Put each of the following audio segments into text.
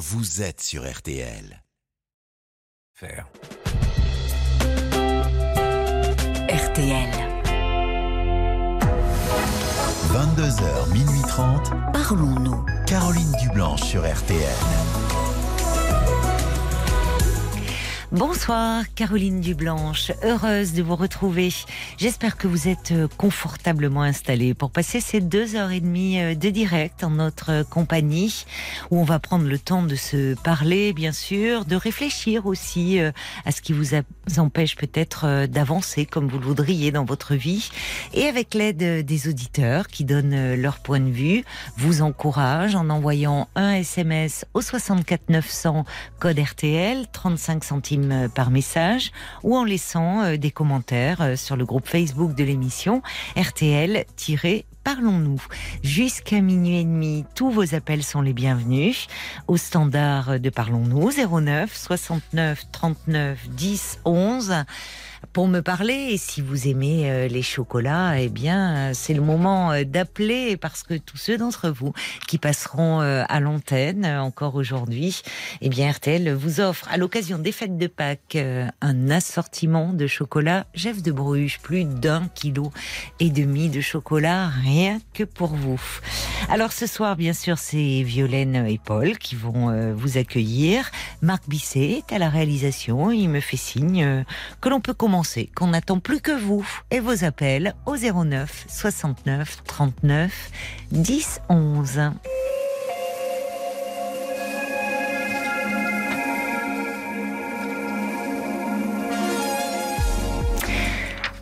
vous êtes sur RTL. Faire. RTL. 22h, minuit 30. Parlons-nous. Caroline Dublanche sur RTL. Bonsoir Caroline Dublanche, heureuse de vous retrouver. J'espère que vous êtes euh, confortablement installée pour passer ces deux heures et demie euh, de direct en notre compagnie, où on va prendre le temps de se parler, bien sûr, de réfléchir aussi euh, à ce qui vous empêche peut-être d'avancer comme vous le voudriez dans votre vie, et avec l'aide des auditeurs qui donnent leur point de vue, vous encouragent en envoyant un SMS au 64 900 code RTL 35 centimes euh, par message ou en laissant euh, des commentaires euh, sur le groupe Facebook de l'émission RTL- Parlons-nous. Jusqu'à minuit et demi, tous vos appels sont les bienvenus. Au standard de Parlons-nous, 09 69 39 10 11 pour me parler. Et si vous aimez euh, les chocolats, eh bien, euh, c'est le moment euh, d'appeler parce que tous ceux d'entre vous qui passeront à l'antenne encore aujourd'hui, eh bien, RTL vous offre à l'occasion des fêtes de Pâques un assortiment de chocolat Jeff de Bruges, plus d'un kilo et demi de chocolat rien que pour vous. Alors ce soir, bien sûr, c'est Violaine et Paul qui vont vous accueillir. Marc Bisset est à la réalisation. Il me fait signe que l'on peut commencer qu'on n'attend plus que vous et vos appels au 09 69 39 10 11.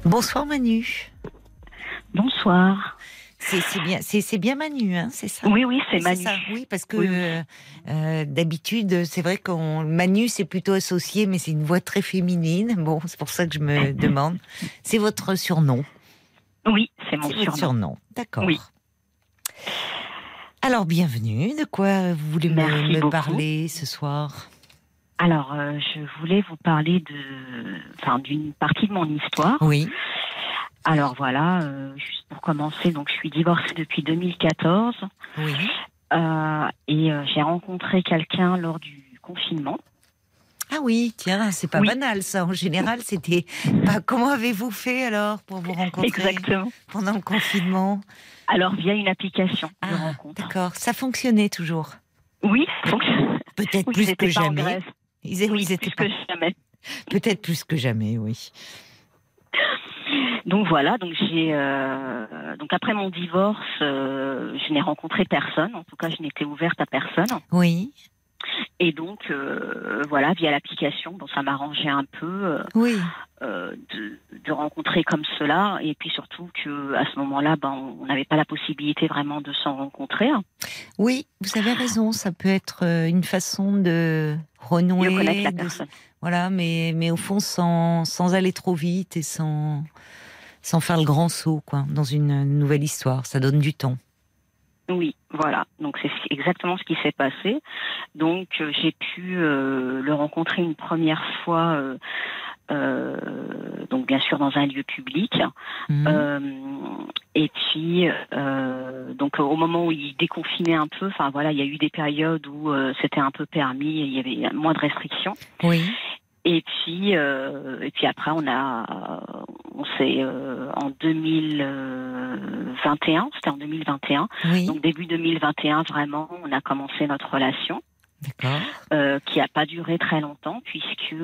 Bonsoir Manu. Bonsoir. C'est bien, c'est bien Manu, hein, c'est ça? Oui, oui, c'est Manu. oui, parce que euh, d'habitude, c'est vrai qu'on Manu, c'est plutôt associé, mais c'est une voix très féminine. Bon, c'est pour ça que je me demande. C'est votre surnom? Oui, c'est mon surnom. surnom. D'accord. Oui. Alors, bienvenue. De quoi vous voulez me, parler ce soir? Alors, euh, je voulais vous parler de, enfin, d'une partie de mon histoire. Oui. Alors voilà, euh, juste pour commencer, donc je suis divorcée depuis 2014. Oui. Euh, et euh, j'ai rencontré quelqu'un lors du confinement. Ah oui, tiens, c'est pas banal ça. En général, c'était. Comment avez-vous fait alors pour vous rencontrer Exactement. pendant le confinement? Alors via une application de ah, rencontre. D'accord, ça fonctionnait toujours? Oui, peut-être plus que jamais. Ils, oui, plus que jamais. Peut-être plus que jamais, oui. Donc voilà, donc j'ai euh, donc après mon divorce, euh, je n'ai rencontré personne. En tout cas, je n'étais ouverte à personne. Oui. Et donc euh, voilà, via l'application, bon, ça m'arrangeait un peu. oui. De, rencontrer comme cela, et puis surtout que à ce moment-là, ben, on n'avait pas la possibilité vraiment de s'en rencontrer. Oui, vous avez raison. Ça peut être une façon de renouer, connaître la personne. Voilà, mais mais au fond sans sans aller trop vite et sans sans faire le grand saut, quoi, dans une nouvelle histoire. Ça donne du temps. Oui, voilà. Donc c'est exactement ce qui s'est passé. Donc euh, j'ai pu euh, le rencontrer une première fois. Euh, donc bien sûr dans un lieu public. Mhm. et puis donc au moment où il déconfinait un peu, enfin voilà, il y a eu des périodes où c'était un peu permis, et il y avait moins de restrictions. Oui. Et puis, euh, et puis après, on a, on s'est euh, en 2021, c'était en 2021, donc début 2021, vraiment, on a commencé notre relation. Euh, qui n'a pas duré très longtemps puisque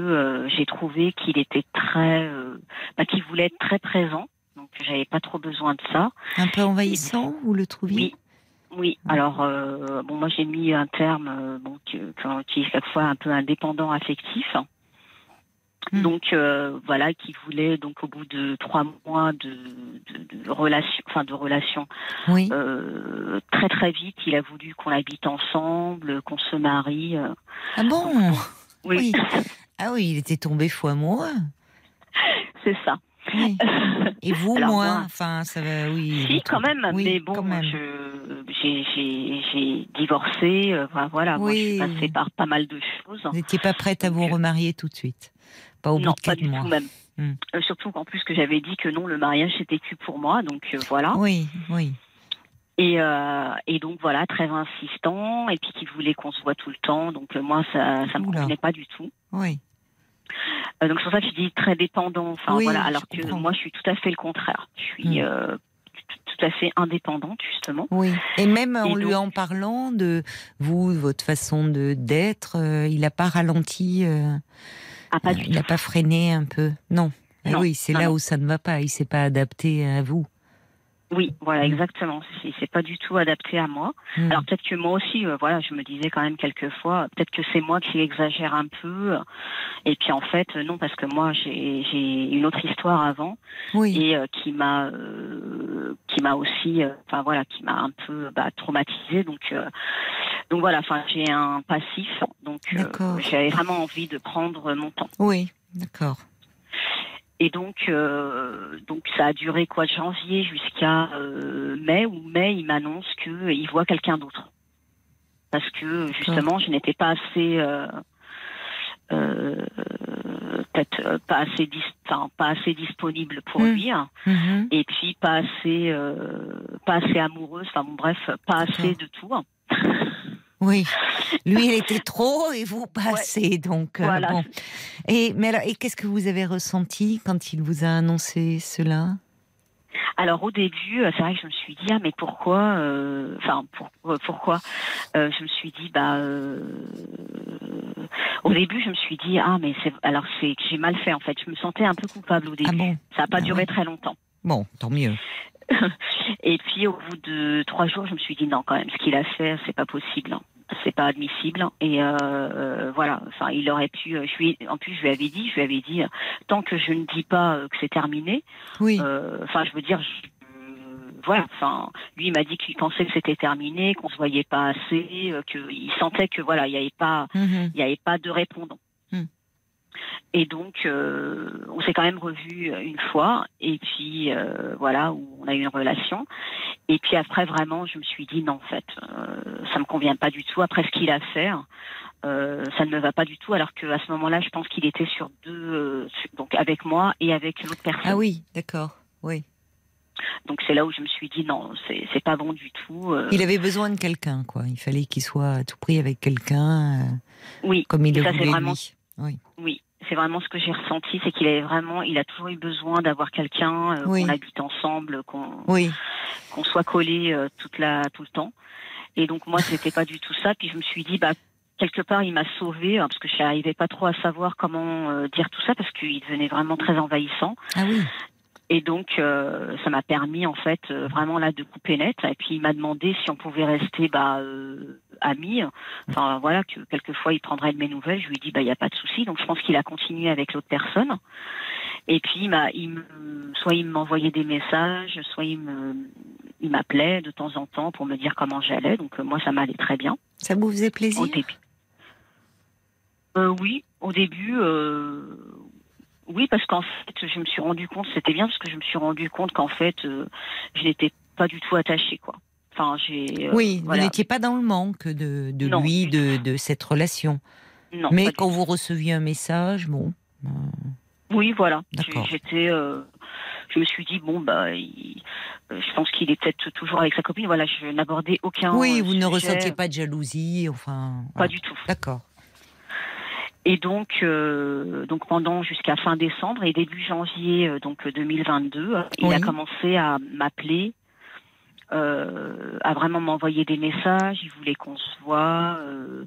j'ai trouvé qu'il était très, bah, qu'il voulait être très présent, donc j'avais pas trop besoin de ça. Un peu envahissant, vous le trouviez Oui, oui, alors bon, moi j'ai mis un terme bon, qui, qui est chaque fois un peu indépendant affectif. Hmm. Donc euh, voilà, qui voulait donc au bout de trois mois de, de, relation, enfin de relation, oui. euh, très très vite, il a voulu qu'on habite ensemble, qu'on se marie. Euh. ah bon oui. Ah oui, il était tombé fou amoureux. C'est ça. Et vous, moins Enfin, ça va, oui. Si, quand même. mais bon, j'ai divorcé. voilà, moi, je suis passée par pas mal de choses. Vous n'étiez pas prête à vous remarier tout de suite pas au non, pas du tout même. Hmm. Euh, surtout qu'en plus que j'avais dit que non, le mariage c'était que pour moi, donc euh, voilà. Oui, oui. Et, euh, et donc voilà, très insistant, et puis qu'il voulait qu'on se voit tout le temps. Donc moi, ça, ça me Oula. convenait pas du tout. Oui. Donc c'est pour ça que je dis très dépendant. Enfin Oui, voilà, alors que comprends. moi, je suis tout à fait le contraire. Je suis Mm. euh, tout- à fait indépendante justement. Oui. Et même en Et lui en parlant de vous, votre façon de d'être, euh, il n'a pas ralenti, euh, Ah pas du il n'a pas freiné un peu. Non. Non, oui, c'est là non. où ça ne va pas. Il s'est pas adapté à vous. Oui, voilà, Mm. exactement. C'est pas du tout adapté à moi. Mm. Alors peut-être que moi aussi, euh, voilà, je me disais quand même quelquefois, peut-être que c'est moi qui exagère un peu. Et puis en fait, euh, non, parce que moi j'ai une autre histoire avant oui. et euh, qui m'a euh, qui m'a aussi, euh, enfin voilà, qui m'a un peu bah, traumatisée. Donc euh, donc voilà, enfin j'ai un passif. Donc euh, j'avais vraiment envie de prendre mon temps. Oui. D'accord. Et donc, euh, donc ça a duré quoi de janvier jusqu'à euh, mai où mai il m'annonce que il voit quelqu'un d'autre parce que justement je n'étais pas assez euh, euh, peut-être pas assez dis- enfin, pas assez disponible pour Mm. lui. Mhm. et puis pas assez euh, pas assez amoureuse enfin bon bref pas assez de tout. Oui. Lui, il était trop et vous pas Ouais. assez. Donc, euh, Voilà. bon. Et, mais alors, et qu'est-ce que vous avez ressenti quand il vous a annoncé cela? Alors au début, euh, c'est vrai que je me suis dit ah mais pourquoi euh, enfin pour- pourquoi Euh, je me suis dit bah euh, au début je me suis dit ah mais c'est alors c'est que j'ai mal fait en fait je me sentais un peu coupable au début Ah bon? Ça n'a pas Ah duré ouais. très longtemps Bon, tant mieux. et puis au bout de trois jours je me suis dit non quand même ce qu'il a fait c'est pas possible hein. C'est pas admissible et euh, euh, voilà enfin il aurait pu euh, je lui en plus je lui avais dit je lui avais dit euh, tant que je ne dis pas que c'est terminé Oui. euh, Enfin, je veux dire, je- voilà. Enfin, lui, il m'a dit qu'il pensait que c'était terminé, qu'on se voyait pas assez, euh, qu'il sentait que voilà, il n'y avait pas, Mhm. il y avait pas de répondant. Et donc, euh, on s'est quand même revu une fois, et puis euh, voilà, où on a eu une relation. Et puis après, vraiment, je me suis dit non, en fait, euh, ça me convient pas du tout. Après ce qu'il a fait, euh, ça ne me va pas du tout. Alors qu'à ce moment-là, je pense qu'il était sur deux, donc avec moi et avec l'autre personne. Ah oui, d'accord. Oui. Donc c'est là où je me suis dit non, c'est c'est pas bon du tout. Il avait besoin de quelqu'un, quoi. Il fallait qu'il soit à tout prix avec quelqu'un, oui, comme il le ça, voulait vraiment- lui. Oui. oui, c'est vraiment ce que j'ai ressenti, c'est qu'il avait vraiment, il a toujours eu besoin d'avoir quelqu'un, euh, Oui. qu'on habite ensemble, qu'on Oui. qu'on soit collé euh, toute la tout le temps. Et donc moi c'était pas du tout ça. Puis je me suis dit bah quelque part il m'a sauvée hein, parce que je n'arrivais pas trop à savoir comment euh, dire tout ça parce qu'il devenait vraiment très envahissant. Ah oui. Et donc, euh, ça m'a permis en fait euh, vraiment là de couper net. Et puis il m'a demandé si on pouvait rester bah, euh, amis. Enfin voilà que quelquefois il prendrait de mes nouvelles. Je lui ai dit bah il y a pas de souci. Donc je pense qu'il a continué avec l'autre personne. Et puis il m'a, il me- soit il m'envoyait des messages, soit il me, il m'appelait de temps en temps pour me dire comment j'allais. Donc euh, moi ça m'allait très bien Ça vous faisait au plaisir? début. Euh, oui, au début, euh, oui, parce qu'en fait, je me suis rendu compte, c'était bien parce que je me suis rendu compte qu'en fait, euh, je n'étais pas du tout attachée, quoi. Enfin, j'ai. euh, Oui, voilà. vous n'étiez pas dans le manque de, de Non, lui, de, de cette relation. Non, Mais quand vous receviez un message, bon. euh, Oui, voilà. D'accord. J'étais. je me suis dit bon bah, il- je pense qu'il est peut-être toujours avec sa copine. Voilà, je n'abordais aucun. oui, vous ne ressentiez pas de jalousie, enfin. Pas voilà. du tout. D'accord. Et donc, euh, donc pendant jusqu'à fin décembre et début janvier euh, donc 2022, euh, il Oui. a commencé à m'appeler, euh, à vraiment m'envoyer des messages. Il voulait qu'on se voit. euh,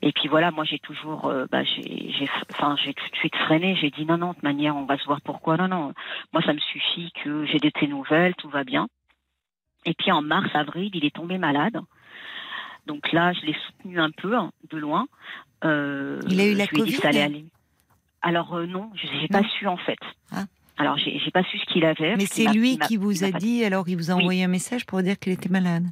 et puis voilà, moi j'ai toujours, euh, bah, j'ai, j'ai, enfin j'ai tout de suite freiné. J'ai dit non non, de toute manière on va se voir. Pourquoi? Non non. Moi ça me suffit que j'ai de tes nouvelles, tout va bien. Et puis en mars avril, il est tombé malade. Donc là, je l'ai soutenu un peu hein, de loin. Euh, Il a eu la je lui ai dit que ça Covid allait aller. Alors euh, non, je n'ai pas su en fait. Ah. Alors j'ai j'ai pas su ce qu'il avait. Mais c'est lui qui vous a dit, alors il vous a Oui. envoyé un message pour dire qu'il était malade.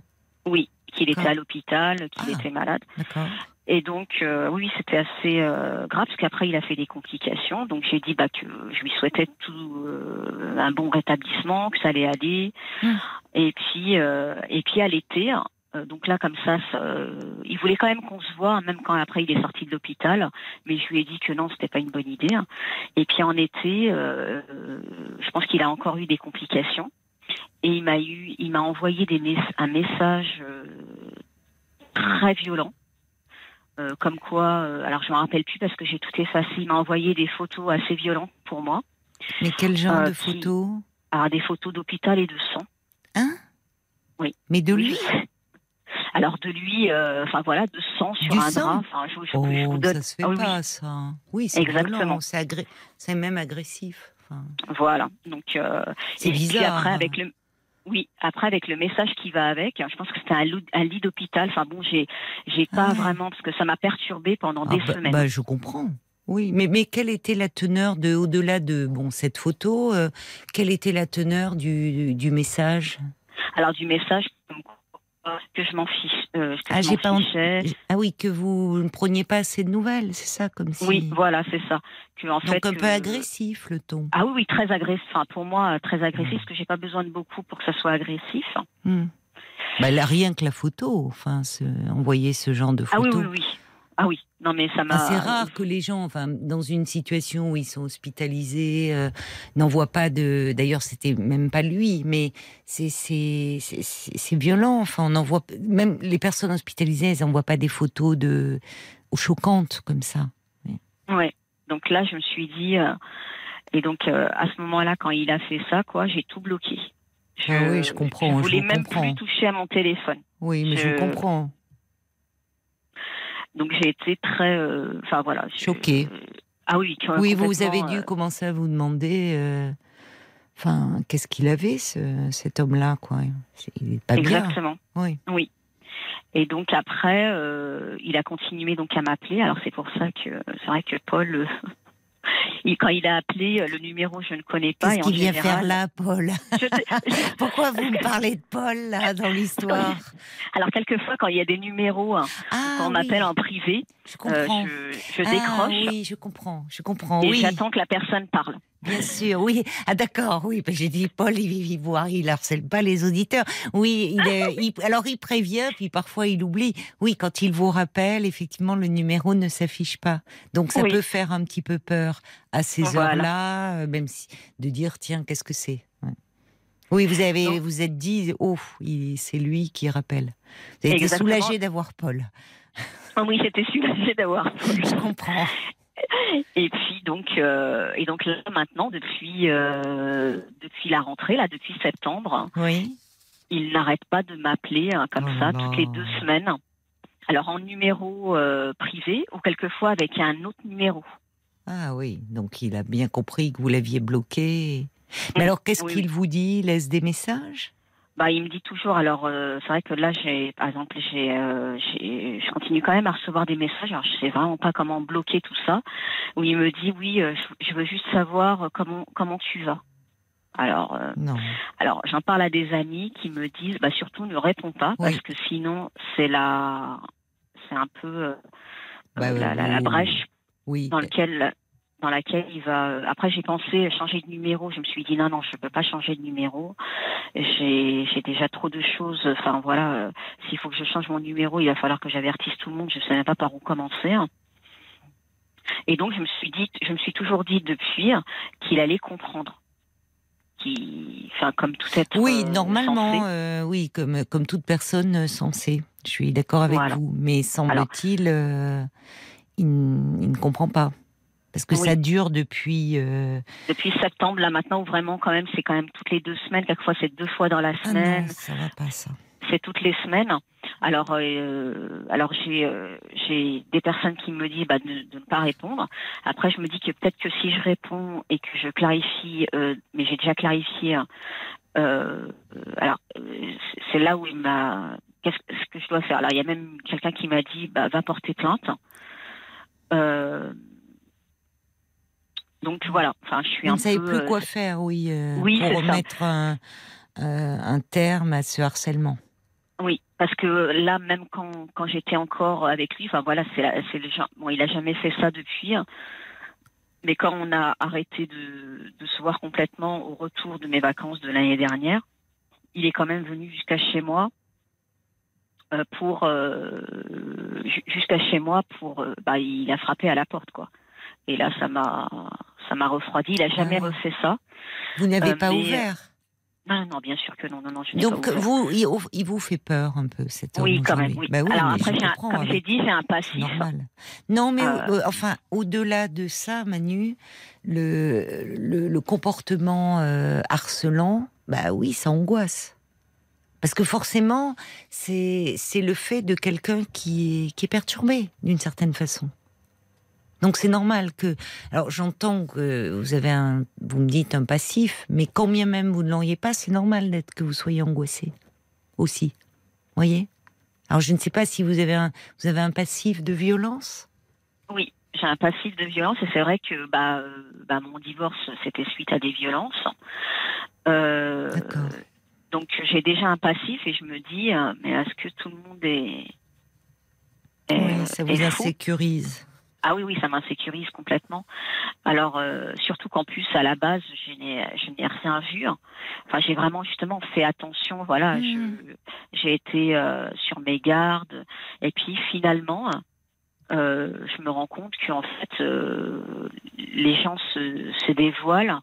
Oui, qu'il était à l'hôpital, qu'il Ah. était malade. D'accord. Et donc euh, oui, c'était assez euh, grave parce qu'après il a fait des complications. Donc j'ai dit bah que je lui souhaitais tout euh, un bon rétablissement, que ça allait aller. Hmm. Et puis et puis à l'été. Euh, donc là, comme ça, ça, euh, il voulait quand même qu'on se voit, même quand après il est sorti de l'hôpital. Mais je lui ai dit que non, c'était pas une bonne idée. Et puis en été, euh, je pense qu'il a encore eu des complications. et il m'a eu, il m'a envoyé des mes- un message euh, très violent. Euh, comme quoi, euh, alors je me rappelle plus parce que j'ai tout effacé. Il m'a envoyé des photos assez violentes pour moi, Mais quel genre Euh, de qui- photos? Alors des photos d'hôpital et de sang. Hein? Oui. Mais de lui? Oui. Alors de lui, euh, enfin voilà, de sang sur Du un sang drap. Enfin, je, je- je Oh, vous donne. ça se fait Ah oui, pas, ça. Oui, c'est Exactement. c'est agré- même agressif. Enfin, Voilà. Donc euh, c'est et puis après avec le oui, après avec le message qui va avec, je pense que c'était un, lit- d'hôpital. Enfin bon, j'ai j'ai pas Ah. vraiment parce que ça m'a perturbé pendant Ah des bah, semaines. bah, je comprends. Oui, mais, mais quelle était la teneur de, au-delà de bon cette photo, euh, quelle était la teneur du, du message? Alors du message que je m'en fiche, euh, Ah, j'ai pas. Ah oui, que vous ne preniez pas assez de nouvelles, c'est ça, comme si. Oui, voilà, c'est ça. Que en Donc fait un que- peu agressif le ton. Ah oui, oui, très agressif. Enfin, pour moi, euh, très agressif, parce que j'ai pas besoin de beaucoup pour que ça soit agressif. Hmm. Bah, là, rien que la photo, enfin, ce- envoyer ce genre de Ah oui, photo. oui, oui. Ah oui. Non, mais ça m'a. Ah, c'est rare que les gens, enfin, dans une situation où ils sont hospitalisés, euh, n'envoient pas de. D'ailleurs, c'était même pas lui, mais c'est c'est violent. Enfin, on envoie même les personnes hospitalisées, elles n'envoient pas des photos de choquantes comme ça. Ouais. Donc là, je me suis dit. euh, Et donc, euh, à ce moment-là, quand il a fait ça, quoi, j'ai tout bloqué. Je, Ah oui, je comprends, Je voulais même comprends. plus toucher à mon téléphone. Oui, mais je, Je- comprends. Donc j'ai été très. euh, Enfin voilà. Choquée. Ah oui. Oui, vous avez dû euh, commencer à vous demander. euh, Enfin, qu'est-ce qu'il avait, ce, cet homme-là, quoi Il est pas bien. Exactement. Oui. Et donc après, euh, il a continué donc à m'appeler. Alors c'est pour ça que c'est vrai que Paul, euh, il- quand il a appelé euh, le numéro, je ne connais pas. Qu'est-ce qu'il vient général- faire là, Paul Je Pourquoi vous me parlez de Paul là dans l'histoire Alors quelquefois, quand il y a des numéros, hein, Ah, quand on oui, m'appelle en privé, je euh, comprends. je, je Ah, décroche oui, je comprends, je comprends. et oui, j'attends que la personne parle. bien sûr, oui. Ah d'accord, oui. J'ai dit Paul, il, il voit, il harcèle pas les auditeurs. Oui, il est, il- alors il prévient, puis parfois il oublie. Oui, quand il vous rappelle, effectivement, le numéro ne s'affiche pas. Donc ça Oui. peut faire un petit peu peur à ces Voilà. heures-là, euh, même si de dire tiens, qu'est-ce que c'est. Ouais. Oui, vous avez, Donc- vous êtes dit, oh, c'est lui qui rappelle. Vous avez été soulagé d'avoir Paul. Ah oui, j'étais soulagée d'avoir Paul. Je comprends. Et puis donc euh, et donc là maintenant depuis euh, depuis la rentrée là depuis septembre, Oui. il n'arrête pas de m'appeler hein, comme Oh ça toutes les deux semaines. Alors en numéro euh, privé ou quelquefois avec un autre numéro. Ah oui, donc il a bien compris que vous l'aviez bloqué. Mais alors, qu'est-ce oui, qu'il oui. vous dit? Il laisse des messages? Bah il me dit toujours alors euh, c'est vrai que là j'ai par exemple j'ai euh, j'ai- je continue quand même à recevoir des messages alors je sais vraiment pas comment bloquer tout ça où il me dit oui euh, je, je veux juste savoir comment comment tu vas. Alors euh, Non. Alors, j'en parle à des amis qui me disent, bah, surtout ne réponds pas, Oui. parce que sinon, c'est la, c'est un peu euh, Bah, la, la- la vous- brèche Oui. dans lequel, dans laquelle il va. euh, Après, j'ai pensé changer de numéro. Je me suis dit non, non, je peux pas changer de numéro. J'ai, j'ai déjà trop de choses. Enfin voilà, euh, s'il faut que je change mon numéro, il va falloir que j'avertisse tout le monde. Je sais même pas par où commencer. hein. Et donc, je me suis dit, je me suis toujours dit depuis qu'il allait comprendre. Qui, enfin, comme tout être. Oui, euh, normalement, euh, oui, comme, comme toute personne sensée. Je suis d'accord avec Voilà. vous. Mais semble-t-il, il, ne comprend pas. Parce que Oui. ça dure depuis. euh, depuis septembre, là maintenant, où vraiment, quand même, c'est quand même toutes les deux semaines. Quelquefois, c'est deux fois dans la Ah semaine. non, ça va pas, ça. c'est toutes les semaines. Alors, euh, alors j'ai euh, j'ai des personnes qui me disent bah, de, de ne pas répondre. Après, je me dis que peut-être que si je réponds et que je clarifie, mais j'ai déjà clarifié. hein, alors, c'est- là où il m'a. Qu'est-ce que- ce que je dois faire? Alors, il y a même quelqu'un qui m'a dit bah, va porter plainte. Euh, donc voilà. Enfin, je suis Vous un ne savez peu. plus euh, quoi faire, oui, euh, Oui, pour c'est ça. mettre un, un terme à ce harcèlement. Oui, parce que là, même quand, quand j'étais encore avec lui, enfin voilà, c'est le genre. Bon, il a jamais fait ça depuis. hein. Mais quand on a arrêté de, de se voir complètement au retour de mes vacances de l'année dernière, il est quand même venu jusqu'à chez moi pour euh, ju- jusqu'à chez moi pour. euh, bah, il a frappé à la porte, quoi. Et là, ça m'a ça m'a refroidi. Il a jamais Ah. refait ça. Vous n'avez Euh, pas mais- ouvert Non, non, bien sûr que non, non, non, je Donc pas vous, il, vous fait peur un peu cet homme Oui, quand même. Oui. Bah oui, Alors après, un- comme j'ai dit, j'ai un c'est passif. normal. Non, mais Euh, euh, enfin, au-delà de ça, Manu, le, le, le comportement euh, harcelant, bah oui, ça angoisse. Parce que forcément, c'est le fait de quelqu'un qui est, qui est perturbé d'une certaine façon. Donc c'est normal que. Alors j'entends que vous avez un, vous me dites un passif, mais quand bien même vous ne l'auriez pas, c'est normal d'être que vous soyez angoissé aussi. Voyez? Alors je ne sais pas si vous avez un, vous avez un passif de violence? Oui, j'ai un passif de violence et c'est vrai que bah, euh, bah, mon divorce, c'était suite à des violences. Euh, D'accord. Donc j'ai déjà un passif et je me dis, euh, mais est-ce que tout le monde est. est- Oui, ça vous insécurise. Ah oui, oui, ça m'insécurise complètement. Alors, euh, surtout qu'en plus, à la base, je n'ai, rien vu. Enfin, j'ai vraiment justement fait attention. Voilà, je, j'ai été euh, sur mes gardes. Et puis, finalement, euh, je me rends compte qu'en fait, les gens se, se dévoilent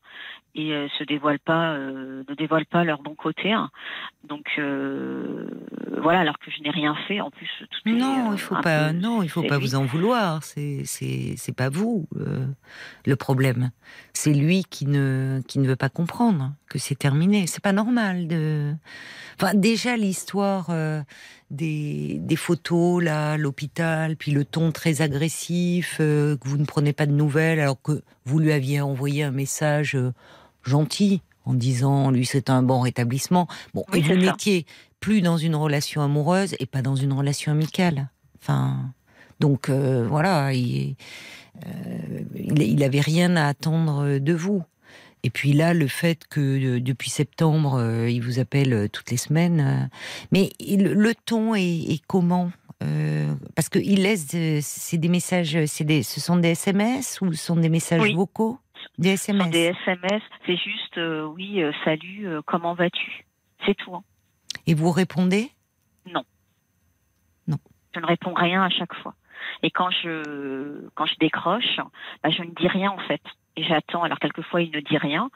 et euh, se dévoilent pas, euh, ne dévoilent pas leur bon côté. hein. Donc, euh, voilà, alors que je n'ai rien fait. En plus, tout est, Non, euh, il faut pas. peu- Non, il faut pas lui. vous en vouloir. C'est c'est pas vous le problème. C'est lui qui ne qui ne veut pas comprendre que c'est terminé. C'est pas normal de. Enfin, déjà l'histoire des des photos là, l'hôpital, puis le ton très agressif, que vous ne prenez pas de nouvelles, alors que vous lui aviez envoyé un message gentil en disant lui c'est un bon rétablissement. Bon, Oui, et ça. n'étiez plus dans une relation amoureuse et pas dans une relation amicale. Enfin, donc euh, voilà, il, euh, il, il avait rien à attendre de vous. Et puis là, le fait que depuis septembre, euh, il vous appelle euh, toutes les semaines, mais il- le ton est, est comment Parce qu'il laisse, c'est des messages, c'est des, ce sont des SMS ou ce sont des messages Oui. vocaux? Des SMS. des SMS, c'est juste euh, oui, euh, salut, euh, comment vas-tu? C'est tout. hein. Et vous répondez? Je ne réponds rien à chaque fois. Et quand je quand je décroche, bah, je ne dis rien en fait. Et j'attends. Alors quelquefois il ne dit rien,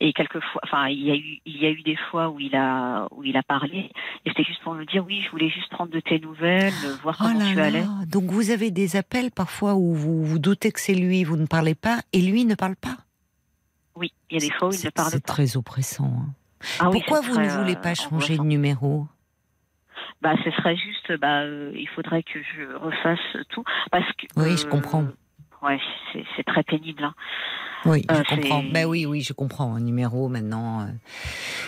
et quelquefois, enfin il y a eu il y a eu des fois où il a où il a parlé, et c'était juste pour me dire oui, je voulais juste prendre de tes nouvelles, euh, voir Oh comment là tu là. allais. Donc vous avez des appels parfois où vous vous doutez que c'est lui, vous ne parlez pas, et lui ne parle pas. Oui, il y a des fois où il ne C'est- parle C'est pas. très oppressant. hein. Ah Pourquoi c'est vous ne voulez euh, pas changer de numéro? Bah, ce serait juste, bah, euh, il faudrait que je refasse tout, parce que. Oui, je comprends. Ouais, c'est très pénible. hein. Oui, Euh, je comprends. Ben oui, oui, je comprends. Un numéro maintenant. euh.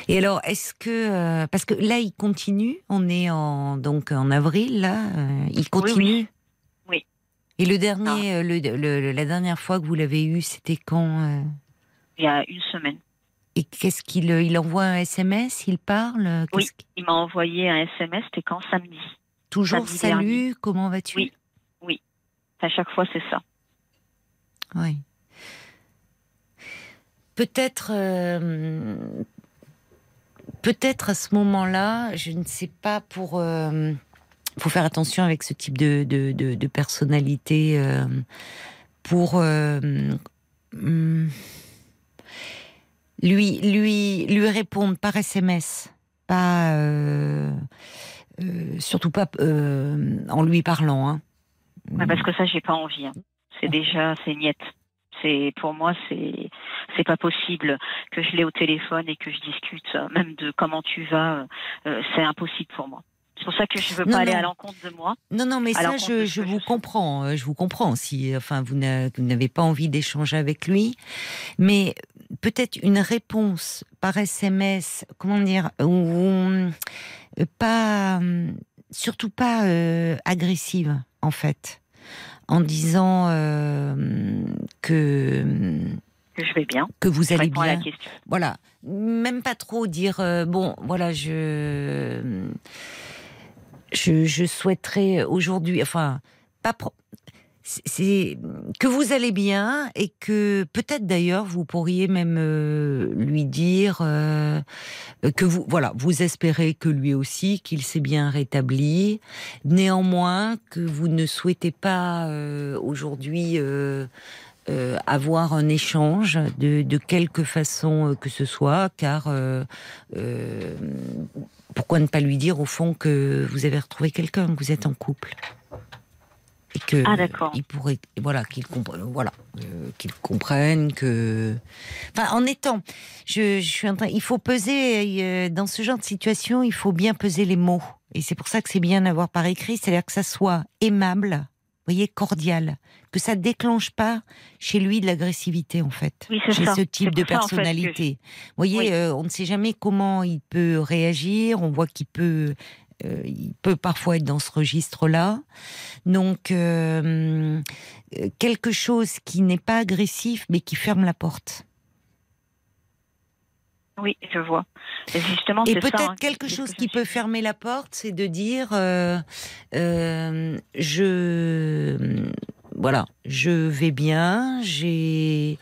Et alors, est-ce que euh, parce que là, il continue. On est en donc en avril là. euh, il continue? Oui. Et le dernier, le, le- le- la dernière fois que vous l'avez eu, c'était quand euh, Il y a une semaine. Et qu'est-ce qu'il il envoie un SMS Il parle Oui. Il m'a envoyé un SMS, c'était quand? Samedi. Toujours Samedi salut. dernier. Comment vas-tu? Oui. À chaque fois, c'est ça. Oui. Peut-être, euh, peut-être à ce moment-là, je ne sais pas pour. Il faut faire attention avec ce type de de, de, personnalité euh, pour euh, hum, lui lui lui répondre par SMS, pas euh, euh, surtout pas euh, en lui parlant. Hein. Parce que ça, j'ai pas envie. hein. C'est déjà, c'est niette. C'est pour moi, c'est c'est pas possible que je l'ai au téléphone et que je discute euh, même de comment tu vas. euh, euh, c'est impossible pour moi. C'est pour ça que je veux Non, pas aller à l'encontre de moi. Non, non, mais ça, je, je vous je comprends. Je vous comprends. Si, enfin, vous n'a- vous n'avez pas envie d'échanger avec lui, mais peut-être une réponse par SMS, comment dire, ou pas, surtout pas euh, agressive, en fait, en disant euh, que je vais bien. que vous Je allez à la bien. question. Voilà, même pas trop dire euh, bon, voilà, je je, je souhaiterais aujourd'hui, enfin, pas pro- c'est- que vous allez bien et que peut-être d'ailleurs vous pourriez même euh, lui dire euh, que vous voilà vous espérez que lui aussi qu'il s'est bien rétabli. Néanmoins que vous ne souhaitez pas euh, aujourd'hui avoir un échange de, quelque façon que ce soit, car pourquoi ne pas lui dire au fond que vous avez retrouvé quelqu'un, que vous êtes en couple? Et que Ah, d'accord. il pourrait voilà qu'il comprenne voilà euh, qu'il comprenne que enfin en étant je, je suis en train il faut peser euh, dans ce genre de situation il faut bien peser les mots et c'est pour ça que c'est bien d'avoir par écrit c'est-à-dire que ça soit aimable voyez cordial que ça déclenche pas chez lui de l'agressivité en fait Oui, c'est chez ça. ce type de pour ça, en fait, que personnalité vous voyez Oui. euh, on ne sait jamais comment il peut réagir on voit qu'il peut euh, il peut parfois être dans ce registre-là. Donc, euh, quelque chose qui n'est pas agressif, mais qui ferme la porte. Oui, je vois. Et justement, Et peut-être hein, quelque chose qui peut fermer la porte, c'est de dire, euh, euh, je, voilà, je vais bien, j'ai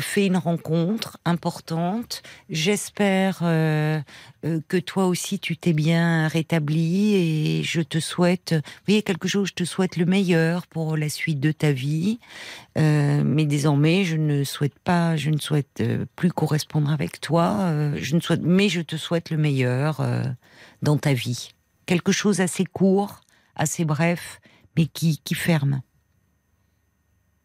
fait une rencontre importante. J'espère euh, euh, que toi aussi tu t'es bien rétabli et je te souhaite, vous voyez quelque chose, je te souhaite le meilleur pour la suite de ta vie. Euh, mais désormais, je ne souhaite pas, je ne souhaite euh, plus correspondre avec toi. euh, je ne souhaite, mais je te souhaite le meilleur euh, dans ta vie. Quelque chose assez court, assez bref, mais qui, qui ferme.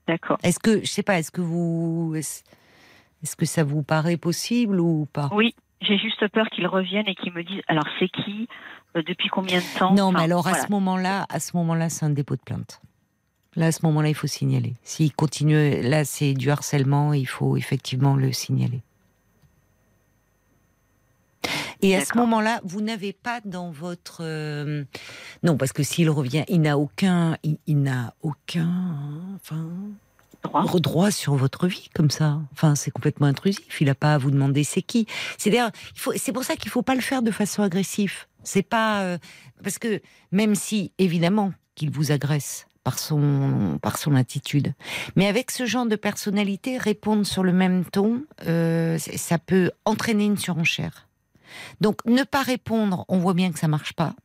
D'accord. Est-ce que, je sais pas, est-ce que vous, est-ce que ça vous paraît possible ou pas? Oui, j'ai juste peur qu'ils reviennent et qu'ils me disent alors c'est qui Euh, Depuis combien de temps? Non, mais alors à ce moment-là, à ce moment-là, c'est un dépôt de plainte. Là, à ce moment-là, il faut signaler. S'il continue, là, c'est du harcèlement, il faut effectivement le signaler. Et à ce moment-là, vous n'avez pas dans votre euh, non, parce que s'il revient, il n'a aucun, il, il n'a aucun, hein, enfin, Droit. droit sur votre vie comme ça. Enfin, c'est complètement intrusif. Il n'a pas à vous demander c'est qui. C'est d'ailleurs, c'est pour ça qu'il faut pas le faire de façon agressive. C'est pas euh, parce que même si évidemment qu'il vous agresse par son par son attitude, mais avec ce genre de personnalité, répondre sur le même ton, euh, ça peut entraîner une surenchère. Donc ne pas répondre, on voit bien que ça marche pas.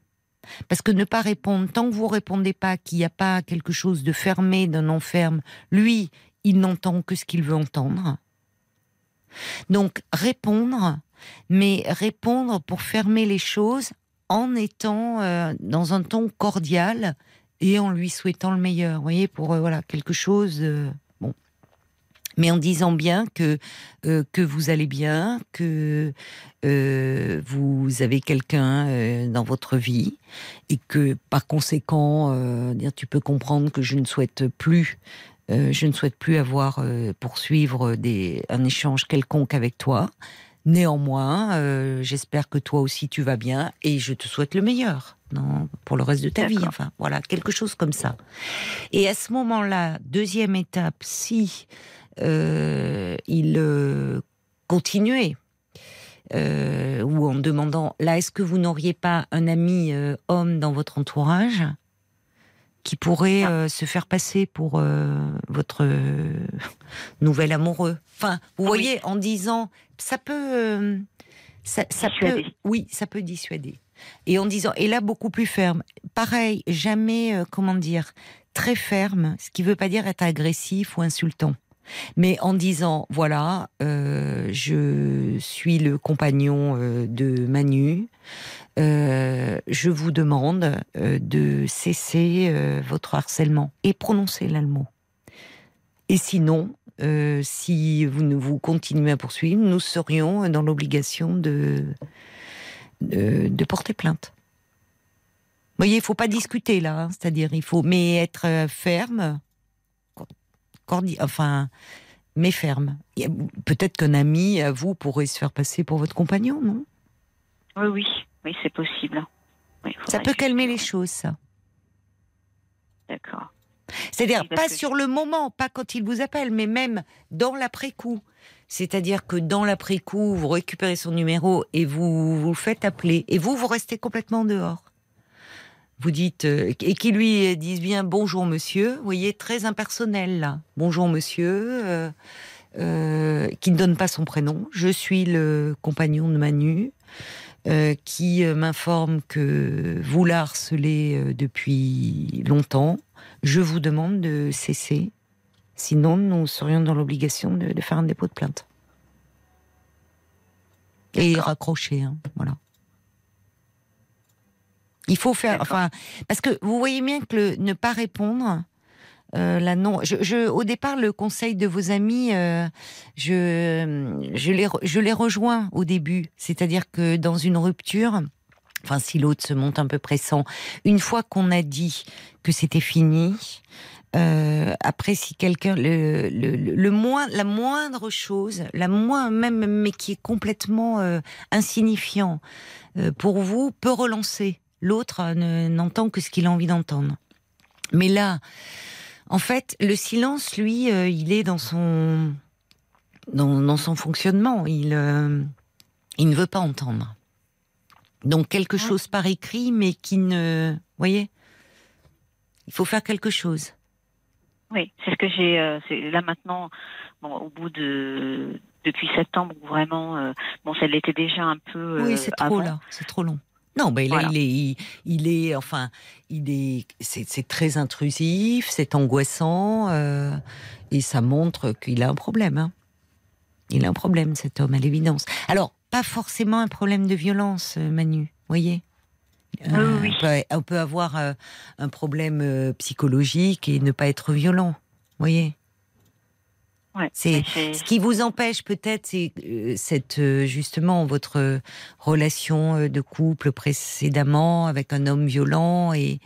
Parce que ne pas répondre, tant que vous répondez pas, qu'il n'y a pas quelque chose de fermé, d'un non ferme, lui, il n'entend que ce qu'il veut entendre. Donc répondre, mais répondre pour fermer les choses en étant euh, dans un ton cordial et en lui souhaitant le meilleur. Vous voyez, pour euh, voilà quelque chose. Mais en disant bien que euh, que vous allez bien, que euh, vous avez quelqu'un euh, dans votre vie et que par conséquent, dire tu peux comprendre que je ne souhaite plus, euh, je ne souhaite plus avoir euh, poursuivre des, un échange quelconque avec toi. Néanmoins, euh, j'espère que toi aussi tu vas bien et je te souhaite le meilleur non, pour le reste de ta vie. Enfin, voilà, quelque chose comme ça. Et à ce moment-là, deuxième étape, si il euh, continuait euh, ou en demandant là, est-ce que vous n'auriez pas un ami euh, homme dans votre entourage qui pourrait euh, se faire passer pour euh, votre euh, nouvel amoureux? Enfin, vous Oui. voyez, en disant, ça peut, euh, ça, ça peut, Dissuader. oui, ça peut dissuader. Et en disant, et là beaucoup plus ferme. Pareil, jamais, euh, comment dire, très ferme, ce qui veut pas dire être agressif ou insultant. Mais en disant, voilà, euh, je suis le compagnon euh, de Manu, euh, je vous demande de cesser votre harcèlement et prononcer là. Et sinon, si vous ne vous continuez à poursuivre, nous serions dans l'obligation de, de, porter plainte. Vous voyez, il faut pas discuter là, hein, c'est-à-dire il faut, mais être ferme, cordi- enfin, mais ferme. Peut-être qu'un ami à vous pourrait se faire passer pour votre compagnon, non? Oui, oui, oui, c'est possible. Oui, Ça peut calmer les choses, ça. D'accord. C'est-à-dire Oui, pas sur le moment, pas quand il vous appelle, mais même dans l'après-coup. C'est-à-dire que dans l'après-coup, vous récupérez son numéro et vous vous le faites appeler. Et vous, vous restez complètement dehors. Vous dites, euh, et qui lui disent bien bonjour monsieur, vous voyez, très impersonnel là. Bonjour monsieur, euh, euh, qui ne donne pas son prénom. Je suis le compagnon de Manu, qui m'informe que vous la harcelez depuis longtemps. Je vous demande de cesser Sinon, nous serions dans l'obligation de, de faire un dépôt de plainte. Et raccrocher, hein, voilà. Il faut faire, enfin, parce que vous voyez bien que le ne pas répondre, euh, la non, je, je, au départ, le conseil de vos amis, euh, je, je les, je les rejoins au début. C'est-à-dire que dans une rupture, enfin, si l'autre se monte un peu pressant, une fois qu'on a dit que c'était fini, euh, après, si quelqu'un le, le, le, moins, la moindre chose, la moins même, mais qui est complètement euh, insignifiant pour vous, peut relancer. L'autre n'entend que ce qu'il a envie d'entendre. Mais là, en fait, le silence, lui, euh, il est dans son dans, dans son fonctionnement. Il euh, il ne veut pas entendre. Donc quelque chose par écrit, mais qui ne, vous voyez, il faut faire quelque chose. Oui, c'est ce que j'ai. Euh, là maintenant, bon, au bout de depuis septembre, vraiment, bon, ça l'était déjà un peu. oui, c'est trop avant. là, c'est trop long. Non, mais là, Voilà. il est, il, il est, enfin, il est, c'est très intrusif, c'est angoissant, euh, et ça montre qu'il a un problème. hein. Il a un problème, cet homme, à l'évidence. Alors, pas forcément un problème de violence, euh, Manu, voyez Euh, oui. on, peut, on peut avoir euh, un problème psychologique et ne pas être violent, voyez Ouais, C'est ce qui vous empêche peut-être, c'est euh, cette euh, justement votre relation euh, de couple précédemment avec un homme violent et,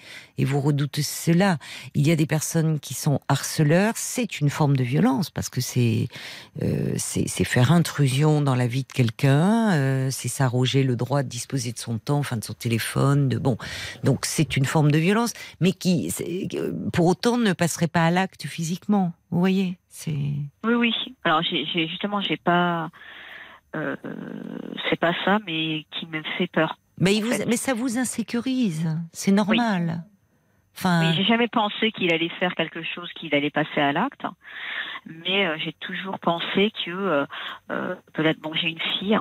et vous redoutez cela. Il y a des personnes qui sont harceleurs, c'est une forme de violence parce que c'est euh, c'est faire intrusion dans la vie de quelqu'un, euh, c'est s'arroger le droit de disposer de son temps, enfin de son téléphone, de bon. Donc c'est une forme de violence, mais qui pour autant ne passerait pas à l'acte physiquement. Vous voyez, c'est Oui, oui. Alors, j'ai, justement, j'ai pas. Euh, c'est pas ça, mais qui me fait peur. Mais, il en vous, fait. mais ça vous insécurise, c'est normal. Enfin, Oui, j'ai jamais pensé qu'il allait faire quelque chose, qu'il allait passer à l'acte, mais euh, j'ai toujours pensé que euh, euh, peut-être bon, j'ai une fille,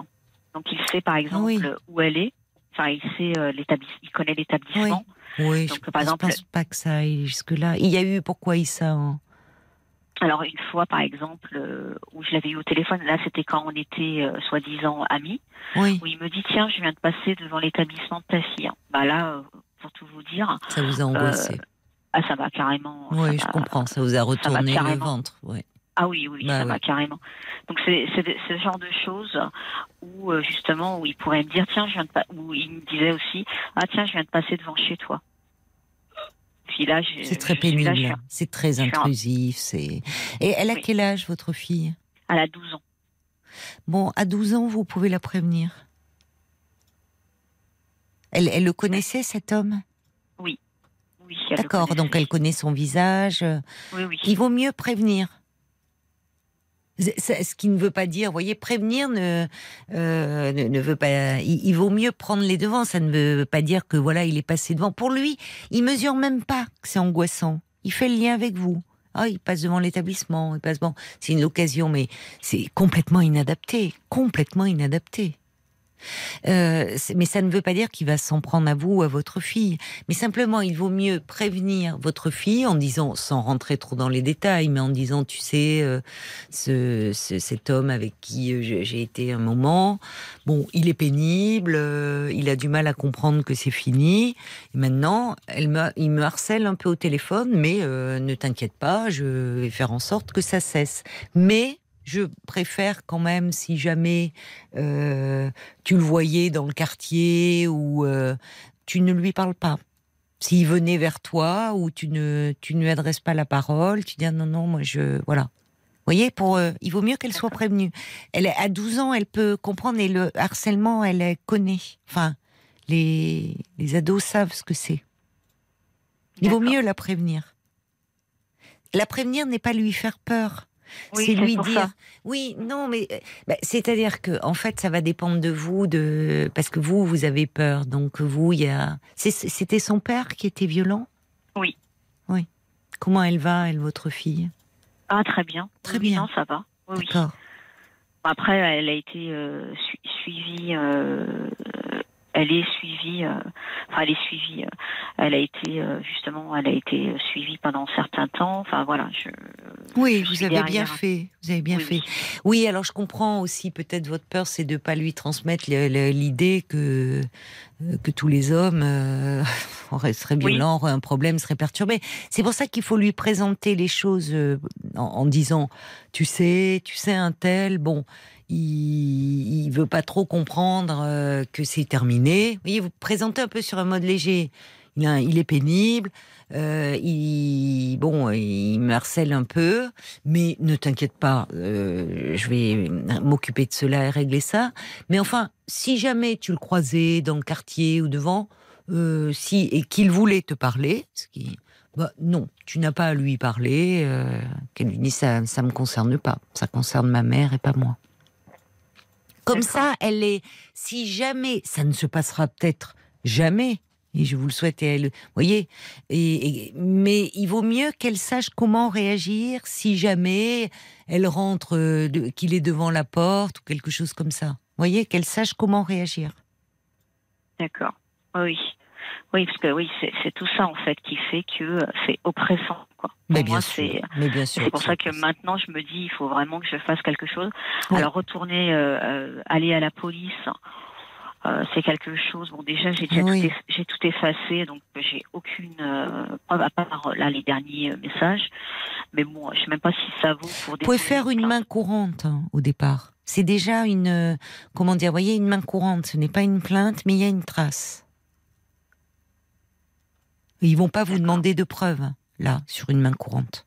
donc il sait par exemple Oui. où elle est. Enfin, il sait euh, l'établissement, il connaît l'établissement. oui, donc, je, par exemple- pense pas que ça aille jusque-là. Il y a eu, pourquoi il ça hein Alors une fois, par exemple, euh, où je l'avais eu au téléphone, là c'était quand on était euh, soi-disant amis, Oui, où il me dit tiens, je viens de passer devant l'établissement de ta fille. Bah là, euh, pour tout vous dire, ça vous a angoissé. ah ça m'a carrément. oui, je m'a- comprends, ça vous a retourné le ventre. Oui. Ah oui, oui, Bah ça oui. va carrément. Donc c'est ce genre de choses où euh, justement où il pourrait me dire tiens je viens de pas où il me disait aussi ah tiens je viens de passer devant chez toi. Puis là je- C'est très pénible, c'est très intrusif. C'est. Et elle a Oui. quel âge, votre fille? Elle a 12 ans. Bon, à 12 ans, vous pouvez la prévenir. Elle, elle le connaissait, cet homme? Oui. D'accord, donc elle connaît son visage. Oui oui. Il vaut mieux prévenir. Ce qui ne veut pas dire, vous voyez, prévenir ne, euh, ne, ne veut pas. Il, il vaut mieux prendre les devants. Ça ne veut pas dire que voilà, il est passé devant. Pour lui, il mesure même pas que c'est angoissant. Il fait le lien avec vous. Ah, il passe devant l'établissement. Il passe bon. C'est une occasion, mais c'est complètement inadapté, complètement inadapté. Euh, mais ça ne veut pas dire qu'il va s'en prendre à vous ou à votre fille. Mais simplement, il vaut mieux prévenir votre fille en disant, sans rentrer trop dans les détails, mais en disant, tu sais, euh, ce, ce- cet homme avec qui euh, j'ai été un moment, bon, il est pénible, il a du mal à comprendre que c'est fini. Et maintenant, il me harcèle un peu au téléphone, mais ne t'inquiète pas, je vais faire en sorte que ça cesse. Mais je préfère quand même, si jamais euh, tu le voyais dans le quartier ou euh, tu ne lui parles pas. S'il venait vers toi ou tu ne tu ne lui adresses pas la parole, tu dis ah non non moi je voilà. Vous voyez pour euh, il vaut mieux qu'elle soit prévenue. Elle à 12 ans, elle peut comprendre et le harcèlement, elle connaît. Enfin, les les ados savent ce que c'est. Il vaut mieux la prévenir. La prévenir n'est pas lui faire peur. Oui, c'est lui dire. ça. Oui, non, mais euh, bah, c'est-à-dire que en fait, ça va dépendre de vous, de parce que vous, vous avez peur. Donc vous, il y a. C'était son père qui était violent? Oui. Oui. Comment elle va, elle, votre fille? Ah très bien. Très Oui, bien. Non ça va. Oui, oui. D'accord. Après, elle a été euh, su- suivie. euh, elle est suivie. euh, enfin, elle est suivie. euh, elle a été euh, justement, elle a été suivie pendant un certain temps. Enfin voilà, je, Oui, je vous avez bien fait. Vous avez bien Oui, fait. oui. Oui, alors je comprends aussi peut-être votre peur, c'est de pas lui transmettre l'idée que que tous les hommes seraient Oui. violents, auraient un problème, seraient perturbés. C'est pour ça qu'il faut lui présenter les choses en, en disant, tu sais, tu sais un tel, bon, il, il veut pas trop comprendre euh, que c'est terminé. Vous voyez, vous présentez un peu sur un mode léger. Il, est pénible. Euh, il, bon, il me harcèle un peu, mais ne t'inquiète pas, euh, je vais m'occuper de cela et régler ça. Mais enfin, si jamais tu le croisais dans le quartier ou devant, si et qu'il voulait te parler, bah, non, tu n'as pas à lui parler. Euh, Qu'elle lui dise ça, ça me concerne pas, ça concerne ma mère et pas moi. Comme ça, elle est. Si jamais, ça ne se passera peut-être jamais, et je vous le souhaite, et elle, vous voyez, et, et- mais il vaut mieux qu'elle sache comment réagir si jamais elle rentre, euh, qu'il est devant la porte ou quelque chose comme ça. Vous voyez, qu'elle sache comment réagir. D'accord. Oui. Oui, parce que oui, c'est c'est tout ça en fait qui fait que euh, c'est oppressant. Quoi. Mais bien moi, sûr. c'est Mais bien sûr. c'est pour ça que maintenant je me dis il faut vraiment que je fasse quelque chose. Alors retourner, euh, aller à la police, euh, c'est quelque chose. Bon déjà j'ai déjà Oui. tout, eff- j'ai tout effacé, donc j'ai aucune euh, preuve à part là les derniers euh, messages. Mais bon, je sais même pas si ça vaut pour. Vous pouvez faire une main courante hein, au départ. C'est déjà une, comment dire, vous voyez, une main courante. Ce n'est pas une plainte, mais il y a une trace. Ils vont pas vous demander de preuves là sur une main courante.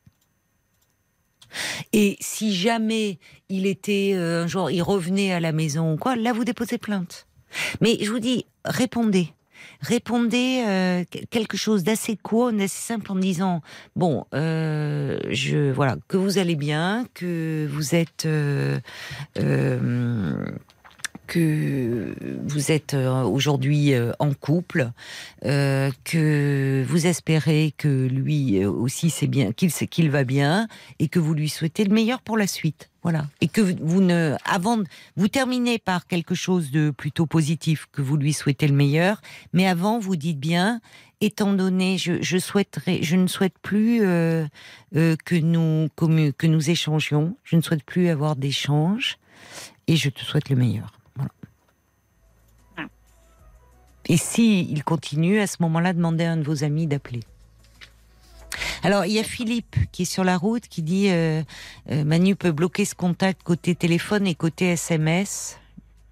Et si jamais il était euh, un jour, il revenait à la maison ou quoi, là vous déposez plainte. Mais je vous dis, répondez. Répondez euh, que- quelque chose d'assez court, d'assez simple en disant bon, euh, je voilà que vous allez bien, que vous êtes euh, que vous êtes euh, aujourd'hui euh, en couple, euh, que vous espérez que lui aussi c'est bien, qu'il va bien et que vous lui souhaitez le meilleur pour la suite. Voilà. Et que vous ne, avant, vous terminez par quelque chose de plutôt positif, que vous lui souhaitez le meilleur, mais avant vous dites bien, étant donné, je, je souhaiterais, je ne souhaite plus que nous que nous échangions, je ne souhaite plus avoir d'échanges, et je te souhaite le meilleur. Et si il continue, à ce moment-là, demandez à un de vos amis d'appeler. Alors, il y a Philippe qui est sur la route qui dit euh, euh, Manu peut bloquer ce contact côté téléphone et côté SMS,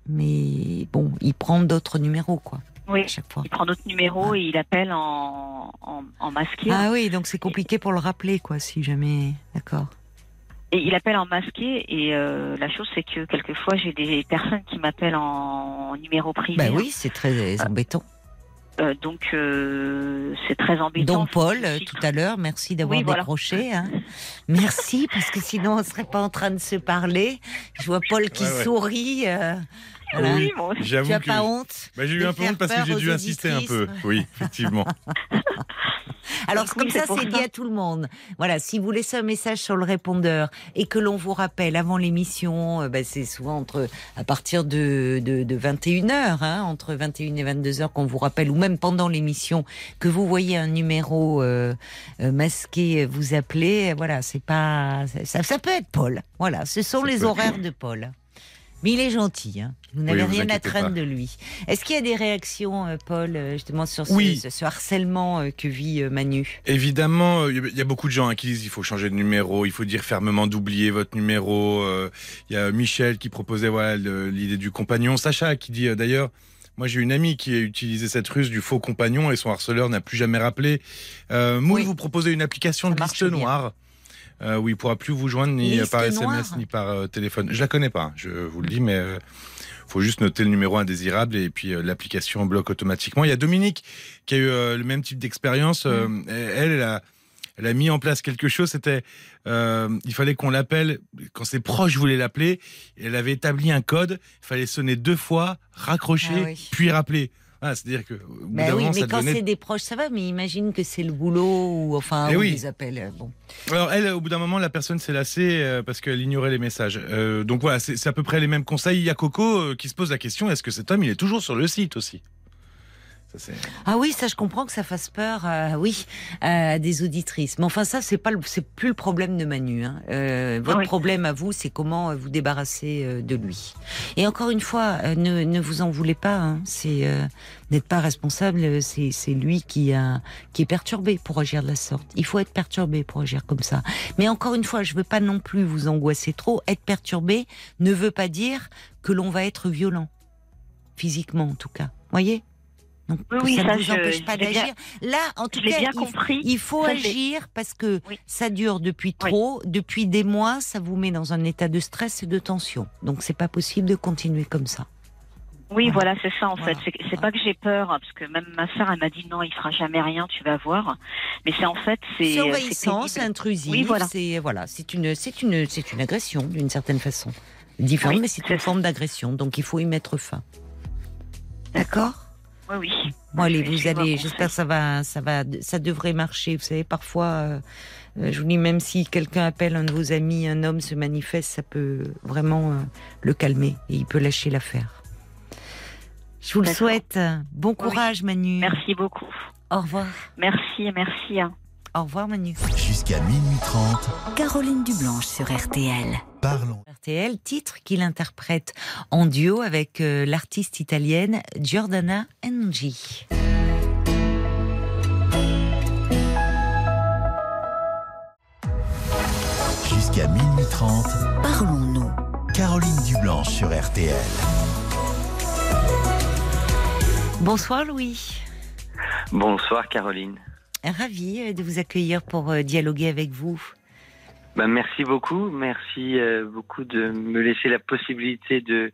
mais bon, il prend d'autres numéros, quoi, Oui. à chaque fois. Il prend d'autres numéros et il appelle en, en, en masqué. Ah oui, donc c'est compliqué pour le rappeler, quoi, si jamais. D'accord. Et il appelle en masqué et euh, la chose c'est que quelquefois j'ai des personnes qui m'appellent en numéro privé. Bah oui, c'est très embêtant. Euh, donc euh, c'est très embêtant. Donc Paul, tout à l'heure, merci d'avoir Oui, voilà. décroché. hein. Merci, parce que sinon on serait pas en train de se parler. Je vois Paul qui Ouais, ouais. sourit. Euh, voilà. Oui, bon, J'avoue Tu as que pas honte bah, j'ai eu un peu honte parce que j'ai dû insister un peu. Oui, effectivement. Alors Oui, comme ça, c'est dit à tout le monde. Voilà, si vous laissez un message sur le répondeur et que l'on vous rappelle avant l'émission, euh, bah, c'est souvent entre à partir de, de, de 21h, hein, entre 21 et 22h qu'on vous rappelle, ou même pendant l'émission, que vous voyez un numéro euh, euh, masqué vous appeler, euh, voilà, c'est pas... Ça, ça peut être Paul. Voilà, ce sont Ça les horaires de Paul. Mais il est gentil, hein. vous n'avez Oui, rien à craindre pas. de lui. Est-ce qu'il y a des réactions, euh, Paul, euh, justement sur ce, Oui. ce- ce harcèlement euh, que vit Manu? Évidemment, il y a beaucoup de gens hein, qui disent il faut changer de numéro, il faut dire fermement d'oublier votre numéro. Il y a Michel qui proposait voilà l'idée du compagnon. Sacha qui dit d'ailleurs, moi j'ai une amie qui a utilisé cette ruse du faux compagnon et son harceleur n'a plus jamais rappelé. Euh, Moon Oui. vous proposez une application Ça de liste noire. Euh, où il pourra plus vous joindre ni Liste par SMS noire ni par euh, téléphone. Je la connais pas, hein, je vous le dis, mais euh, faut juste noter le numéro indésirable et puis euh, l'application bloque automatiquement. Il y a Dominique qui a eu euh, le même type d'expérience. Mm. elle, elle a, elle a mis en place quelque chose. C'était, il fallait qu'on l'appelle quand ses proches voulaient l'appeler. Elle avait établi un code. Il fallait sonner deux fois, raccrocher, Ah oui. puis rappeler. Ah, C'est-à-dire que au bout d'un oui, moment, mais ça quand devenait c'est des proches, ça va, mais imagine que c'est le boulot ou enfin Eh ou oui. des appels. euh, Bon. Alors elle, au bout d'un moment, la personne s'est lassée euh, parce qu'elle ignorait les messages. Euh, donc voilà, c'est à peu près les mêmes conseils. Il y a Coco qui se pose la question est-ce que cet homme, il est toujours sur le site aussi? Ça, Ah oui, ça je comprends que ça fasse peur, euh, oui, à des auditrices. Mais enfin ça c'est pas, c'est plus le problème de Manu. hein. Euh, votre Oui. problème à vous, c'est comment euh, vous débarrasser euh, de lui. Et encore une fois, euh, ne, ne vous en voulez pas. hein. C'est euh, n'êtes pas responsable. euh, C'est c'est lui qui a qui est perturbé pour agir de la sorte. Il faut être perturbé pour agir comme ça. Mais encore une fois, je veux pas non plus vous angoisser trop. Être perturbé ne veut pas dire que l'on va être violent, physiquement en tout cas. Voyez? Donc Oui, ça ne vous je- empêche pas d'agir. Là, en tout cas, bien il, compris. il faut Ça, agir parce que Oui. ça dure depuis Oui. trop, depuis des mois, ça vous met dans un état de stress et de tension. Donc c'est pas possible de continuer comme ça. Oui, Voilà. c'est ça en Voilà. fait. C'est pas que j'ai peur, hein, parce que même ma sœur, elle m'a dit non, il fera jamais rien, tu vas voir. Mais c'est en fait, c'est envahissant, c'est intrusif, Oui, voilà. c'est voilà, c'est une, c'est une, c'est une agression d'une certaine façon. Différente, Oui, mais c'est c'est une ça. forme d'agression. Donc il faut y mettre fin. D'accord. Oui, oui. Bon allez, vous allez. J'espère que ça va, ça va, ça devrait marcher. Vous savez, parfois, euh, euh, je vous dis même si quelqu'un appelle un de vos amis, un homme se manifeste, ça peut vraiment euh, le calmer et il peut lâcher l'affaire. Je vous le souhaite. Bon courage, Manu. Merci beaucoup. Au revoir. Merci, merci. hein. Au revoir, Manu. Jusqu'à minuit 30, Caroline Dublanche sur RTL. parlons. RTL, titre qu'il interprète en duo avec euh, l'artiste italienne Giordana Engi. Jusqu'à minuit 30, Parlons-nous. Caroline Dublanche sur RTL. Bonsoir Louis. Bonsoir Caroline. Ravi euh, de vous accueillir pour euh, dialoguer avec vous. Ben, merci beaucoup, merci euh, beaucoup de me laisser la possibilité de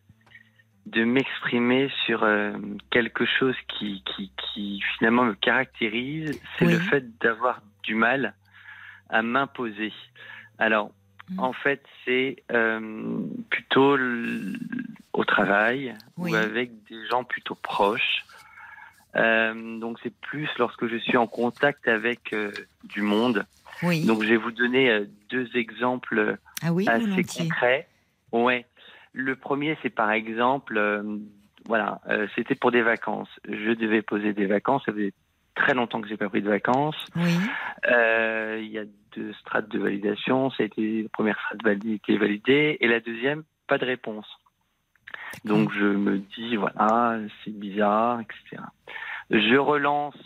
de m'exprimer sur euh, quelque chose qui, qui, qui finalement me caractérise, c'est Oui. le fait d'avoir du mal à m'imposer. Alors, Mm. en fait, c'est euh, plutôt au travail Oui. ou avec des gens plutôt proches. Euh, donc, c'est plus lorsque je suis en contact avec euh, du monde. Oui. Donc, je vais vous donner euh, deux exemples ah oui, assez volontiers. concret. Ouais. Le premier, c'est par exemple, voilà, c'était pour des vacances. Je devais poser des vacances. Ça faisait très longtemps que j'ai pas pris de vacances. Oui. Il y a deux strates de validation. Ça a été la première strate validée, validée, et la deuxième, pas de réponse. Donc je me dis voilà, c'est bizarre, etc. Je relance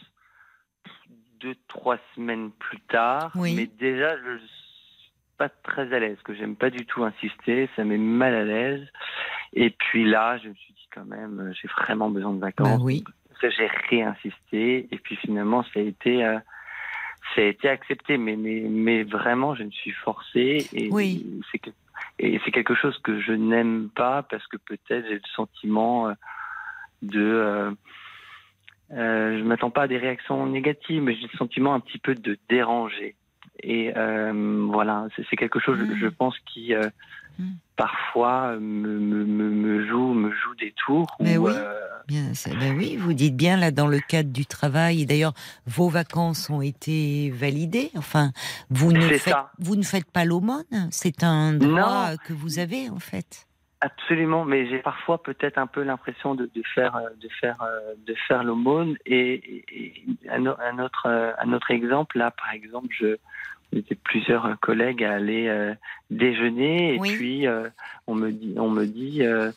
deux trois semaines plus tard, Oui. mais déjà je suis pas très à l'aise, que j'aime pas du tout insister, ça met mal à l'aise. Et puis là, je me suis dit quand même, euh, j'ai vraiment besoin de Bah vacances. oui. Ça, j'ai réinsisté, et puis finalement, ça a été, euh, ça a été accepté, mais, mais, mais vraiment, je me suis forcé, et Oui. c'est et c'est quelque chose que je n'aime pas parce que peut-être j'ai le sentiment euh, de, euh, euh, je m'attends pas à des réactions négatives, mais j'ai le sentiment un petit peu de déranger. Et euh, voilà, c'est quelque chose, Mm. je pense, qui euh, Mm. parfois me, me, me, me joue, me joue des tours. Mais où, oui. euh, Bien, ben oui, vous dites bien là dans le cadre du travail. Et d'ailleurs, vos vacances ont été validées. Enfin, vous ne faites, ça. vous ne faites pas l'aumône. C'est un droit Non. que vous avez en fait. Absolument, mais j'ai parfois peut-être un peu l'impression de, de faire euh, de faire euh, de faire l'aumône. Et, un, autre euh, un autre exemple là par exemple je on était plusieurs collègues à aller euh, déjeuner. Et Oui. puis euh, on me dit on me dit euh,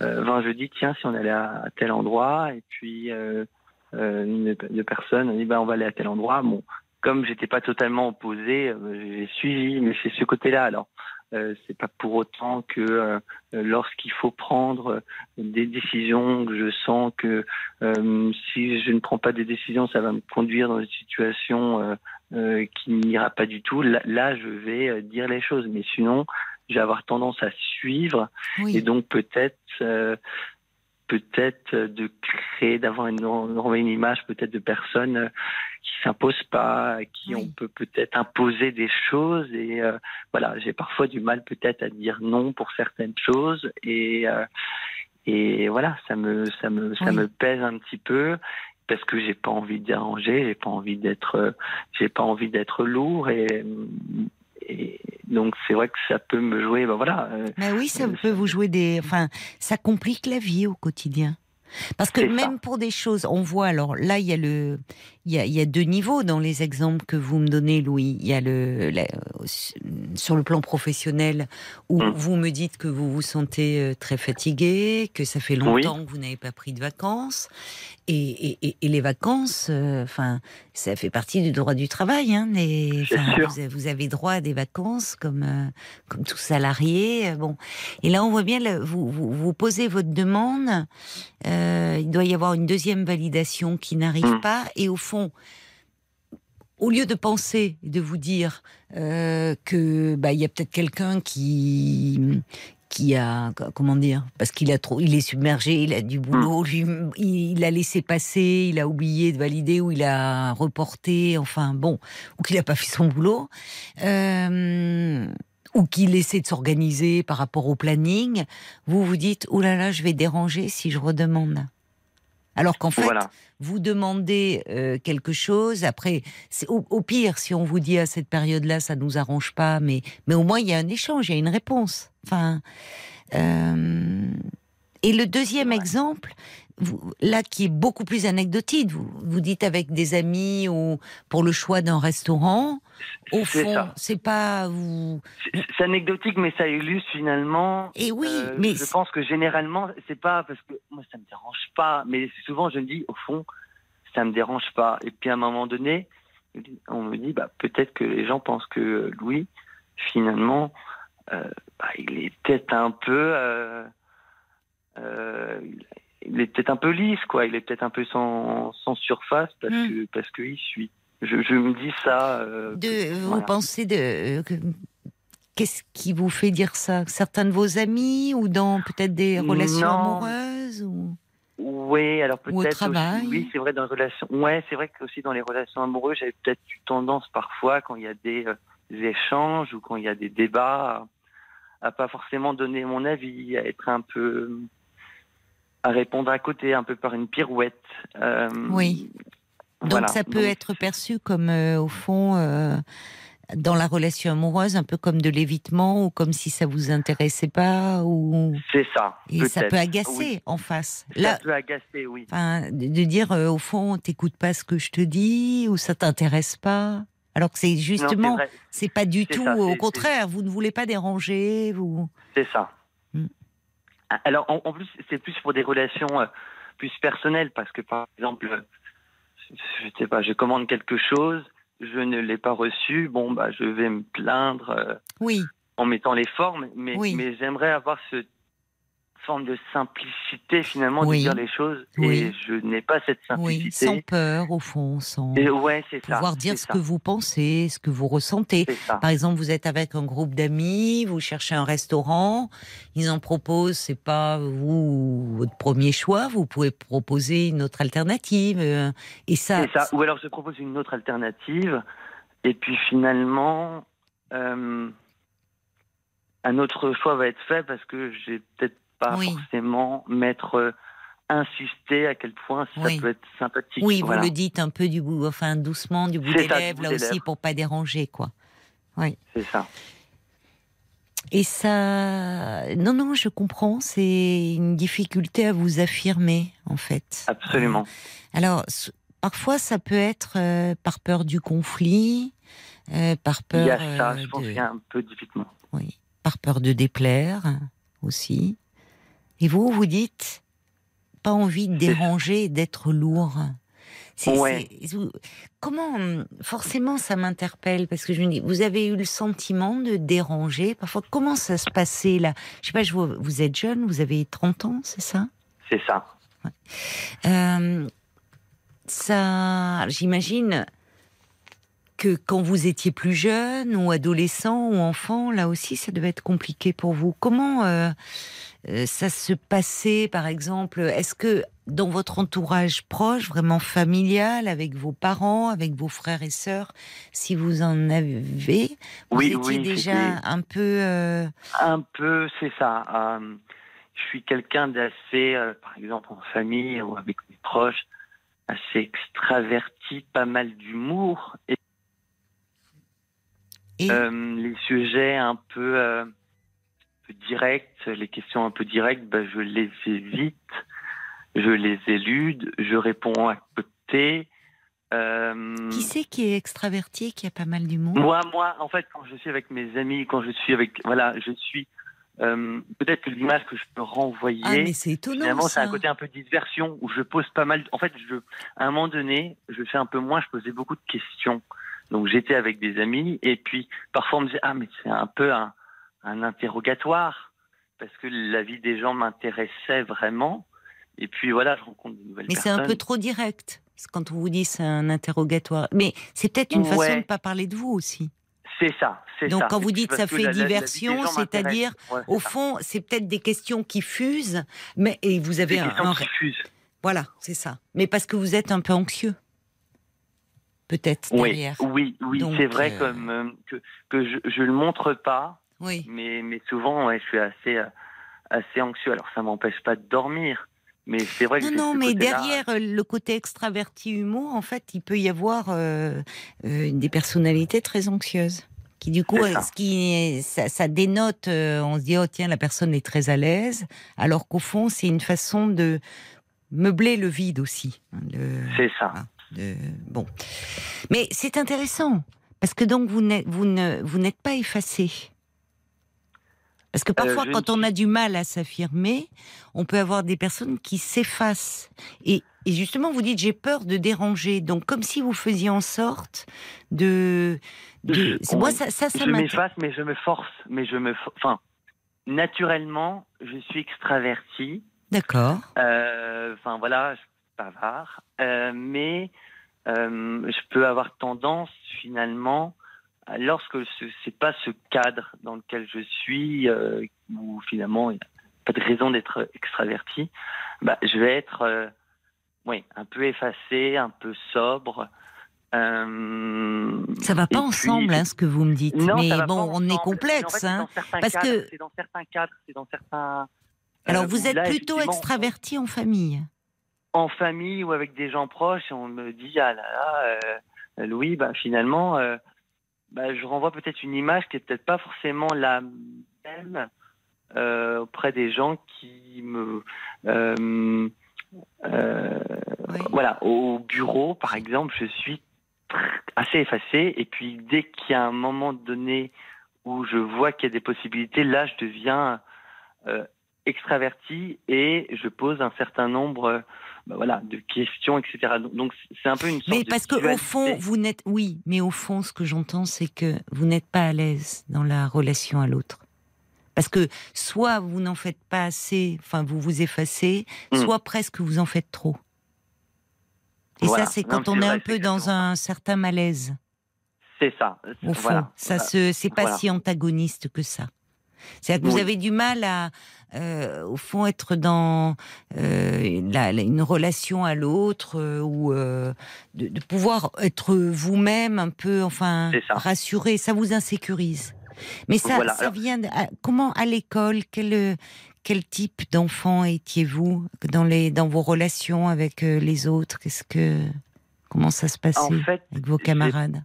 euh, je dis tiens si on allait à, à tel endroit. Et puis euh, euh, une de personnes on dit bah on va aller à tel endroit. Bon comme j'étais pas totalement opposé euh, j'ai suivi mais c'est ce côté là alors euh, c'est pas pour autant que euh, lorsqu'il faut prendre euh, des décisions, que je sens que euh, si je ne prends pas des décisions, ça va me conduire dans une situation euh, euh, qui n'ira pas du tout. Là, là, je vais dire les choses, mais sinon, je vais avoir tendance à suivre Oui. et donc peut-être euh, peut-être euh, de créer, d'avoir une, image peut-être de personnes euh, qui s'imposent pas, à qui Oui. on peut peut-être imposer des choses et euh, voilà, j'ai parfois du mal peut-être à dire non pour certaines choses et euh, et voilà, ça me ça me ça me pèse un petit peu parce que j'ai pas envie de déranger, j'ai pas envie d'être j'ai pas envie d'être lourd et et donc c'est vrai que ça peut me jouer ben voilà euh, Mais oui, ça Euh, peut vous jouer des. Enfin, ça complique la vie au quotidien. Parce que ça. même pour des choses, on voit, alors là, il y a le, il y a, il y a deux niveaux dans les exemples que vous me donnez, Louis. Il y a le, la- sur le plan professionnel, où Mm. vous me dites que vous vous sentez euh, très fatigué, que ça fait Oui. longtemps que vous n'avez pas pris de vacances. Et, et- et- et les vacances, euh, enfin, ça fait partie du droit du travail. Hein, les, vous, avez, vous avez droit à des vacances comme, euh, comme tout salarié. euh, Bon. Et là, on voit bien, vous, vous, vous posez votre demande. euh, il doit y avoir une deuxième validation qui n'arrive Mm. pas. Et au fond, au lieu de penser, et de vous dire euh, que bah il y a peut-être quelqu'un qui qui a comment dire parce qu'il a trop il est submergé il a du boulot lui il, il a laissé passer il a oublié de valider ou il a reporté enfin bon ou qu'il a pas fait son boulot euh, ou qu'il essaie de s'organiser par rapport au planning vous vous dites oh là là je vais déranger si je redemande alors qu'en fait Voilà. vous demandez euh, quelque chose. Après, c'est au, au pire, si on vous dit à cette période-là, ça nous arrange pas, mais mais au moins il y a un échange, il y a une réponse. Enfin, euh, et le deuxième exemple, vous, là qui est beaucoup plus anecdotique, vous vous dites avec des amis ou pour le choix d'un restaurant. Au fond, c'est pas vous. C'est anecdotique, mais ça illustre finalement. Et oui, euh, mais je pense que généralement, c'est pas parce que moi ça me dérange pas, mais souvent je me dis au fond, ça me dérange pas. Et puis à un moment donné, on me dit bah peut-être que les gens pensent que Louis, finalement, euh, bah, il est peut-être un peu, euh, euh, il est peut-être un peu lisse quoi. Il est peut-être un peu sans, sans surface parce Hmm. que parce qu'il suit. Je, je me dis ça. euh, de, vous voilà. pensez de euh, que- qu'est-ce qui vous fait dire ça? Certains de vos amis ou dans peut-être des relations Non. amoureuses ou? Oui, alors peut-être. Oui, c'est vrai dans les relations. Ouais, c'est vrai que aussi dans les relations amoureuses, j'avais peut-être eu tendance parfois quand il y a des, euh, des échanges ou quand il y a des débats à, à pas forcément donner mon avis, à être un peu à répondre à côté, un peu par une pirouette. Euh, Oui. Donc voilà. ça peut Donc, être perçu comme euh, au fond euh, dans la relation amoureuse un peu comme de l'évitement ou comme si ça vous intéressait pas ou C'est ça. et ça peut agacer Oui. en face. Ça Là, peut agacer, oui. enfin, de, dire au fond t'écoutes pas ce que je te dis ou ça t'intéresse pas. Alors que c'est justement c'est pas du tout ça, au contraire. Vous ne voulez pas déranger vous. C'est ça. Alors, en, en plus, c'est plus pour des relations euh, plus personnelles, parce que par exemple, je sais pas, je commande quelque chose, je ne l'ai pas reçu, bon, bah, je vais me plaindre euh, Oui. en mettant les formes, mais, Oui. mais j'aimerais avoir cette forme de simplicité finalement Oui. de dire les choses, Oui. et je n'ai pas cette Oui, sans simplicité. peur au fond, sans Et ouais, c'est ça. pouvoir dire ce ça, que vous pensez, ce que vous ressentez. Par exemple, vous êtes avec un groupe d'amis, vous cherchez un restaurant, ils en proposent, c'est pas vous votre premier choix, vous pouvez proposer une autre alternative. euh, Et ça. Ou alors je propose une autre alternative. Et puis finalement, euh, un autre choix va être fait parce que j'ai peut-être pas Oui. forcément m'être euh, insisté à quel point ça Oui. peut être sympathique. oui, Voilà. vous le dites un peu du bout, enfin doucement, du bout des ça, lèvres, là aussi, lèvres. pour pas déranger, quoi. C'est ça. Et ça, non, non, je comprends, c'est une difficulté à vous affirmer, en fait. Absolument. Alors, s- parfois, ça peut être euh, par peur du conflit, euh, par peur, Il y a ça, euh, je pense de, qu'il y a un peu d'évitement. oui, par peur de déplaire aussi. Et vous, vous dites pas envie de déranger, d'être lourd. Ouais. comment Forcément, ça m'interpelle parce que je me dis, vous avez eu le sentiment de déranger. Parfois, comment ça se passait là? Je sais pas, je vous êtes jeune, vous avez 30 ans, c'est ça? C'est ça. euh, ça, j'imagine que quand vous étiez plus jeune ou adolescent ou enfant, là aussi, ça devait être compliqué pour vous. Comment euh, ça se passait, par exemple Est-ce que dans votre entourage proche, vraiment familial, avec vos parents, avec vos frères et sœurs, si vous en avez, vous Oui, étiez oui, déjà un peu... euh, Un peu, c'est ça. Euh, je suis quelqu'un d'assez, euh, par exemple en famille ou avec mes proches, assez extraverti, pas mal d'humour et et Euh, les sujets un peu, euh, peu directs, les questions un peu directes, bah, je les évite. je les élude, je réponds à côté. Euh, Qui c'est qui est extraverti, qui a pas mal d'humour? Moi, moi, en fait, quand je suis avec mes amis, quand je suis avec, voilà, je suis euh, peut-être que l'image que je peux renvoyer. Ah, mais c'est étonnant. Finalement, c'est un côté un peu diversion où je pose pas mal. En fait, je, à un moment donné, je fais un peu moins, je posais beaucoup de questions. Donc j'étais avec des amis et puis parfois on me disait ah mais c'est un peu un, un interrogatoire parce que la vie des gens m'intéressait vraiment. Et puis voilà, je rencontre de nouvelles Mais c'est personnes. un peu trop direct. Quand on vous dit c'est un interrogatoire. Mais c'est peut-être une façon de ne pas parler de vous aussi. C'est ça, c'est Donc, ça. quand vous dites ça fait la- diversion, c'est-à-dire. Ouais, Au c'est ça. fond, c'est peut-être des questions qui fusent, mais et vous avez des un, un- qui fusent. voilà, c'est ça. Mais parce que vous êtes un peu anxieux, peut-être Oui, derrière. oui, oui, c'est vrai euh, comme euh, que, que je, je le montre pas, Oui. mais, mais souvent ouais, je suis assez, euh, assez anxieux. Alors ça m'empêche pas de dormir, mais c'est vrai que Non, non, mais derrière euh, le côté extraverti humour, en fait, il peut y avoir euh, euh, des personnalités très anxieuses. Qui du coup, ça. ce qui ça, ça dénote, euh, on se dit oh tiens la personne est très à l'aise, alors qu'au fond c'est une façon de meubler le vide aussi. hein, C'est ça. de- bon, mais c'est intéressant parce que donc vous n'êtes vous ne vous n'êtes pas effacé. Parce que parfois, Euh, je quand on a du mal à s'affirmer, on peut avoir des personnes qui s'effacent. Et, et justement, vous dites j'ai peur de déranger. Donc, comme si vous faisiez en sorte de. de... Je- c'est- Moi, ça, ça, ça je m'efface, mais je me force, mais je me, enfin, naturellement, je suis extraverti. D'accord. Euh, Enfin voilà, je suis bavard, Euh, mais euh, je peux avoir tendance finalement, lorsque ce c'est pas ce cadre dans lequel je suis, euh, où finalement il n'y a pas de raison d'être extraverti, bah, je vais être, euh, oui, un peu effacé, un peu sobre. Euh, Ça va pas puis, ensemble, hein, ce que vous me dites. non, mais bon, on ensemble. est en complexe. fait, hein. dans certains parce cadres, que- c'est dans certains cadres, c'est dans certains. Alors, euh, vous où êtes là, plutôt extraverti en famille? En famille ou avec des gens proches, et on me dit ah là là, euh, Louis, bah finalement, bah, je renvoie peut-être une image qui est peut-être pas forcément la même euh, auprès des gens qui me euh, euh, Oui. voilà, au bureau, par exemple, je suis assez effacé. Et puis, dès qu'il y a un moment donné où je vois qu'il y a des possibilités, là, je deviens extraverti et je pose un certain nombre bah, voilà, de questions, etc. Donc, c'est un peu une sorte Mais de parce que au fond, vous n'êtes. Oui, mais au fond, ce que j'entends, c'est que vous n'êtes pas à l'aise dans la relation à l'autre. Parce que soit vous n'en faites pas assez, enfin vous vous effacez, Mm. soit presque vous en faites trop. Et Voilà. ça, c'est quand on est un peu dans un certain malaise. C'est ça. Au fond, Voilà. ça se, c'est pas Voilà. si antagoniste que ça. C'est-à-dire que vous avez du mal à, euh, au fond, être dans euh, la- la- une relation à l'autre euh, ou de, de pouvoir être vous-même un peu, enfin, ça. rassuré. Ça vous insécurise. Mais ça, Voilà. ça vient. de- à- comment à l'école quel quel type d'enfant étiez-vous dans les dans vos relations avec les autres? Qu'est-ce que comment ça se passait En fait, avec vos camarades?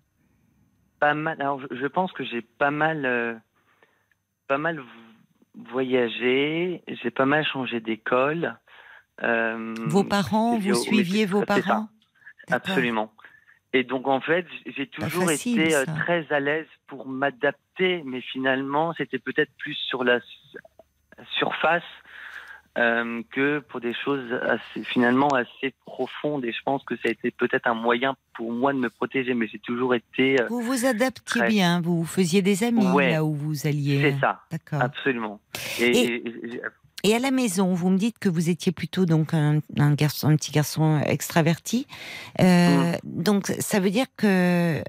pas mal. Alors, je, pense que j'ai pas mal, pas mal voyagé. J'ai pas mal changé d'école. Euh, Vos parents, vous suiviez vos parents? Absolument. Et donc en fait, j'ai toujours facile, été euh, ça. très à l'aise pour m'adapter, mais finalement, c'était peut-être plus sur la su- surface euh, que pour des choses assez, finalement assez profondes. Et je pense que ça a été peut-être un moyen pour moi de me protéger, mais j'ai toujours été. euh, Vous vous adaptiez Très. bien, vous vous faisiez des amis Ouais. là où vous alliez. c'est ça, D'accord. absolument. Et, Et- et- et- Et à la maison, vous me dites que vous étiez plutôt donc un, un garçon, un petit garçon extraverti. Euh, Donc ça veut dire que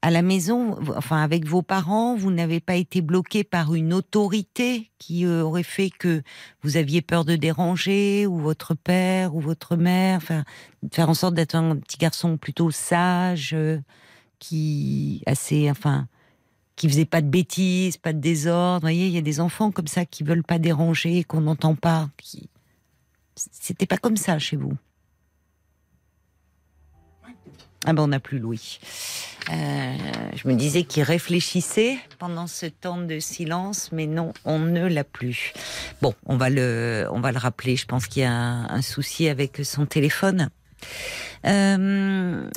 à la maison, enfin avec vos parents, vous n'avez pas été bloqué par une autorité qui euh, aurait fait que vous aviez peur de déranger, ou votre père ou votre mère, enfin faire en sorte d'être un petit garçon plutôt sage, euh, qui assez, enfin qui faisait pas de bêtises, pas de désordre. Vous voyez, il y a des enfants comme ça qui veulent pas déranger, qu'on n'entend pas. Qui... C'était pas comme ça chez vous. Ah ben on n'a plus Louis. Euh, je me disais qu'il réfléchissait pendant ce temps de silence, mais non, on ne l'a plus. Bon, on va le, on va le rappeler. Je pense qu'il y a un, souci avec son téléphone. Euh,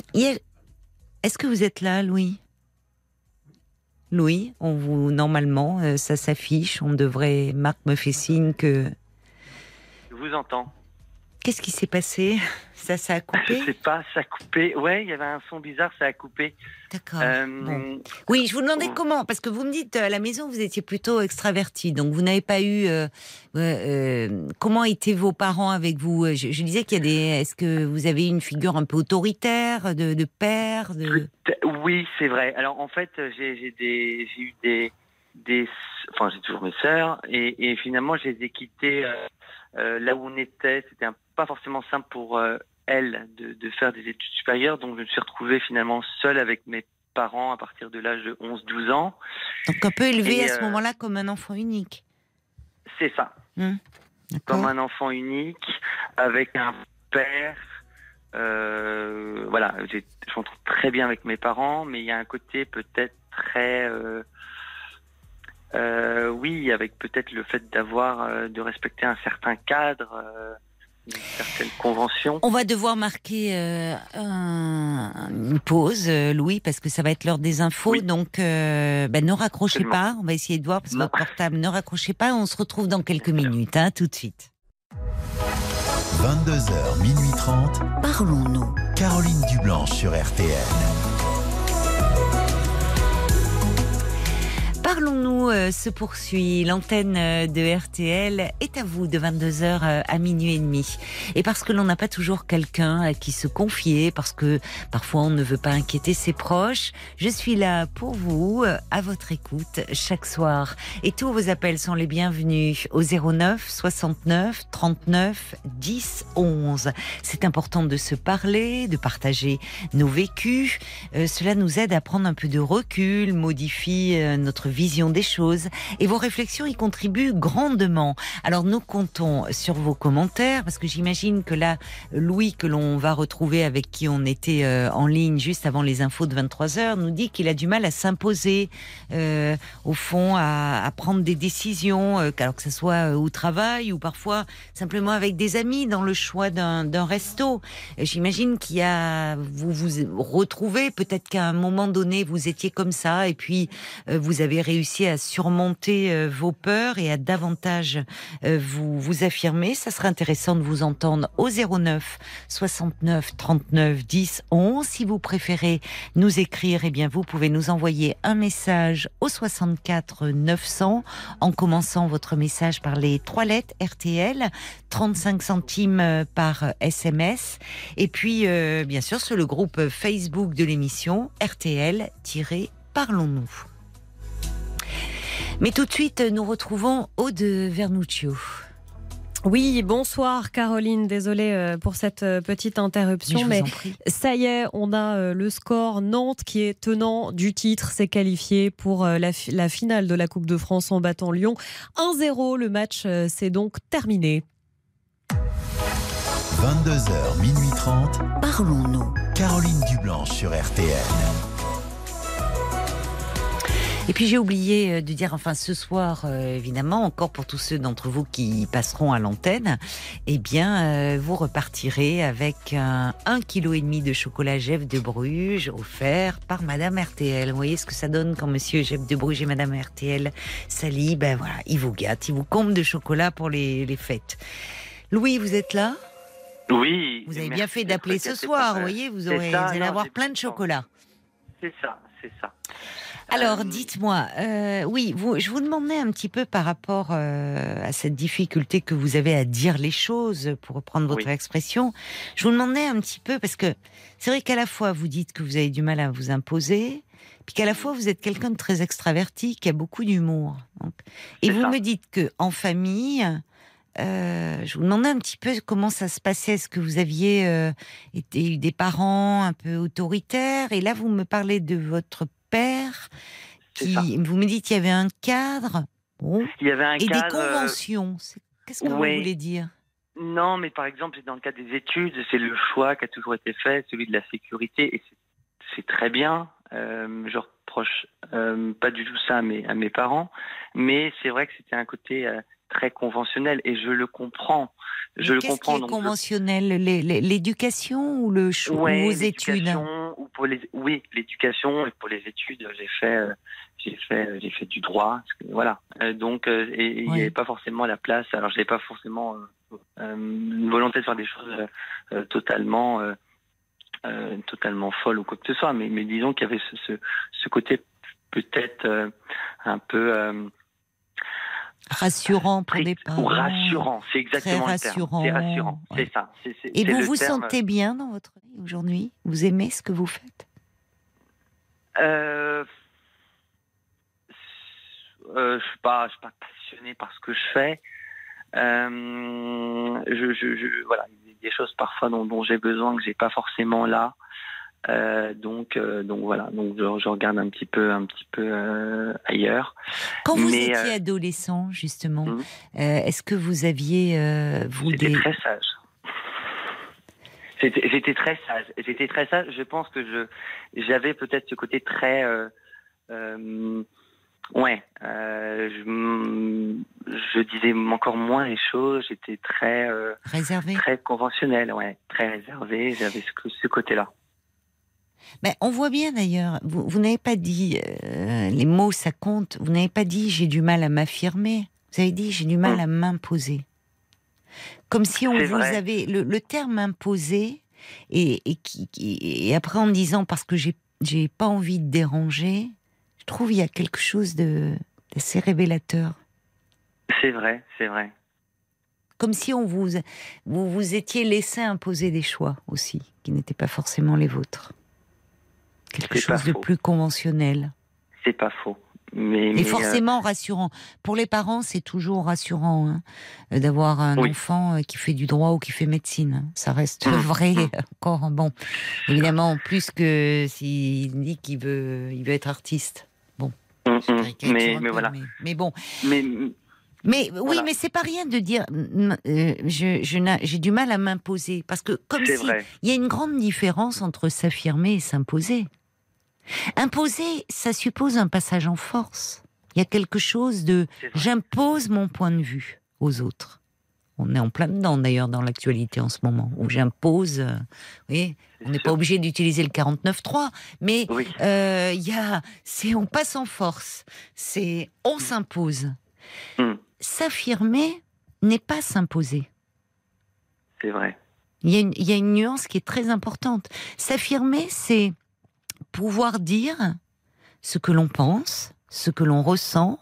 Est-ce que vous êtes là, Louis? Louis, on vous normalement, euh, ça s'affiche. On devrait. Marc me fait signe que. Je vous entends. Qu'est-ce qui s'est passé? Ça, ça a coupé Je sais pas, ça a coupé. Ouais, il y avait un son bizarre, ça a coupé. D'accord. Euh... Bon. Oui, je vous demandais oh. comment, parce que vous me dites à la maison vous étiez plutôt extraverti, donc vous n'avez pas eu. Euh, euh, comment étaient vos parents avec vous? Je, je, disais qu'il y a des. Est-ce que vous avez une figure un peu autoritaire, de, de père de... Oui, c'est vrai. Alors en fait, j'ai eu des, des, enfin j'ai toujours mes sœurs, et, et finalement je les ai quittées. Euh, là où on était, c'était pas forcément simple pour euh, elle de, de, faire des études supérieures, donc je me suis retrouvé finalement seul avec mes parents à partir de l'âge de 11-12 ans. Donc un peu élevé Et, à ce euh, moment-là comme un enfant unique. C'est ça. Mmh. Comme un enfant unique, avec un père. Euh, voilà, je m'entends très bien avec mes parents, mais il y a un côté peut-être très euh, euh, oui, avec peut-être le fait d'avoir, euh, de respecter un certain cadre, euh, une certaine convention. On va devoir marquer euh, un, une pause, euh, Louis, parce que ça va être l'heure des infos. Oui. Donc, ben, ne raccrochez Absolument. pas. On va essayer de voir parce que votre portable, ne raccrochez pas. On se retrouve dans quelques minutes, hein, tout de suite. 22h, minuit 30. Parlons-nous. Caroline Dublanche sur RTL. Parlons-nous euh, se poursuit. L'antenne euh, de RTL est à vous de 22h euh, à minuit et demi. Et parce que l'on n'a pas toujours quelqu'un à qui se confier, parce que parfois on ne veut pas inquiéter ses proches, je suis là pour vous, à votre écoute, chaque soir. Et tous vos appels sont les bienvenus au 09 69 39 10 11. C'est important de se parler, de partager nos vécus. Cela nous aide à prendre un peu de recul, modifie notre vision des choses et vos réflexions y contribuent grandement. Alors nous comptons sur vos commentaires parce que j'imagine que là, Louis, que l'on va retrouver avec qui on était euh, en ligne juste avant les infos de 23 heures, nous dit qu'il a du mal à s'imposer, euh, au fond, à, prendre des décisions, euh, alors que ce soit au travail ou parfois simplement avec des amis dans le choix d'un resto. J'imagine qu'il y a, vous vous retrouvez, peut-être qu'à un moment donné, vous étiez comme ça et puis vous avez réussi à surmonter euh, vos peurs et à davantage euh, vous, vous affirmer. Ça serait intéressant de vous entendre au 09 69 39 10 11. Si vous préférez nous écrire, eh bien, vous pouvez nous envoyer un message au 64 900 en commençant votre message par les trois lettres RTL, 35 centimes euh, par SMS. Et puis, bien sûr, sur le groupe Facebook de l'émission RTL-Parlons-nous. Mais tout de suite, nous retrouvons Aude Vernuccio. Oui, bonsoir Caroline, désolée euh, pour cette euh, petite interruption, mais ça y est, on a euh, le score Nantes qui est tenant du titre, s'est qualifié pour la, fi- la finale de la Coupe de France en battant Lyon. 1-0, le match s'est donc terminé. 22h, minuit 30. Parlons-nous. Caroline Dublanche sur RTL. Et puis j'ai oublié euh, de dire, enfin ce soir, euh, évidemment, encore pour tous ceux d'entre vous qui passeront à l'antenne, eh bien, euh, vous repartirez avec un 1,5 kg de chocolat Jeff de Bruges offert par Madame RTL. Vous voyez ce que ça donne quand Monsieur Jeff de Bruges et Madame RTL s'allient Ben voilà, ils vous gâtent, ils vous comblent de chocolat pour les, les fêtes. Louis, vous êtes là? Oui. Vous avez bien fait d'appeler ce soir, vous voyez, vous, c'est aurez, ça, vous allez non, avoir plein de chocolat. C'est ça, c'est ça. Alors, dites-moi, euh, oui, vous, je vous demandais un petit peu par rapport euh, à cette difficulté que vous avez à dire les choses, pour reprendre votre Oui. expression. Je vous demandais un petit peu, parce que c'est vrai qu'à la fois vous dites que vous avez du mal à vous imposer, puis qu'à la fois vous êtes quelqu'un de très extraverti, qui a beaucoup d'humour. Et vous ça. me dites que en famille, euh, je vous demandais un petit peu comment ça se passait. Est-ce que vous aviez euh, été, eu des parents un peu autoritaires? Et là, vous me parlez de votre père, qui, vous me dites qu'il y avait un cadre bon, Il y avait un et cadre. des euh, conventions. Qu'est-ce que ouais. vous voulez dire? Non, mais par exemple, dans le cas des études, c'est le choix qui a toujours été fait, celui de la sécurité, et c'est- très bien. Euh, je reproche euh, pas du tout ça à mes, à mes parents, mais c'est vrai que c'était un côté euh, très conventionnel, et je le comprends. Je Mais le Qu'est-ce comprends. qui est donc conventionnel? L'éducation ou le choix aux études? Pour les oui l'éducation et pour les études j'ai fait euh, j'ai fait euh, j'ai fait du droit voilà. Euh, donc et il n'y avait pas forcément la place alors je n'avais pas forcément une volonté de faire des choses totalement euh, totalement folles ou quoi que ce soit mais mais disons qu'il y avait ce ce, ce côté peut-être euh, un peu Rassurant pour les parents. ou rassurant c'est exactement le terme rassurant, c'est rassurant ouais. c'est ça c'est c'est- Et vous vous terme. sentez bien dans votre vie aujourd'hui? Vous aimez ce que vous faites? Euh, euh, je suis pas, je suis pas passionné par ce que je fais. Euh, je, je, je- voilà, il y a des choses parfois dont, dont j'ai besoin que j'ai pas forcément là. Euh, donc, euh, donc voilà, donc je, je regarde un petit peu, un petit peu euh, ailleurs. Quand vous Mais, étiez adolescent, justement, euh, est-ce que vous aviez vous J'étais des très sage. J'étais j'étais très sage. J'étais très sage. Je pense que je j'avais peut-être ce côté très ouais. je, je disais encore moins les choses. J'étais très réservés très conventionnel. Ouais, très réservé. J'avais ce, ce côté-là. Ben, on voit bien d'ailleurs, vous, vous n'avez pas dit, euh, les mots ça compte, vous n'avez pas dit j'ai du mal à m'affirmer, vous avez dit j'ai du mal à m'imposer. Comme si on vous vrai. avait, le, le terme imposer, et, et, qui, qui- et après en disant parce que j'ai pas envie de déranger, je trouve il y a quelque chose d'assez révélateur. C'est vrai, c'est vrai. Comme si on vous, vous vous étiez laissé imposer des choix aussi, qui n'étaient pas forcément les vôtres. Quelque chose de faux. plus conventionnel. C'est pas faux. Mais, Et mais, euh, forcément rassurant. Pour les parents, c'est toujours rassurant hein, euh, d'avoir un Oui. enfant euh, qui fait du droit ou qui fait médecine. Ça reste Mm. vrai encore. Bon, évidemment, plus que s'il dit qu'il veut, il veut être artiste. Je hum. caricature mais, mais peu, voilà. Mais, bon, Mais mais oui, Voilà. mais c'est pas rien de dire. mm, euh, je, je j'ai du mal à m'imposer parce que comme c'est si vrai. il y a une grande différence entre s'affirmer et s'imposer. Imposer, ça suppose un passage en force. Il y a quelque chose de j'impose mon point de vue aux autres. On est en plein dedans d'ailleurs dans l'actualité en ce moment, où j'impose. euh, voyez, on n'est pas obligé d'utiliser le 49.3, mais Oui. euh, il y a, c'est on passe en force, c'est on s'impose. Mm. S'affirmer n'est pas s'imposer. C'est vrai. Y, il y a une nuance qui est très importante. S'affirmer, c'est pouvoir dire ce que l'on pense, ce que l'on ressent,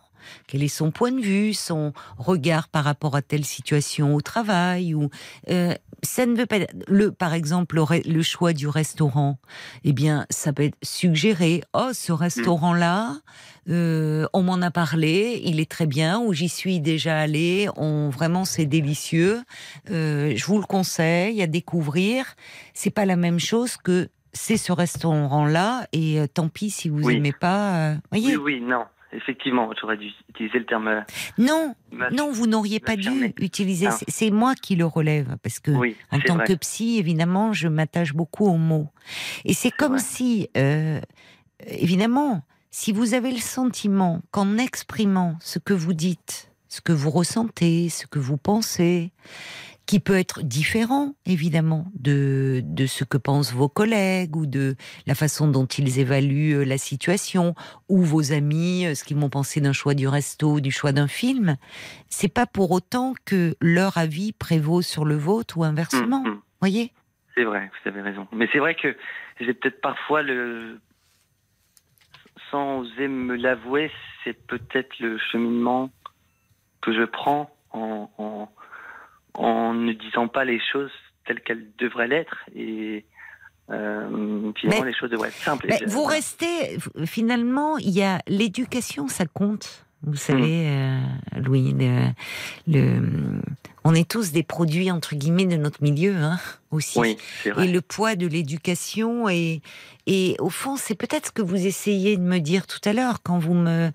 quel est son point de vue, son regard par rapport à telle situation au travail. Ou euh, ça ne veut pas le, par exemple, le, choix du restaurant. Eh bien, ça peut être suggéré. Oh, ce restaurant-là, euh, on m'en a parlé, il est très bien. Ou j'y suis déjà allé. On vraiment, c'est délicieux. Euh, je vous le conseille à découvrir. C'est pas la même chose que c'est ce restaurant-là et euh, tant pis si vous Oui. aimez pas. euh, voyez Oui, oui, non. Effectivement, j'aurais dû utiliser le terme. euh, Non, non, vous n'auriez pas dû utiliser. Ah. c'est- moi qui le relève parce que Oui, en tant vrai. que psy, évidemment, je m'attache beaucoup aux mots. Et c'est comme vrai. si, euh, évidemment, si vous avez le sentiment qu'en exprimant ce que vous dites, ce que vous ressentez, ce que vous pensez, qui peut être différent, évidemment, de, de ce que pensent vos collègues ou de la façon dont ils évaluent euh, la situation, ou vos amis, euh, ce qu'ils m'ont pensé d'un choix du resto, du choix d'un film, c'est pas pour autant que leur avis prévaut sur le vôtre ou inversement. Hum. Voyez? C'est vrai, vous avez raison. Mais c'est vrai que j'ai peut-être parfois le. Sans oser me l'avouer, c'est peut-être le cheminement que je prends en, en, en ne disant pas les choses telles qu'elles devraient l'être. Et euh, finalement, Mais- les choses devraient être simples. Vous restez, finalement, il y a l'éducation, ça compte? Vous savez, euh, Louis, le, le- on est tous des produits entre guillemets de notre milieu, hein, aussi. Oui, c'est Et vrai. le poids de l'éducation et et au fond c'est peut-être ce que vous essayez de me dire tout à l'heure quand vous me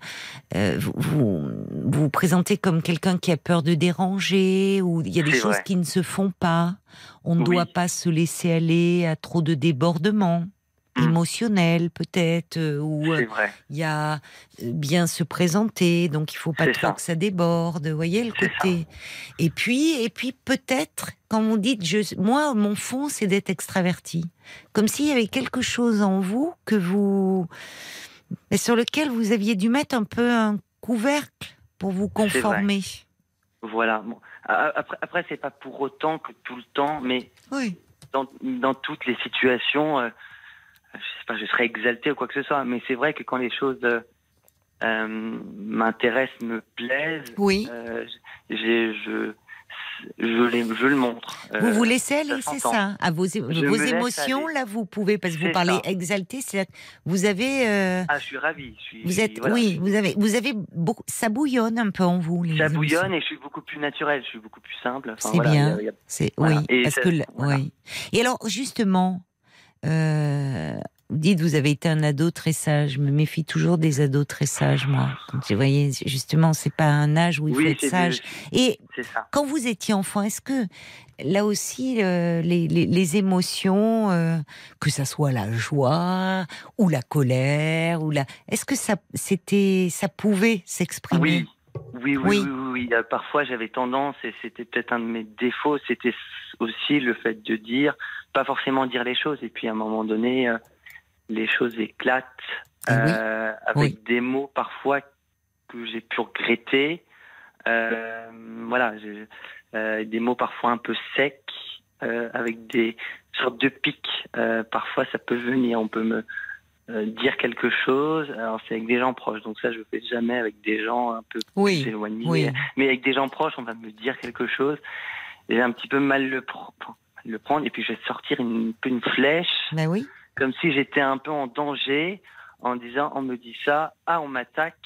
euh, vous, vous vous présentez comme quelqu'un qui a peur de déranger, ou il y a des choses vrai. qui ne se font pas. On ne Oui. doit pas se laisser aller à trop de débordements Mm. émotionnels, peut-être, euh, ou euh, il y a euh, bien se présenter, donc il faut pas trop ça. que ça déborde. Vous voyez le côté. Et puis, et puis peut-être, quand vous dites, je, moi, mon fond, c'est d'être extraverti, comme s'il y avait quelque chose en vous que vous, mais sur lequel vous aviez dû mettre un peu un couvercle pour vous conformer. Voilà. Bon. Après, après c'est pas pour autant que tout le temps, mais Oui. dans, dans toutes les situations, euh, je sais pas, je serais exalté ou quoi que ce soit, mais c'est vrai que quand les choses euh, m'intéressent, me plaisent, Oui. euh, je, je, les, je le montre. Vous Euh, vous laissez aller, c'est ça. À vos, émotions, là, vous pouvez, parce que vous parlez ça. exalté, c'est vous avez. Ah, je suis ravi. Je suis, Vous êtes, voilà, oui, vous avez, vous avez beaucoup, ça bouillonne un peu en vous. Les Ça bouillonne et je suis beaucoup plus naturel, je suis beaucoup plus simple. Enfin, C'est voilà, bien. C'est Voilà. oui, Et parce ça- que le- voilà. oui. Et alors justement, euh, vous dites vous avez été un ado très sage. Je me méfie toujours des ados très sages, moi. Donc, vous voyez, justement, c'est pas un âge où il faut être sage. Et quand vous étiez enfant, est-ce que là aussi euh, les, les- les émotions, euh, que ça soit la joie ou la colère ou la, est-ce que ça c'était, ça pouvait s'exprimer? Oui. Oui, oui, Oui. oui. Euh, Parfois, j'avais tendance, et c'était peut-être un de mes défauts, c'était aussi le fait de dire, pas forcément dire les choses, et puis à un moment donné, euh, les choses éclatent Ah oui. euh, avec des mots parfois que j'ai pu regretter. Euh, voilà, des mots parfois un peu secs, avec des sortes de pics. Parfois, ça peut venir, on peut me dire quelque chose. Alors, c'est avec des gens proches, donc ça, je fais jamais avec des gens un peu Oui, plus éloignés. oui. Mais avec des gens proches, on va me dire quelque chose. Et j'ai un petit peu mal le, pr- le prendre, et puis je vais sortir une, une flèche, Ben oui. comme si j'étais un peu en danger, en disant, on me dit ça, ah, on m'attaque.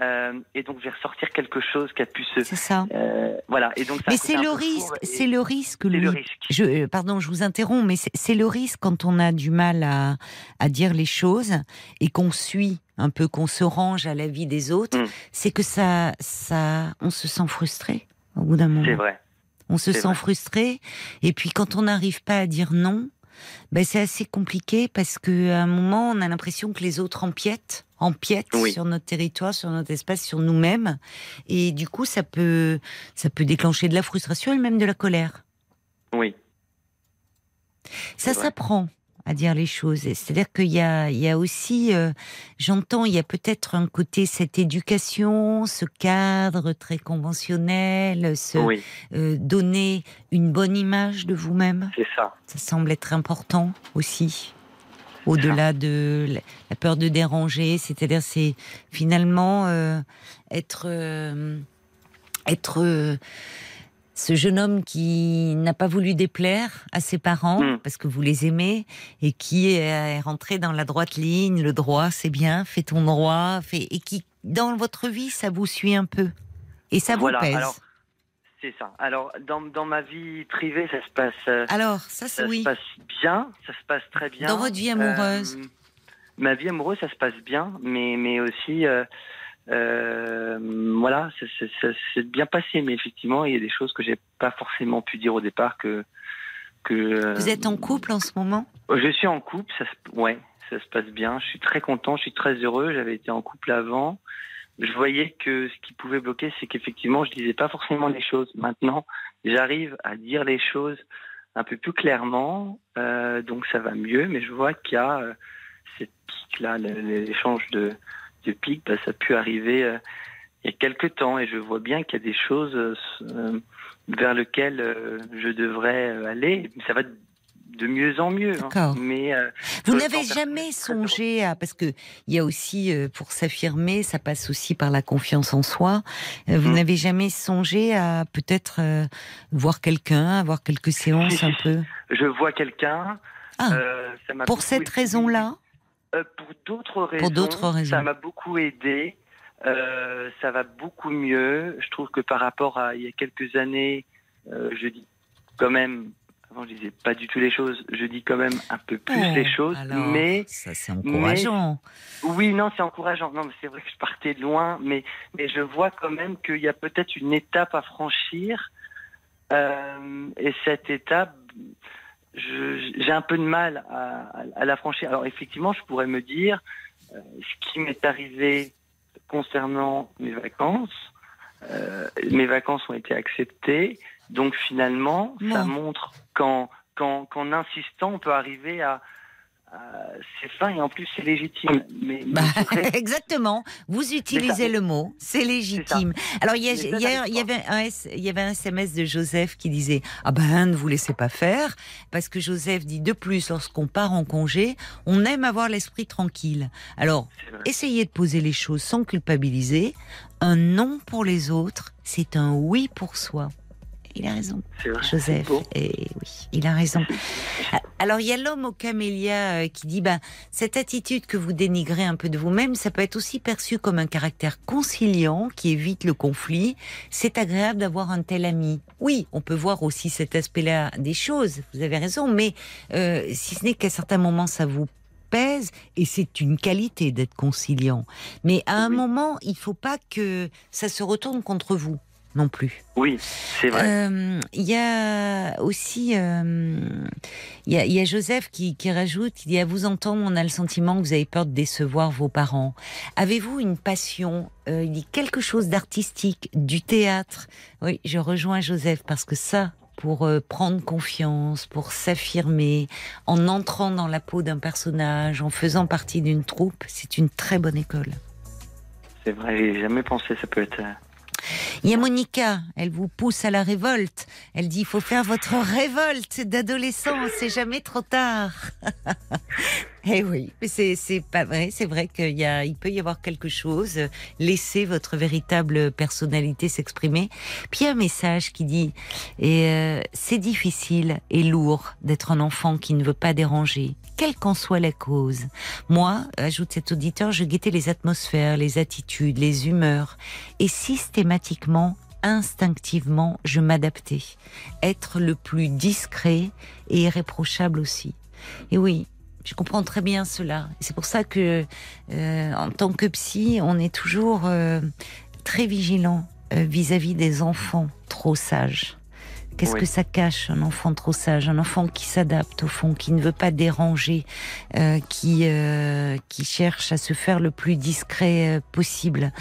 Euh, et donc, je vais ressortir quelque chose qui a pu se. C'est ça. euh, voilà. Et donc, ça Mais c'est le risque, c'est le risque, c'est le risque. Je, euh, pardon, je vous interromps, mais c'est- le risque quand on a du mal à, à dire les choses et qu'on suit un peu, qu'on se range à la vie des autres, Mm. c'est que ça, ça, on se sent frustré au bout d'un moment. C'est vrai. On se sent vrai. frustré et puis quand on n'arrive pas à dire non, ben c'est assez compliqué parce que à un moment on a l'impression que les autres empiètent, empiètent Oui. sur notre territoire, sur notre espace, sur nous-mêmes et du coup ça peut, ça peut déclencher de la frustration et même de la colère. Oui. Ça s'apprend à dire les choses. C'est-à-dire qu'il y a, il y a aussi, euh, j'entends, il y a peut-être un côté cette éducation, ce cadre très conventionnel, Oui, euh, donner une bonne image de vous-même. c'est ça. Ça semble être important aussi. Au-delà de la- peur de déranger, c'est-à-dire c'est finalement euh, être euh, être euh, ce jeune homme qui n'a pas voulu déplaire à ses parents Mm. parce que vous les aimez et qui est, rentré dans la droite ligne, le droit c'est bien, fais ton droit, fais, et qui dans votre vie ça vous suit un peu et ça Voilà, vous pèse. alors, C'est ça. Alors, dans, dans ma vie privée, ça se passe. euh, Alors ça c'est ça oui. se passe bien, ça se passe très bien. Dans votre vie amoureuse Euh, Ma vie amoureuse, ça se passe bien, mais, mais aussi, euh, voilà, ça, s'est bien passé, mais effectivement, il y a des choses que j'ai pas forcément pu dire au départ que. que Vous êtes en couple en ce moment? Je suis en couple, ça se, ouais, ça se passe bien. Je suis très content, je suis très heureux. J'avais été en couple avant. Je voyais que ce qui pouvait bloquer, c'est qu'effectivement, je disais pas forcément les choses. Maintenant, j'arrive à dire les choses un peu plus clairement, euh, donc ça va mieux. Mais je vois qu'il y a euh, cette pique-là, l'échange de, de piques, bah, ça a pu arriver euh, il y a quelques temps, et je vois bien qu'il y a des choses euh, vers lesquelles euh, je devrais euh, aller. Ça va de mieux en mieux. hein. Mais euh, Vous n'avez jamais songé à parce que il y a aussi euh, pour s'affirmer, ça passe aussi par la confiance en soi. Euh, Vous Mhm. n'avez jamais songé à peut-être voir quelqu'un, avoir quelques séances un peu? je vois quelqu'un. Ah, pour cette raison-là, Pour d'autres raisons. d'autres raisons. Ça m'a beaucoup aidé. Ça va beaucoup mieux. Je trouve que par rapport à il y a quelques années, je dis quand même Avant, je disais pas du tout les choses. Je dis quand même un peu plus Oh, les choses, alors, mais ça c'est encourageant. oui, non, c'est encourageant. Non, mais c'est vrai que je partais de loin, mais mais je vois quand même qu'il y a peut-être une étape à franchir, euh, et cette étape, j'ai un peu de mal à, à- à la franchir. Alors effectivement, je pourrais me dire euh, ce qui m'est arrivé concernant mes vacances. euh, mes vacances ont été acceptées, donc finalement, ça montre qu'en qu'en qu'en insistant, on peut arriver à, à ses fins et en plus c'est légitime. Mais, Bah, exactement. Vous utilisez le mot, c'est légitime. Alors il y, a- Mais ça, hier, il y avait un S- il y avait un SMS de Joseph qui disait ah ben ne vous laissez pas faire parce que Joseph dit de plus lorsqu'on part en congé, on aime avoir l'esprit tranquille. Alors c'est essayez de poser les choses sans culpabiliser. Un non pour les autres, c'est un oui pour soi. Il a raison. Vrai. Joseph. Et oui, il a raison. Alors il y a l'homme au camélia euh, qui dit ben cette attitude que vous dénigrez un peu de vous-même, ça peut être aussi perçu comme un caractère conciliant qui évite le conflit. C'est agréable d'avoir un tel ami. Oui, on peut voir aussi cet aspect-là des choses. Vous avez raison, mais euh, si ce n'est qu'à certains moments ça vous pèse et c'est une qualité d'être conciliant. Mais à un Oui. moment, il faut pas que ça se retourne contre vous non plus. Oui, c'est vrai. Euh, Il y a aussi, euh, il y, a, il y a Joseph qui, qui rajoute, il dit à vous entendre, on a le sentiment que vous avez peur de décevoir vos parents. Avez-vous une passion euh, Il dit quelque chose d'artistique, du théâtre. Oui, je rejoins Joseph parce que ça, pour euh, prendre confiance, pour s'affirmer, en entrant dans la peau d'un personnage, en faisant partie d'une troupe, c'est une très bonne école. C'est vrai, j'ai jamais pensé. Ça peut être. Il y a Monica, elle vous pousse à la révolte. Elle dit il faut faire votre révolte d'adolescent, c'est jamais trop tard. Eh oui, mais c'est pas vrai, c'est vrai qu'il il peut y avoir quelque chose, laissez votre véritable personnalité s'exprimer. Puis un message qui dit et euh, c'est difficile et lourd d'être un enfant qui ne veut pas déranger, quelle qu'en soit la cause. Moi, ajoute cet auditeur, je guettais les atmosphères, les attitudes, les humeurs et systématiquement, instinctivement, je m'adaptais. Être le plus discret et irréprochable aussi. Et oui, je comprends très bien cela. C'est pour ça que, euh, en tant que psy, on est toujours euh, très vigilant euh, vis-à-vis des enfants trop sages. Qu'est-ce Oui. que ça cache, un enfant trop sage, un enfant qui s'adapte au fond, qui ne veut pas déranger, euh, qui euh, qui cherche à se faire le plus discret euh, possible.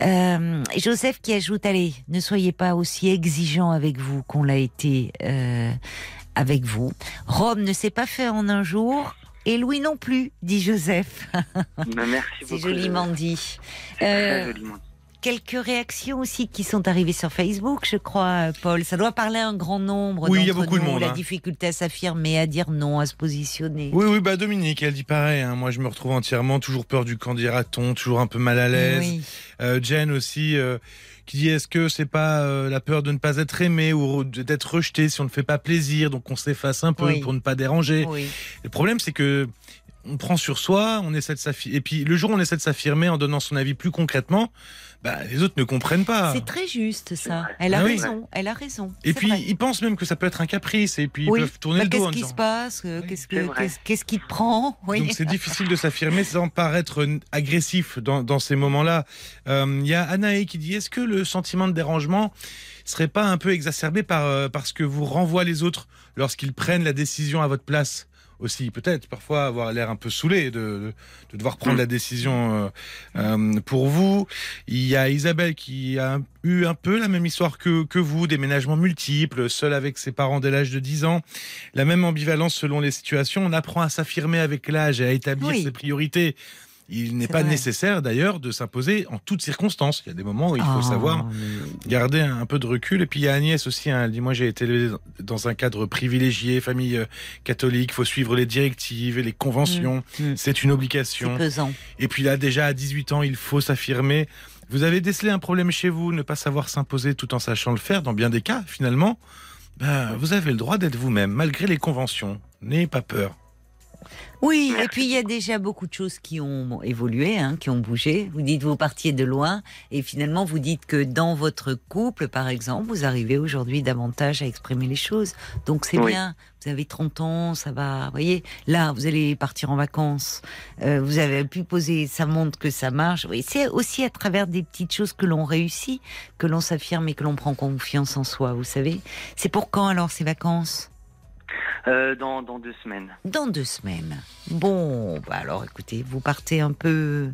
Euh, Joseph qui ajoute allez, ne soyez pas aussi exigeant avec vous qu'on l'a été euh, avec vous. Rome ne s'est pas fait en un jour. Et Louis non plus, dit Joseph. bah, merci C'est beaucoup. joliment dit. C'est très Euh, joliment. Quelques réactions aussi qui sont arrivées sur Facebook, je crois, Paul. Ça doit parler à un grand nombre. Oui, il y a d'entre beaucoup de monde, La hein. difficulté à s'affirmer, à dire non, à se positionner. Oui, oui, bah Dominique, elle dit pareil. hein. Moi, je me retrouve entièrement, toujours peur du candidaton, toujours un peu mal à l'aise. Oui. Euh, Jen aussi, euh, qui dit est-ce que c'est pas euh, la peur de ne pas être aimé ou d'être rejeté si on ne fait pas plaisir, donc on s'efface un peu Oui. pour ne pas déranger. oui. Le problème, c'est que on prend sur soi, on essaie de s'affirmer. Et puis, le jour où on essaie de s'affirmer en donnant son avis plus concrètement, bah, les autres ne comprennent pas. C'est très juste ça. Elle a Ah oui. raison. Elle a raison. Et puis, vrai. ils pensent même que ça peut être un caprice. Et puis, ils oui. peuvent tourner Bah, le dos Qu'est-ce qui se passe Euh, Oui, Qu'est-ce qui te prend Oui. Donc c'est difficile de s'affirmer sans paraître agressif dans, dans ces moments-là. Euh, Il y a Anaé qui dit est-ce que le sentiment de dérangement serait pas un peu exacerbé par euh, parce que vous renvoie les autres lorsqu'ils prennent la décision à votre place? Aussi peut-être parfois avoir l'air un peu saoulé de, de, de devoir prendre la décision euh, euh, pour vous. Il y a Isabelle qui a eu un peu la même histoire que, que vous, déménagements multiples, seule avec ses parents dès l'âge de 10 ans, la même ambivalence selon les situations. On apprend à s'affirmer avec l'âge et à établir Oui. ses priorités. Il n'est pas vrai. nécessaire d'ailleurs de s'imposer en toutes circonstances. Il y a des moments où il faut Ah, savoir mais- garder un peu de recul. Et puis il y a Agnès aussi, hein, elle dit moi j'ai été élevé dans un cadre privilégié, famille euh, catholique, faut suivre les directives et les conventions, Mm, mm. c'est une C'est obligation. pesant. Et puis là déjà à 18 ans, il faut s'affirmer. Vous avez décelé un problème chez vous, ne pas savoir s'imposer tout en sachant le faire dans bien des cas finalement. Ben, vous avez le droit d'être vous-même malgré les conventions. N'ayez pas peur. Oui, et puis il y a déjà beaucoup de choses qui ont évolué, hein, qui ont bougé. Vous dites vous partiez de loin et finalement vous dites que dans votre couple, par exemple, vous arrivez aujourd'hui davantage à exprimer les choses. Donc c'est Oui. bien. Vous avez 30 ans, ça va. Vous voyez, là, vous allez partir en vacances. Euh, vous avez pu poser, ça montre que ça marche. Oui, c'est aussi à travers des petites choses que l'on réussit, que l'on s'affirme et que l'on prend confiance en soi. Vous savez. C'est pour quand alors ces vacances? Euh, dans, dans deux semaines. Dans deux semaines. Bon, bah alors écoutez, vous partez un peu.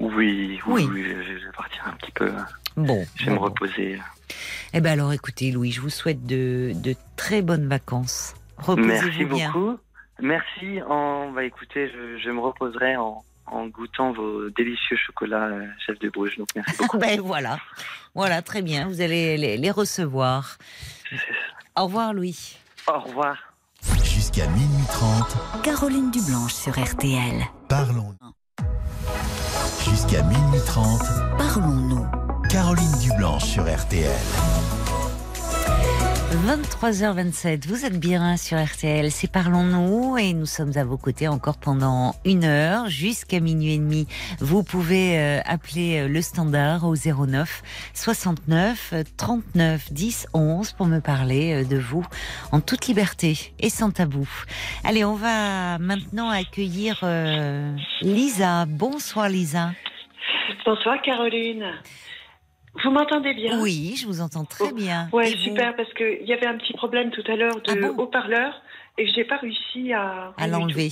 Oui, Oui. oui, oui, je, je vais partir un petit peu. Bon. Je vais me bon. reposer. Eh ben alors écoutez, Louis, je vous souhaite de, de très bonnes vacances. Merci Reposez-vous bien. beaucoup. Merci. En, bah, écoutez, je, je me reposerai en, en goûtant vos délicieux chocolats euh, chef de Bruges. Donc merci beaucoup. ben voilà, voilà, très bien. Vous allez les, les recevoir. Au revoir, Louis. Au revoir. Jusqu'à minuit 30, Caroline Dublanche sur RTL. parlons. Jusqu'à minuit 30, Parlons-nous. Caroline Dublanche sur RTL. 23h27, vous êtes bien sur RTL, c'est Parlons-nous et nous sommes à vos côtés encore pendant une heure jusqu'à minuit et demi. Vous pouvez euh, appeler euh, le standard au 09 69 euh, 39 10 11 pour me parler euh, de vous en toute liberté et sans tabou. Allez, on va maintenant accueillir Lisa. Bonsoir Lisa. Bonsoir Caroline. Vous m'entendez bien? Oui, je vous entends très bien. Ouais, Et vous super, parce qu'il y avait un petit problème tout à l'heure de Ah bon? haut-parleur et j'ai pas réussi à. À l'enlever.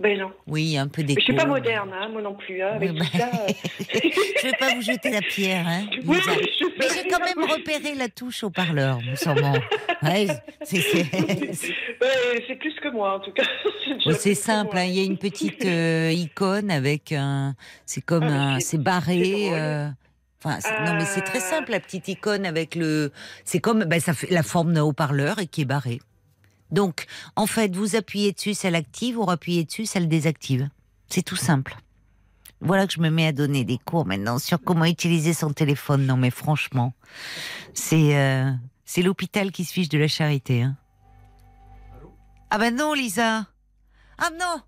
Ben non. Oui, un peu d'écho. Je suis pas moderne, hein, moi non plus. Hein, avec tout bah, ça. euh, Je vais pas vous jeter la pierre, hein, oui, je Mais j'ai quand même repéré la touche au parleur, en- Ouais, c'est- c'est Ouais, c'est plus que moi en tout cas. Bon, c'est que simple, hein, il y a une petite euh, icône avec un. C'est comme Ah, un. C'est barré. Euh, non, mais c'est très simple, la petite icône avec le. C'est comme. Ben, ça fait la forme d'un haut-parleur et qui est barré. Donc, en fait, vous appuyez dessus, ça l'active, vous appuyez dessus, ça le désactive. C'est tout simple. Voilà que je me mets à donner des cours maintenant sur comment utiliser son téléphone. Non, mais franchement, c'est euh, c'est l'hôpital qui se fiche de la charité. Hein. Ah ben non, Lisa. Ah non,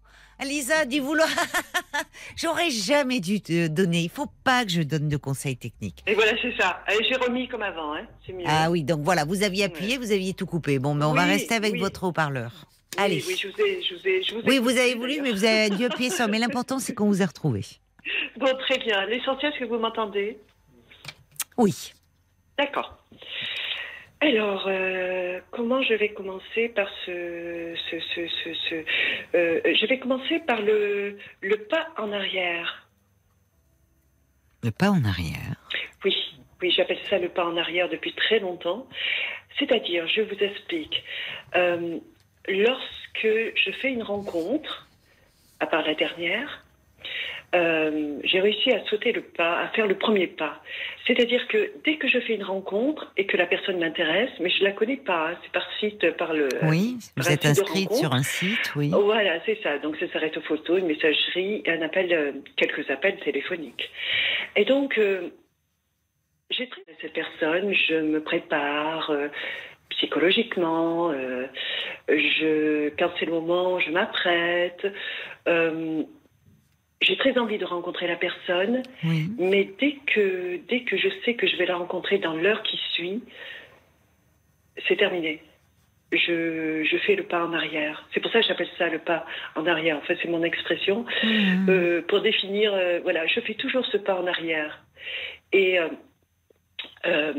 Lisa, dis vouloir. J'aurais jamais dû te donner. Il faut pas que je donne de conseils techniques. Et voilà, c'est ça. Allez, j'ai remis comme avant, hein. mieux. Ah oui, donc voilà, vous aviez appuyé, vous aviez tout coupé. Bon, mais on va rester avec oui. votre haut-parleur. Oui, Allez. Oui, je vous ai, je vous ai, je vous ai Oui, vous avez voulu, mais vous avez dû appuyer sur. Mais l'important, c'est qu'on vous ait retrouvé. Bon, très bien. L'essentiel, c'est que vous m'entendez. Oui. D'accord. Alors, euh, comment je vais commencer par ce... ce, ce, ce, ce- euh, je vais commencer par le, le pas en arrière. Le pas en arrière. Oui, oui, j'appelle ça le pas en arrière depuis très longtemps. C'est-à-dire, je vous explique. Euh, lorsque je fais une rencontre, à part la dernière, euh, j'ai réussi à sauter le pas, à faire le premier pas. C'est-à-dire que dès que je fais une rencontre et que la personne m'intéresse, mais je la connais pas, hein, c'est par site, par le. Oui, vous êtes inscrite sur un site, oui. Voilà, c'est ça. Donc ça s'arrête aux photos, une messagerie, un appel, euh, quelques appels téléphoniques. Et donc, euh, j'ai traité cette personne, je me prépare euh, psychologiquement, euh, je, quand c'est le moment, je m'apprête. Euh, j'ai très envie de rencontrer la personne, Oui. mais dès que, dès que je sais que je vais la rencontrer dans l'heure qui suit, c'est terminé. Je, je fais le pas en arrière. C'est pour ça que j'appelle ça le pas en arrière. En fait, c'est mon expression. Mhm. Euh, pour définir, euh, voilà, je fais toujours ce pas en arrière. Et euh, euh,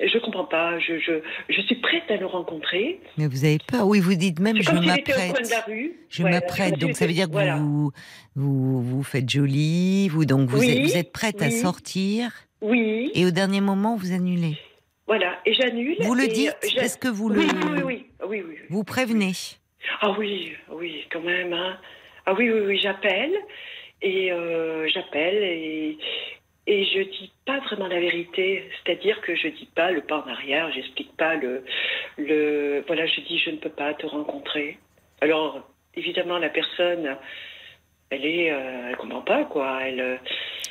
je comprends pas. Je, je, je suis prête à le rencontrer. Mais vous avez peur. Oui, vous dites même je m'apprête. Je Ouais, m'apprête, donc ça veut dire que voilà. vous, vous vous faites jolie, vous donc vous, Oui, êtes, vous êtes prête à sortir Oui, et au dernier moment vous annulez. voilà. Et j'annule. Vous le dites euh, Est-ce que vous oui, le oui, oui, oui, oui, oui, oui. vous prévenez Ah oui, oui, quand même. Hein. Ah oui, oui, oui, j'appelle et euh, j'appelle et et je dis pas vraiment la vérité, c'est-à-dire que je dis pas le pas en arrière, j'explique pas le le voilà, je dis je ne peux pas te rencontrer. Alors évidemment la personne elle est euh, elle comprend pas quoi, elle euh,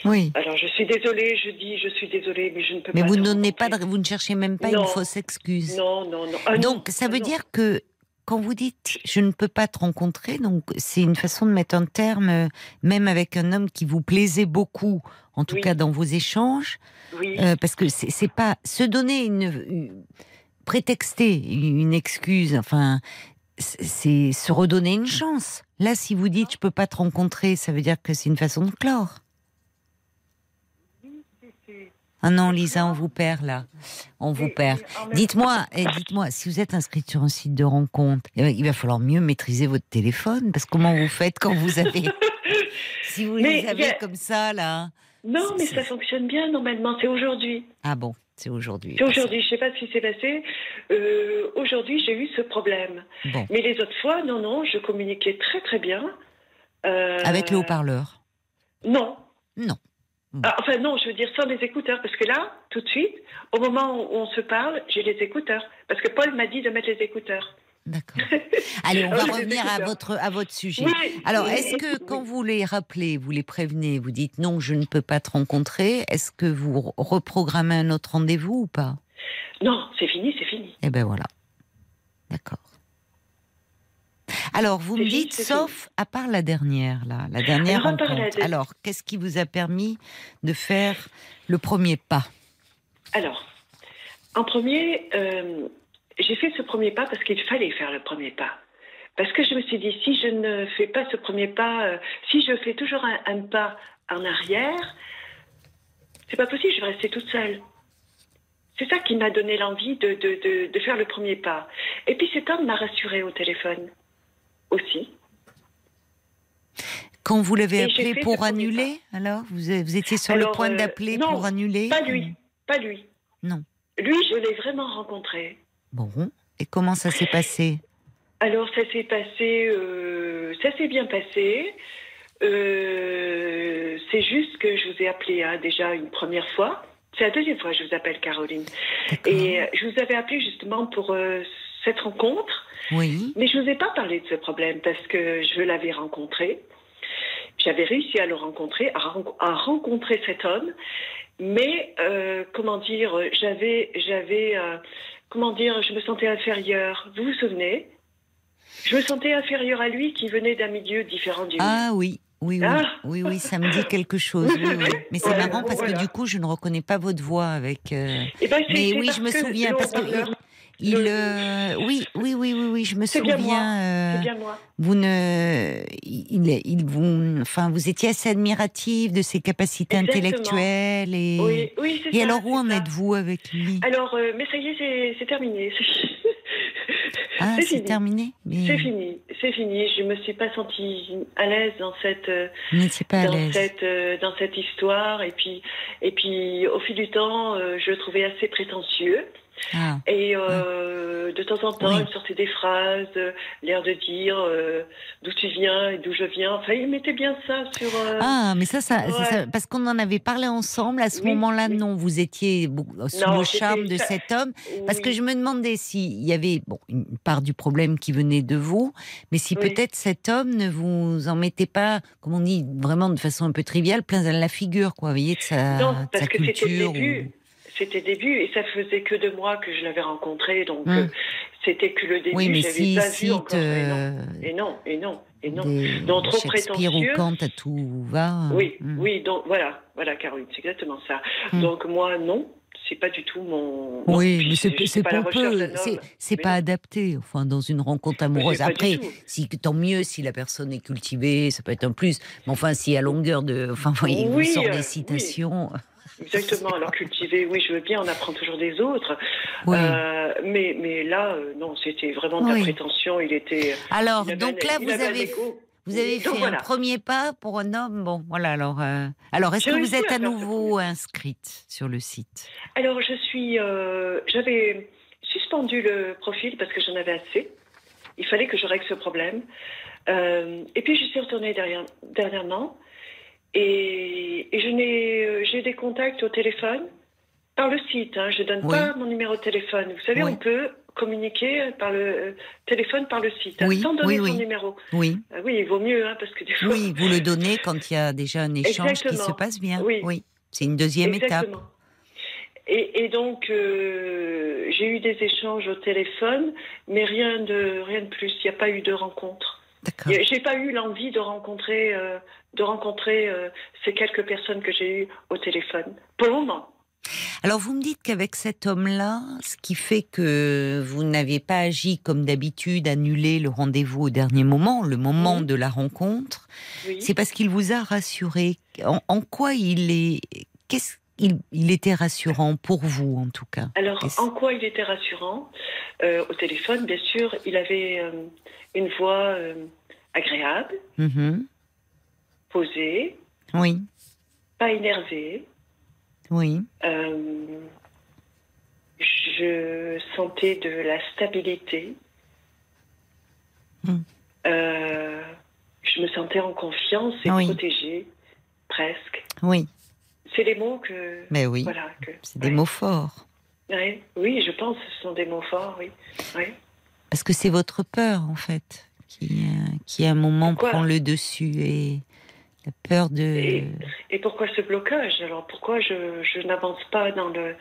Oui. alors je suis désolée, je dis je suis désolée mais je ne peux Mais pas vous te ne donnez pas, de- vous ne cherchez même pas Non. une fausse excuse. Non, non, non. Ah non, donc ça ah veut dire que quand vous dites je ne peux pas te rencontrer, donc c'est une façon de mettre un terme, euh, même avec un homme qui vous plaisait beaucoup, en tout Oui. cas dans vos échanges, Oui. euh, parce que c'est pas se donner une, une- prétexter une excuse, enfin c'est- c'est se redonner une chance. Là, si vous dites je peux pas te rencontrer, ça veut dire que c'est une façon de clore. Ah non, Lisa, on vous perd là. On vous perd. Dites-moi, eh, dites-moi, si vous êtes inscrite sur un site de rencontre, eh ben, il va falloir mieux maîtriser votre téléphone, parce que comment vous faites quand vous avez, si vous Mais les avez a- comme ça là Non, mais ça fonctionne bien normalement. C'est aujourd'hui. Ah bon, c'est aujourd'hui. C'est aujourd'hui. Je sais pas ce qui s'est passé. Euh, aujourd'hui, j'ai eu ce problème. Bon, Mais les autres fois, non, non, je communiquais très très bien. Euh, avec le haut-parleur? Non. Non. Ah, enfin non, je veux dire sans les écouteurs, parce que là, tout de suite, au moment où on se parle, j'ai les écouteurs, parce que Paul m'a dit de mettre les écouteurs. D'accord. Allez, on Ah va oui, revenir à votre à votre sujet. Oui, Alors, est-ce que quand vous les rappelez, vous les prévenez, vous dites non, je ne peux pas te rencontrer, est-ce que vous re- reprogrammez un autre rendez-vous ou pas? Non, c'est fini, c'est fini. Eh ben voilà. D'accord. Alors, vous me dites, sauf à part la dernière, là, la dernière Alors, la qu'est-ce qui vous a permis de faire le premier pas? Alors, en premier, euh, j'ai fait ce premier pas parce qu'il fallait faire le premier pas. Parce que je me suis dit, si je ne fais pas ce premier pas, euh, si je fais toujours un, un pas en arrière, c'est pas possible, je vais rester toute seule. C'est ça qui m'a donné l'envie de, de, de, de faire le premier pas. Et puis cet homme m'a rassurée au téléphone aussi. Quand vous l'avez appelé pour annuler, alors vous, vous étiez sur le point euh, d'appeler pour annuler Pas lui, pas lui. Non. Lui, je l'ai vraiment rencontré. Bon. Et comment ça s'est passé Alors, ça s'est passé, euh, ça s'est bien passé. Euh, c'est juste que je vous ai appelé hein, déjà une première fois. C'est la deuxième fois que je vous appelle, Caroline. Et je vous avais appelé justement pour euh, cette rencontre, Oui. mais je ne vous ai pas parlé de ce problème parce que je l'avais rencontré. J'avais réussi à le rencontrer, à, ren- à rencontrer cet homme, mais euh, comment dire, j'avais, j'avais, euh, comment dire, je me sentais inférieure. Vous vous souvenez? Je me sentais inférieure à lui qui venait d'un milieu différent du. Ah oui. Oui, oui, Ah. oui, oui, ça me dit quelque chose. Oui, oui. Mais c'est marrant parce voilà. que du coup, je ne reconnais pas votre voix avec. euh, Eh ben, Mais oui, je me souviens parce que il, euh, oui, oui, oui, oui, oui, je me C'est bien moi, souviens. euh, bien moi. vous ne, il, il vous, enfin, vous étiez assez admiratif de ses capacités Exactement. intellectuelles et. Oui, oui, c'est Et ça, alors où en êtes-vous avec lui? Alors, euh, mais ça y est, c'est- c'est terminé. Ah, c'est terminé. Mais C'est fini, c'est fini. Je me suis pas sentie à l'aise dans cette euh, pas dans cette euh, dans cette histoire et puis et puis au fil du temps, euh, je le trouvais assez prétentieux Ah, et euh, de temps en temps, Oui. il me sortait des phrases, euh, l'air de dire euh, d'où tu viens et d'où je viens. Enfin, il mettait bien ça sur. euh, Ah, mais ça, ça, c'est Ouais. ça, parce qu'on en avait parlé ensemble. À ce Oui, moment-là, oui. non, vous étiez sous Non, le charme de cet homme. Parce que je me demandais s'il y avait bon, une part du problème qui venait de vous, mais si peut-être cet homme ne vous en mettait pas, comme on dit, vraiment de façon un peu triviale, plein à la figure, quoi, vous voyez, de sa, Non, de parce sa que c'était le culture. début. ou- C'était début et ça faisait que deux mois que je l'avais rencontré, donc Hmm. euh, c'était que le début. Oui, mais si pas vu encore. Et non, euh, et non, et non, et non. Donc, trop Shakespeare ou prétentieux. Kant à tout va. Oui, hmm. oui, donc voilà, voilà, Caroline, c'est exactement ça. Hmm. Donc moi, non, c'est pas du tout mon. Oui, mais c'est pas c'est c'est non. adapté. Enfin, dans une rencontre amoureuse. Après, si tant mieux si la personne est cultivée, ça peut être un plus. Mais enfin, si à longueur de, enfin, vous voyez, il vous Oui, sort euh, des oui. Exactement. Alors cultiver, oui, je veux bien, on apprend toujours des autres. Oui. Euh, mais mais là, euh, non, c'était vraiment de la prétention. Il était. Alors, il donc un- là, vous avez, vous avez Donc, fait voilà. un premier pas pour un homme. Bon, voilà. Alors, euh, alors, est-ce que vous êtes à nouveau inscrite sur le site? Alors je suis, j'avais suspendu le profil parce que j'en avais assez. Il fallait que je règle ce problème. Et puis je suis retournée derrière, dernièrement et, et je euh, j'ai des contacts au téléphone par le site. Hein, je donne Oui. pas mon numéro de téléphone. Vous savez, Oui. on peut communiquer par le euh, téléphone par le site hein, sans donner oui, son oui. numéro. Oui, Euh, oui, il vaut mieux hein, parce que des fois. oui. Vous le donnez quand il y a déjà un échange qui se passe bien. Oui. C'est une deuxième étape. Et, et donc, euh, j'ai eu des échanges au téléphone, mais rien de, rien de plus. Il n'y a pas eu de rencontre. D'accord. J'ai pas eu l'envie de rencontrer, euh, de rencontrer euh, ces quelques personnes que j'ai eues au téléphone. Pour le moment. Alors vous me dites qu'avec cet homme-là, ce qui fait que vous n'avez pas agi comme d'habitude, annulé le rendez-vous au dernier moment, le moment de la rencontre, Oui. c'est parce qu'il vous a rassuré. En, en quoi il est Qu'est-ce il, il était rassurant pour vous en tout cas? Alors, en quoi il était rassurant? Euh, Au téléphone, bien sûr, il avait euh, une voix euh, agréable, Mhm. Posée, Oui, pas énervée. oui, Euh, je sentais de la stabilité. Hmm. Euh, je me sentais en confiance et Oui. protégée, presque. oui. C'est les mots que. Mais oui, Voilà. C'est des mots forts. Ouais. Oui, je pense que ce sont des mots forts, oui. Parce que c'est votre peur en fait qui, euh, qui à un moment Pourquoi prend le dessus et la peur de. Et- Et pourquoi ce blocage? Alors pourquoi je, je n'avance pas dans le.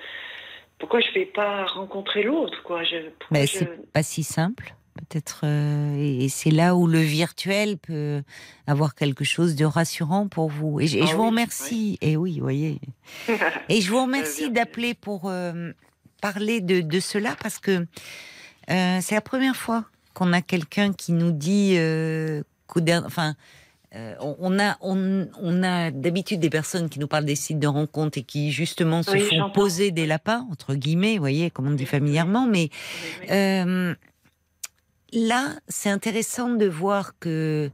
Pourquoi je ne vais pas rencontrer l'autre quoi? Je, Ben, c'est pas si simple, peut-être. euh, et et c'est là où le virtuel peut avoir quelque chose de rassurant pour vous. Et, je- et Ah je vous remercie. Et oui, vous voyez. Et je vous remercie virtuel. d'appeler pour euh, parler de, de cela parce que euh, c'est la première fois qu'on a quelqu'un qui nous dit euh, enfin. Euh, on- a, on, on a d'habitude des personnes qui nous parlent des sites de rencontres et qui justement se Oui, font poser des lapins entre guillemets, vous voyez, comme on dit familièrement, mais euh, là, c'est intéressant de voir que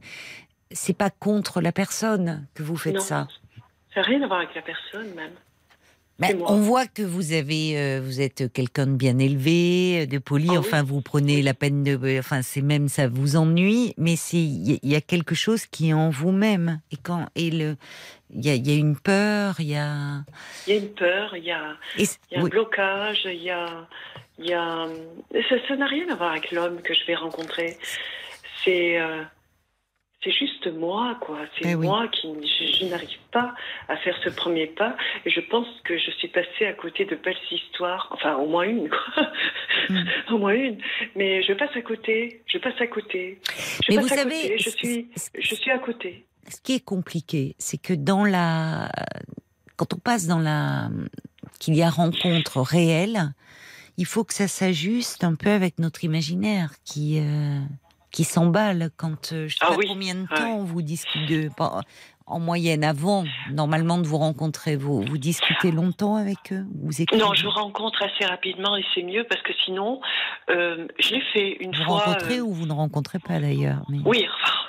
c'est pas contre la personne que vous faites Non. ça. Ça n'a rien à voir avec la personne même. Moi. on voit que vous avez, euh, vous êtes quelqu'un de bien élevé, de poli. Ah oui. enfin, vous prenez la peine de, enfin, c'est même ça vous ennuie, mais c'est il y, a- il y a quelque chose qui est en vous-même. Et quand et le, il y y a une peur, il y a. Il y a une peur, il y a, et y a un blocage, il y a. Il y a... Ça ça n'a rien à voir avec l'homme que je vais rencontrer. C'est. euh, C'est juste moi, quoi. C'est Eh oui. moi qui je, je n'arrive pas à faire ce premier pas. Et je pense que je suis passée à côté de belles histoires. Enfin, au moins une, quoi. Mm. au moins une. Mais je passe à côté. Je passe à côté. Je Mais passe vous à savez, côté. Je suis, je suis à côté. ce qui est compliqué, c'est que dans la, quand on passe dans la, qu'il y a rencontre réelle, il faut que ça s'ajuste un peu avec notre imaginaire qui, euh, qui s'emballe quand, euh, je sais Ah pas oui. combien de temps vous discutez, en moyenne avant, normalement de vous rencontrer, vous, vous discutez longtemps avec eux, vous écrivez? Non, je vous rencontre assez rapidement et c'est mieux parce que sinon, euh, je l'ai fait une vous fois. rencontrez euh, ou vous ne rencontrez pas d'ailleurs. mais- Oui,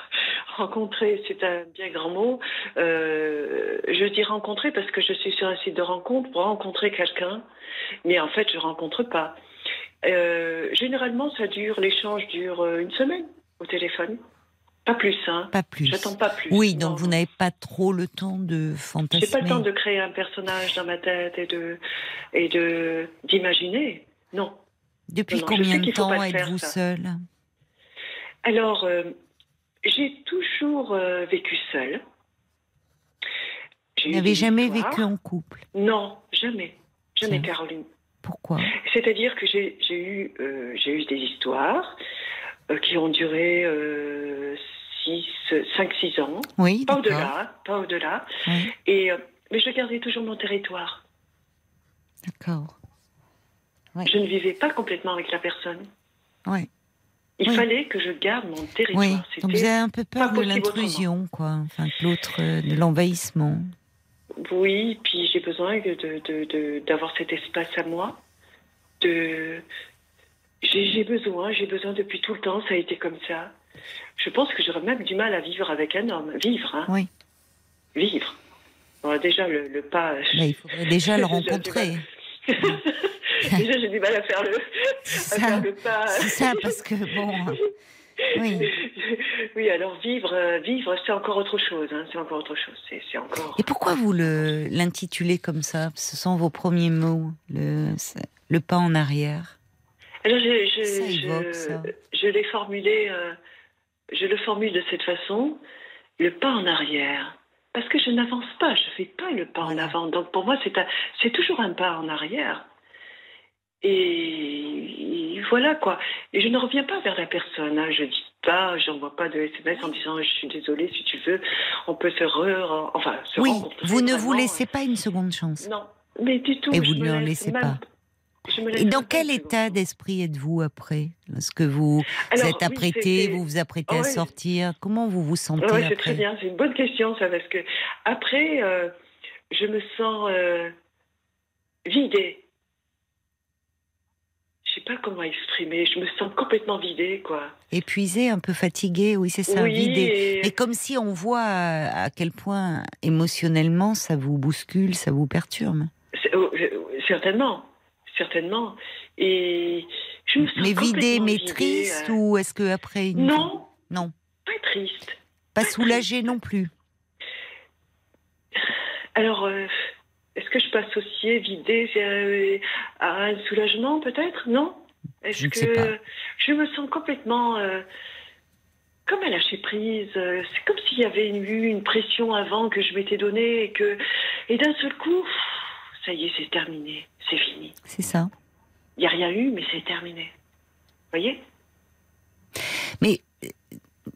rencontrer, c'est un bien grand mot. Euh, je dis rencontrer parce que je suis sur un site de rencontre pour rencontrer quelqu'un, mais en fait, je rencontre pas. Généralement, ça dure, l'échange dure une semaine au téléphone. Pas plus, hein. Pas plus. J'attends pas plus. Oui, Non, donc vous n'avez pas trop le temps de fantasmer. J'ai pas le temps de créer un personnage dans ma tête et de et de d'imaginer. Non. Depuis Non, combien de temps êtes-vous ça. seul Alors, euh, j'ai toujours euh, vécu seule. Vous n'avez jamais vécu en couple? Non, jamais. Jamais. Caroline. Pourquoi? C'est-à-dire que j'ai eu, euh, eu des histoires qui ont duré 5-6 ans. Oui, Pas au-delà, pas au-delà. Oui, Et, euh, mais je gardais toujours mon territoire. d'accord. Je ne vivais pas complètement avec la personne. Oui, Il Oui. fallait que je garde mon territoire. oui. Donc vous avez un peu peur de l'intrusion, quoi. Enfin, de l'autre, euh, de l'envahissement. Oui, puis j'ai besoin de, de, de- d'avoir cet espace à moi. De... J'ai, besoin, j'ai besoin depuis tout le temps, ça a été comme ça. Je pense que j'aurais même du mal à vivre avec un homme. Vivre, hein. Oui. Vivre. Bon, déjà, le, le pas. Mais il faudrait déjà le rencontrer. déjà, j'ai du mal à faire le, à faire le pas. c'est ça, parce que bon. Oui. Oui, alors vivre, vivre, c'est encore autre chose. hein, c'est encore autre chose. C'est encore. Et pourquoi vous le l'intitulez comme ça? Ce sont vos premiers mots, le, le pas en arrière. Alors, je, je, je- je l'ai formulé, euh, je le formule de cette façon, le pas en arrière. parce que je n'avance pas, je fais pas le pas en avant. Donc pour moi, c'est toujours un pas en arrière. Et, voilà quoi. Et je ne reviens pas vers la personne. Hein. Je dis pas, j'envoie pas de SMS en disant je suis désolée si tu veux, on peut se re, enfin se Oui, vous ne vous laissez pas une seconde chance. Non, mais du tout. Et je vous ne leur laissez pas. Et dans quel état d'esprit êtes-vous après? Lorsque vous Alors, êtes apprêté, vous vous apprêtez à sortir, comment vous vous sentez c'est après? très bien, c'est une bonne question ça, parce que après, euh, je me sens euh, vidée. Je sais pas comment exprimer, je me sens complètement vidée, quoi. Épuisé, un peu fatigué, oui, c'est ça, oui, vidé. et- Et comme si on voit à, quel point émotionnellement ça vous bouscule, ça vous perturbe. oh, euh, certainement, certainement. Et je me sens Mais vidé, complètement mais vidée, triste euh, ou est-ce que après une... Non, Non, pas triste. pas soulagé non plus. Alors, euh, est-ce que je peux associer vidé euh, à un soulagement peut-être? Non Est-ce Je que sais pas. je me sens complètement euh, comme à lâcher prise C'est comme s'il y avait eu une pression avant que je m'étais donnée et que et d'un seul coup, ça y est, c'est terminé, c'est fini. C'est ça. Il n'y a rien eu, mais c'est terminé. Vous voyez? Mais pas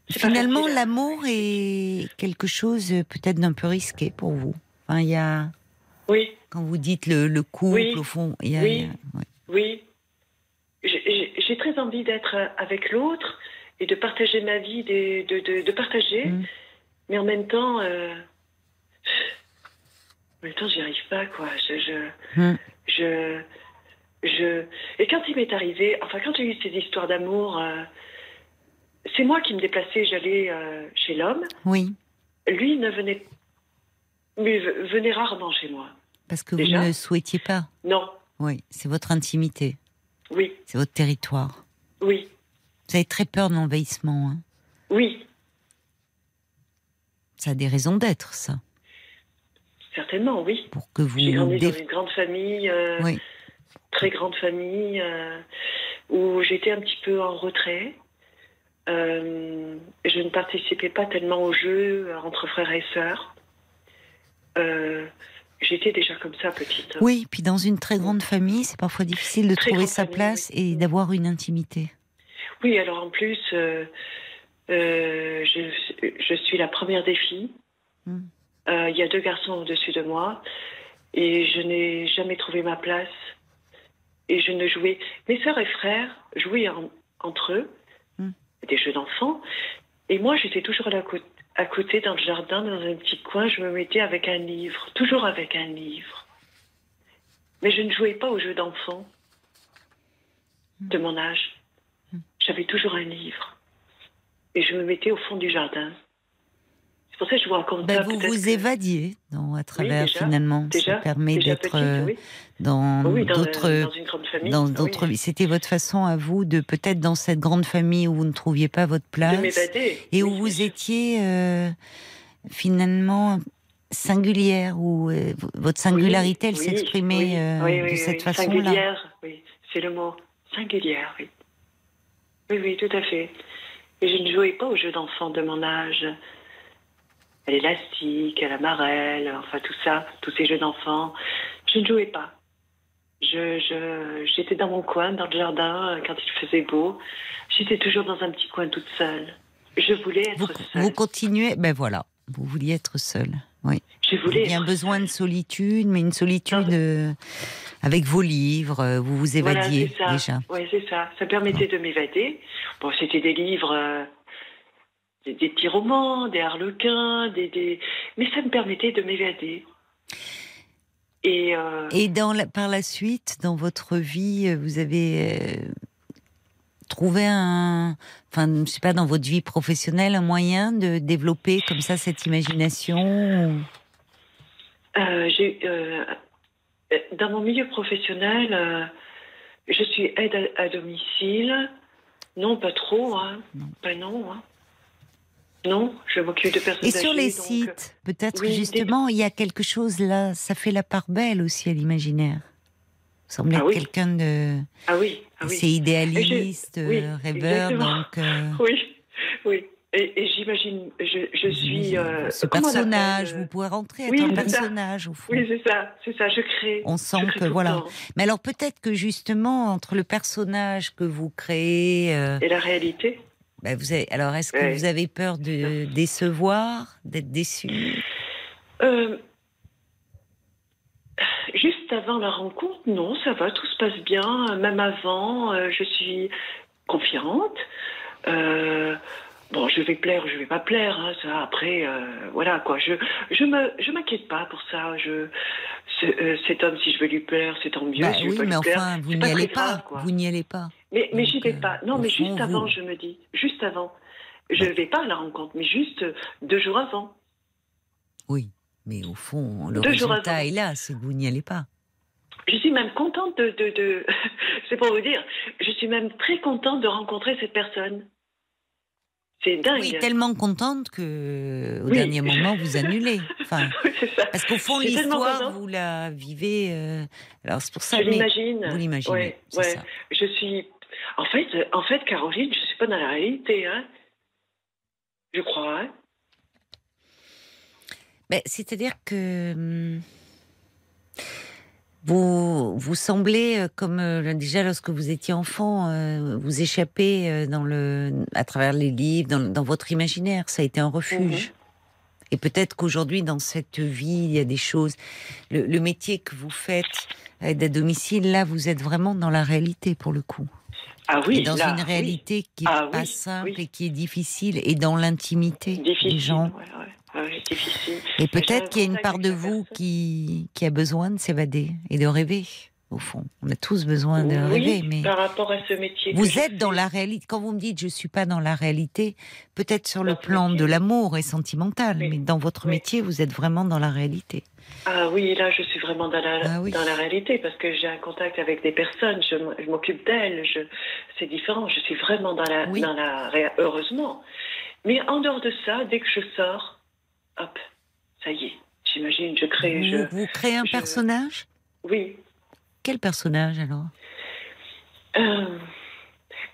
finalement, l'amour est quelque chose euh, peut-être d'un peu risqué pour vous. Enfin, il y a... Oui, Quand vous dites le, le couple, Oui. au fond, il y a... Oui. a- oui. J'ai- très envie d'être avec l'autre et de partager ma vie, de, de, de, de partager. Mm. Mais en même temps, euh, en même temps, j'y arrive pas, quoi. Je, je, Mm. je, je, et quand il m'est arrivé, enfin, quand j'ai eu ces histoires d'amour, euh, c'est moi qui me déplaçais, j'allais euh, chez l'homme. Oui, Lui ne venait, mais venait rarement chez moi. parce que vous ne souhaitiez pas. Non, Oui, c'est votre intimité, oui, c'est votre territoire. oui, Vous avez très peur de l'envahissement. hein. oui, Ça a des raisons d'être, ça. Certainement, oui. Pour que vous. J'ai grandi dans une grande famille, euh, Oui. très grande famille, euh, où j'étais un petit peu en retrait. Euh, je ne participais pas tellement aux jeux entre frères et sœurs. J'étais déjà comme ça, petite. Oui, puis dans une très grande famille, c'est parfois difficile de Très trouver sa famille, place oui. et d'avoir une intimité. Oui, alors en plus, je, je suis la première des filles. Mm. Euh, Il y a deux garçons au-dessus de moi et je n'ai jamais trouvé ma place. Et je ne jouais. Mes sœurs et frères jouaient en- entre eux Mm. des jeux d'enfants. Et moi, j'étais toujours à, la à côté dans le jardin, dans un petit coin. Je me mettais avec un livre, toujours avec un livre. Mais je ne jouais pas aux jeux d'enfants de mon âge. J'avais toujours un livre. Et je me mettais au fond du jardin. C'est pour ça que je vous raconte ça. vous évadiez dans, à travers, déjà, finalement. déjà, Ça permet d'être euh, oui. dans Oui, d'autres. dans d'autres vies. C'était votre façon à vous de peut-être dans cette grande famille où vous ne trouviez pas votre place et où vous étiez euh, finalement singulière, où euh, votre singularité, elle s'exprimait euh, de cette façon-là. Singulière, oui, c'est le mot. Singulière, oui. Oui, oui, tout à fait. Et je ne jouais pas aux jeux d'enfants de mon âge. À l'élastique, à la marelle, enfin tout ça, tous ces jeux d'enfants. Je ne jouais pas. Je, je, j'étais dans mon coin, dans le jardin, euh, quand il faisait beau. J'étais toujours dans un petit coin toute seule. Je voulais être Vous, seule. vous continuez, ben voilà, vous vouliez être seule. Oui. Je voulais Il y a un besoin de solitude, mais une solitude Non. euh, avec vos livres, euh, vous vous évadiez ça. déjà. Oui, c'est ça. Ça permettait de m'évader. Bon, c'était des livres, euh, des, des petits romans, des harlequins, des, des... mais ça me permettait de m'évader. Et, euh, Et dans la- par la suite, dans votre vie, euh, vous avez euh, trouvé un, enfin, je sais pas, dans votre vie professionnelle, un moyen de développer comme ça cette imagination. euh, j'ai, dans mon milieu professionnel, je suis aide à, à domicile. Non, pas trop, hein. Non. Pas non, hein. Non, je m'occupe de personnes Et sur les donc, euh, sites, peut-être oui, justement, il y a quelque chose là, ça fait la part belle aussi à l'imaginaire. Vous semblez Ah oui. quelqu'un de, Ah oui, ah oui. c'est idéaliste, je- oui, euh, rêveur, exactement. donc. euh, Oui, oui. et, et j'imagine, je, je suis. euh, Ce personnage, vous pouvez rentrer, oui, être un ça. personnage au fond. Oui, c'est ça, c'est ça, je crée. On sent crée que voilà. Mais alors peut-être que justement entre le personnage que vous créez, euh, Et la réalité bah, vous avez, alors est-ce que Ouais. vous avez peur de décevoir, d'être déçu? Euh, Juste avant la rencontre, non, ça va, tout se passe bien. Même avant, euh, je suis confiante. Euh, bon, je vais plaire, je vais pas plaire. hein, ça, après, voilà quoi. Je je me je m'inquiète pas pour ça. Je ce- cet homme, si je veux lui plaire, c'est tant mieux. Bah si je veux oui, pas mais lui plaire, enfin vous n'y allez pas, grave, vous n'y allez pas. Mais, mais j'y vais pas. euh, Non, au mais juste avant, je me dis. Juste avant. Je ne vais pas à la rencontre, mais juste deux jours avant. Oui, mais au fond le Deux résultat est là, c'est que vous n'y allez pas. Je suis même contente de. de, de... c'est pour vous dire, je suis même très contente de rencontrer cette personne. C'est dingue. Oui, tellement contente que au Oui. dernier moment vous annulez. Enfin, Oui, c'est ça. parce qu'au fond l'histoire vous la vivez. euh, Alors c'est pour ça. Je l'imagine. Vous l'imaginez, Ouais, ouais. Je suis. En fait, en fait, Caroline, je suis pas dans la réalité, hein. Je crois, hein. Ben, C'est-à-dire que hum, vous, vous semblez, euh, comme euh, déjà lorsque vous étiez enfant, euh, vous échappez euh, dans le, à travers les livres, dans, dans votre imaginaire. Ça a été un refuge. Mhm. Et peut-être qu'aujourd'hui, dans cette vie, il y a des choses. Le, le métier que vous faites, aide à domicile, là, vous êtes vraiment dans la réalité pour le coup. Ah oui, et dans là, une oui. réalité qui est Ah pas oui, simple et qui est difficile, et dans l'intimité des gens. ouais, ouais, ouais, difficile. Et peut-être qu'il y a une part de vous qui, qui a besoin de s'évader et de rêver, au fond. On a tous besoin de oui, rêver, mais par rapport à ce métier. vous êtes dans la réalité. Quand vous me dites je suis pas dans la réalité, peut-être sur le Dans plan métier. de l'amour et sentimental, Oui. mais dans votre Oui. métier, vous êtes vraiment dans la réalité. Ah oui, là, je suis vraiment dans la, Ah dans la réalité parce que j'ai un contact avec des personnes, je, m'occupe d'elles, c'est différent, je suis vraiment dans la, dans la, heureusement. Mais en dehors de ça, dès que je sors, hop, ça y est, j'imagine, je crée, Vous, je, vous créez un je- personnage? Oui. Quel personnage alors Euh,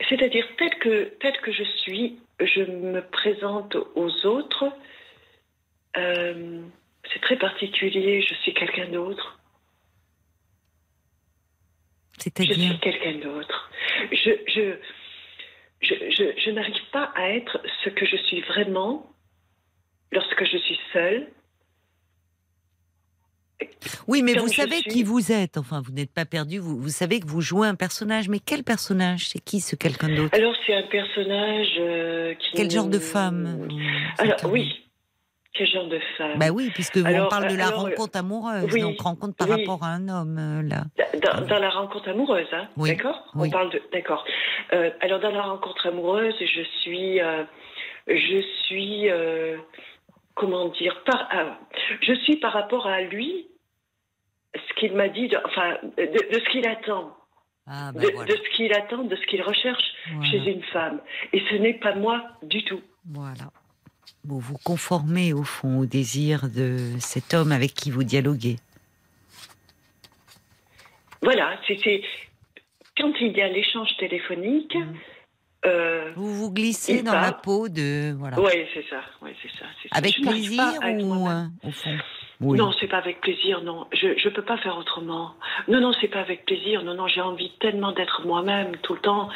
c'est-à-dire, tel que, tel que je suis, je me présente aux autres, euh, c'est très particulier, je suis quelqu'un d'autre. Je C'est-à-dire suis quelqu'un d'autre. Je, je, je, je, je n'arrive pas à être ce que je suis vraiment lorsque je suis seule. Oui, mais vous savez suis. qui vous êtes. Enfin, vous n'êtes pas perdu. Vous, vous savez que vous jouez un personnage. Mais quel personnage? C'est qui ce quelqu'un d'autre? Alors, c'est un personnage euh, qui. Quel genre de me- femme? Alors, oui. Quel genre de femme? Bah oui, puisque vous Alors, on parle de la alors, euh, rencontre amoureuse, oui, donc rencontre par oui. rapport à un homme euh, là. Dans, dans la rencontre amoureuse, hein Oui, D'accord? Oui. On parle de. D'accord. Euh, alors, dans la rencontre amoureuse, je suis. euh, je suis. Comment dire par, ah, Je suis par rapport à lui, ce qu'il m'a dit, de, enfin, de, de ce qu'il attend. Ah ben de, voilà. de ce qu'il attend, de ce qu'il recherche Voilà. chez une femme. Et ce n'est pas moi du tout. Voilà. Vous vous conformez au fond au désir de cet homme avec qui vous dialoguez. Voilà, c'était. Quand il y a l'échange téléphonique. Mm. Euh, Vous vous glissez dans la peau de voilà. Oui, c'est ça. Ouais, c'est ça, c'est ça. Avec Je plaisir ou euh, au fond? Oui. Non, c'est pas avec plaisir, non. Je je peux pas faire autrement. Non, non, c'est pas avec plaisir. Non, non, j'ai envie tellement d'être moi-même tout le temps,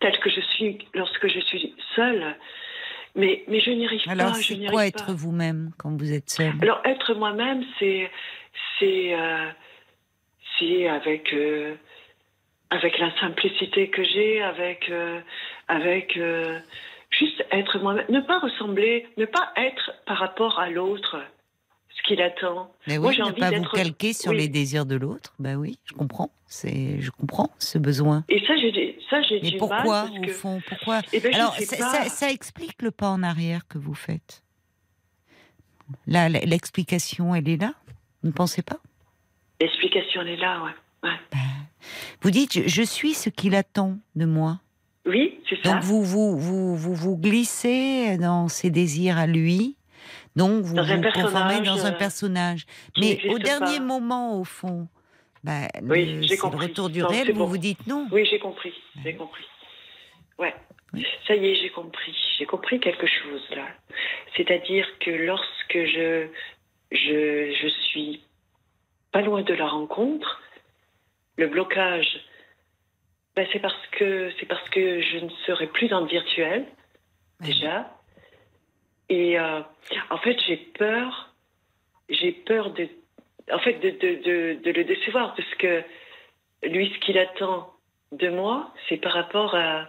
tel que je suis lorsque je suis seule. Mais mais je n'y arrive Alors pas. Je c'est quoi être vous-même quand vous êtes seul Alors être moi-même, c'est c'est euh, c'est avec euh, avec la simplicité que j'ai, avec euh, avec euh, juste être moi-même, ne pas ressembler, ne pas être par rapport à l'autre ce qu'il attend. Mais Moi, oui, j'ai ne envie pas vous calquer sur oui. les désirs de l'autre. Ben oui, je comprends. C'est, je comprends ce besoin. Et ça, j'ai ça j'ai Mais du pourquoi, mal parce au que fond, pourquoi Eh ben, Alors, ça, pas. ça- ça explique le pas en arrière que vous faites. Là, l'explication, elle est là. Vous ne pensez pas? L'explication elle est là, ouais. ouais. Vous dites, je, je suis ce qu'il attend de moi. Oui, c'est ça. Donc vous vous, vous, vous vous glissez dans ses désirs à lui. Donc vous Dans vous conformez dans un euh, personnage. Mais au dernier pas. moment, au fond, bah, Oui, le- j'ai retour du Non, réel. Vous bon. vous dites non. Oui, j'ai compris, j'ai compris. Ouais. Ça y est, j'ai compris. J'ai compris quelque chose là. C'est-à-dire que lorsque je, je, je suis pas loin de la rencontre, le blocage, ben, c'est parce que c'est parce que je ne serai plus dans le virtuel déjà. Et euh, en fait, j'ai peur, j'ai peur de, en fait, de, de, de, de le décevoir parce que lui, ce qu'il attend de moi, c'est par rapport à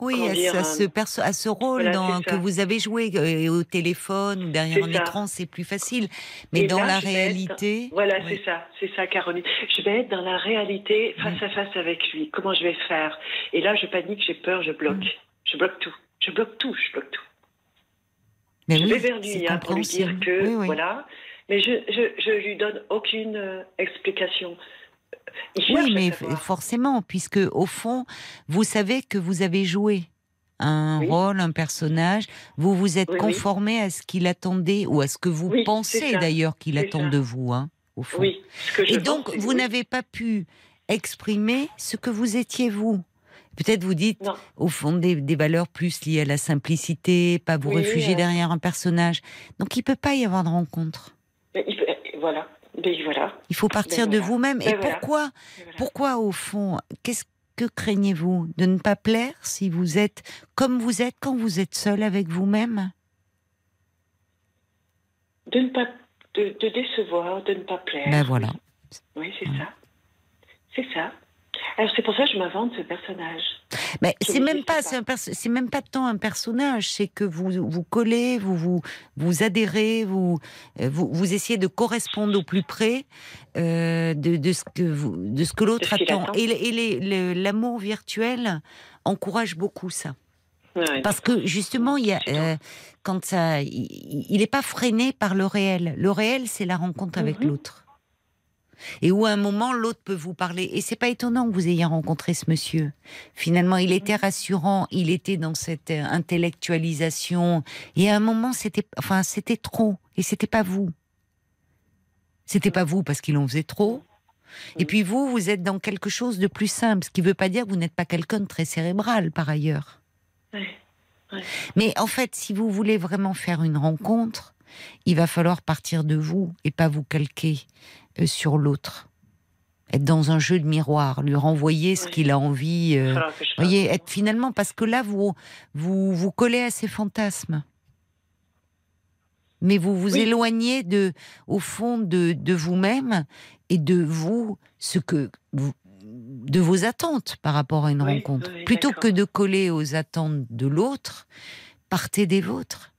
Oui, Comment à, dire, ce- à euh, ce, perso- à ce rôle voilà, dans- c'est que vous avez joué au téléphone ou derrière un ça. écran, c'est plus facile. Mais Et dans là, la être- réalité, Voilà, oui. c'est ça, c'est ça, Caroline. Je vais être dans la réalité, face à face avec lui. Comment je vais faire? Et là, je panique, j'ai peur, je bloque. Je bloque tout. Je bloque tout, je bloque tout. mais je oui, vais vers lui hein, pour lui dire que, Oui, voilà. Mais je, je, je lui donne aucune euh, explication. Oui, mais forcément, puisque au fond, vous savez que vous avez joué un Oui. rôle, un personnage, vous vous êtes Oui, oui. conformé à ce qu'il attendait ou à ce que vous pensez d'ailleurs qu'il attend ça. de vous, hein, au fond. Et donc, pense, vous n'avez pas pu exprimer ce que vous étiez vous. Peut-être vous dites, Non. au fond, des, des valeurs plus liées à la simplicité, pas vous réfugier euh. derrière un personnage. Donc, il peut pas y avoir de rencontre. Mais il peut- Voilà. Voilà. Il faut partir Ben de voilà. vous-même. Et Ben voilà. pourquoi. Pourquoi, au fond, qu'est-ce que craignez-vous De ne pas plaire si vous êtes comme vous êtes quand vous êtes seul avec vous-même? De ne pas de, de décevoir, de ne pas plaire. Ben voilà. Oui, c'est ça. C'est ça. Alors c'est pour ça que je m'invente ce personnage. Mais c'est même pas, pas. c'est même pas tant un personnage, c'est que vous vous collez, vous vous vous adhérez, vous euh, vous, vous essayez de correspondre au plus près euh, de, de ce que vous, de ce que l'autre attend. attend. Et, l'amour virtuel encourage beaucoup ça. Ouais. Parce que justement, il y a, euh, quand ça, il n'est pas freiné par le réel. Le réel, c'est la rencontre avec Mhm. l'autre. Et où à un moment, l'autre peut vous parler. Et c'est pas étonnant que vous ayez rencontré ce monsieur. Finalement, il était rassurant, il était dans cette euh, intellectualisation. Et à un moment, c'était, enfin, c'était trop. Et c'était pas vous. C'était pas vous parce qu'il en faisait trop. Et puis vous, vous êtes dans quelque chose de plus simple, ce qui veut pas dire que vous n'êtes pas quelqu'un de très cérébral par ailleurs. Ouais. Mais en fait, si vous voulez vraiment faire une rencontre, il va falloir partir de vous et pas vous calquer sur l'autre. Être dans un jeu de miroir, lui renvoyer ce Oui. qu'il a envie. euh, voyez, être finalement parce que là vous vous vous collez à ses fantasmes. Mais vous vous Oui. éloignez de, au fond, de, de vous-même et de vous, ce que vous- de vos attentes par rapport à une Oui, rencontre. Plutôt que de coller aux attentes de l'autre, partez des vôtres.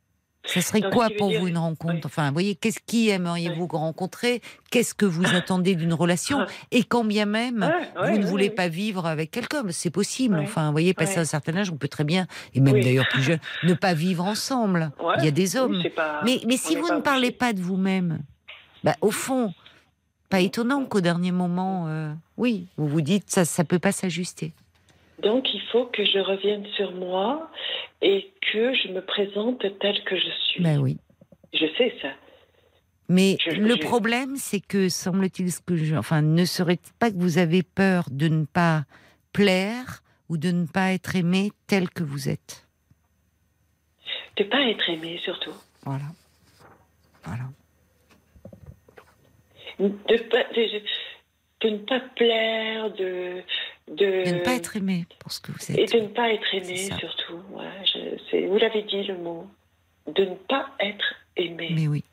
Ça serait Donc, quoi pour dire- vous une rencontre? Oui. Enfin, vous voyez, qu'est-ce qui aimeriez-vous rencontrer? Qu'est-ce que vous attendez d'une relation? Ah. Et quand bien même ouais, vous ne voulez pas vivre avec quelqu'un, c'est possible. Enfin, vous voyez, passer un certain âge, on peut très bien, et même d'ailleurs plus jeune, ne pas vivre ensemble. Il y a des hommes. Pas- mais, si vous ne parlez pas de vous-même, bah, au fond, pas étonnant qu'au dernier moment, euh, oui, vous vous dites ça, ça peut pas s'ajuster. Donc il faut que je revienne sur moi et que je me présente telle que je suis. Ben oui. Je sais ça. Mais Je- le je- problème, c'est que semble-t-il, ce que je, enfin, ne serait-il pas que vous avez peur de ne pas plaire ou de ne pas être aimé tel que vous êtes? De pas être aimé surtout. Voilà. Voilà. De, pas, de, de ne pas plaire, de, de, De ne pas être aimé pour ce que vous et êtes. de ne pas être aimé surtout. Ouais, je, c'est- vous l'avez dit le mot. De ne pas être aimé. Mais oui.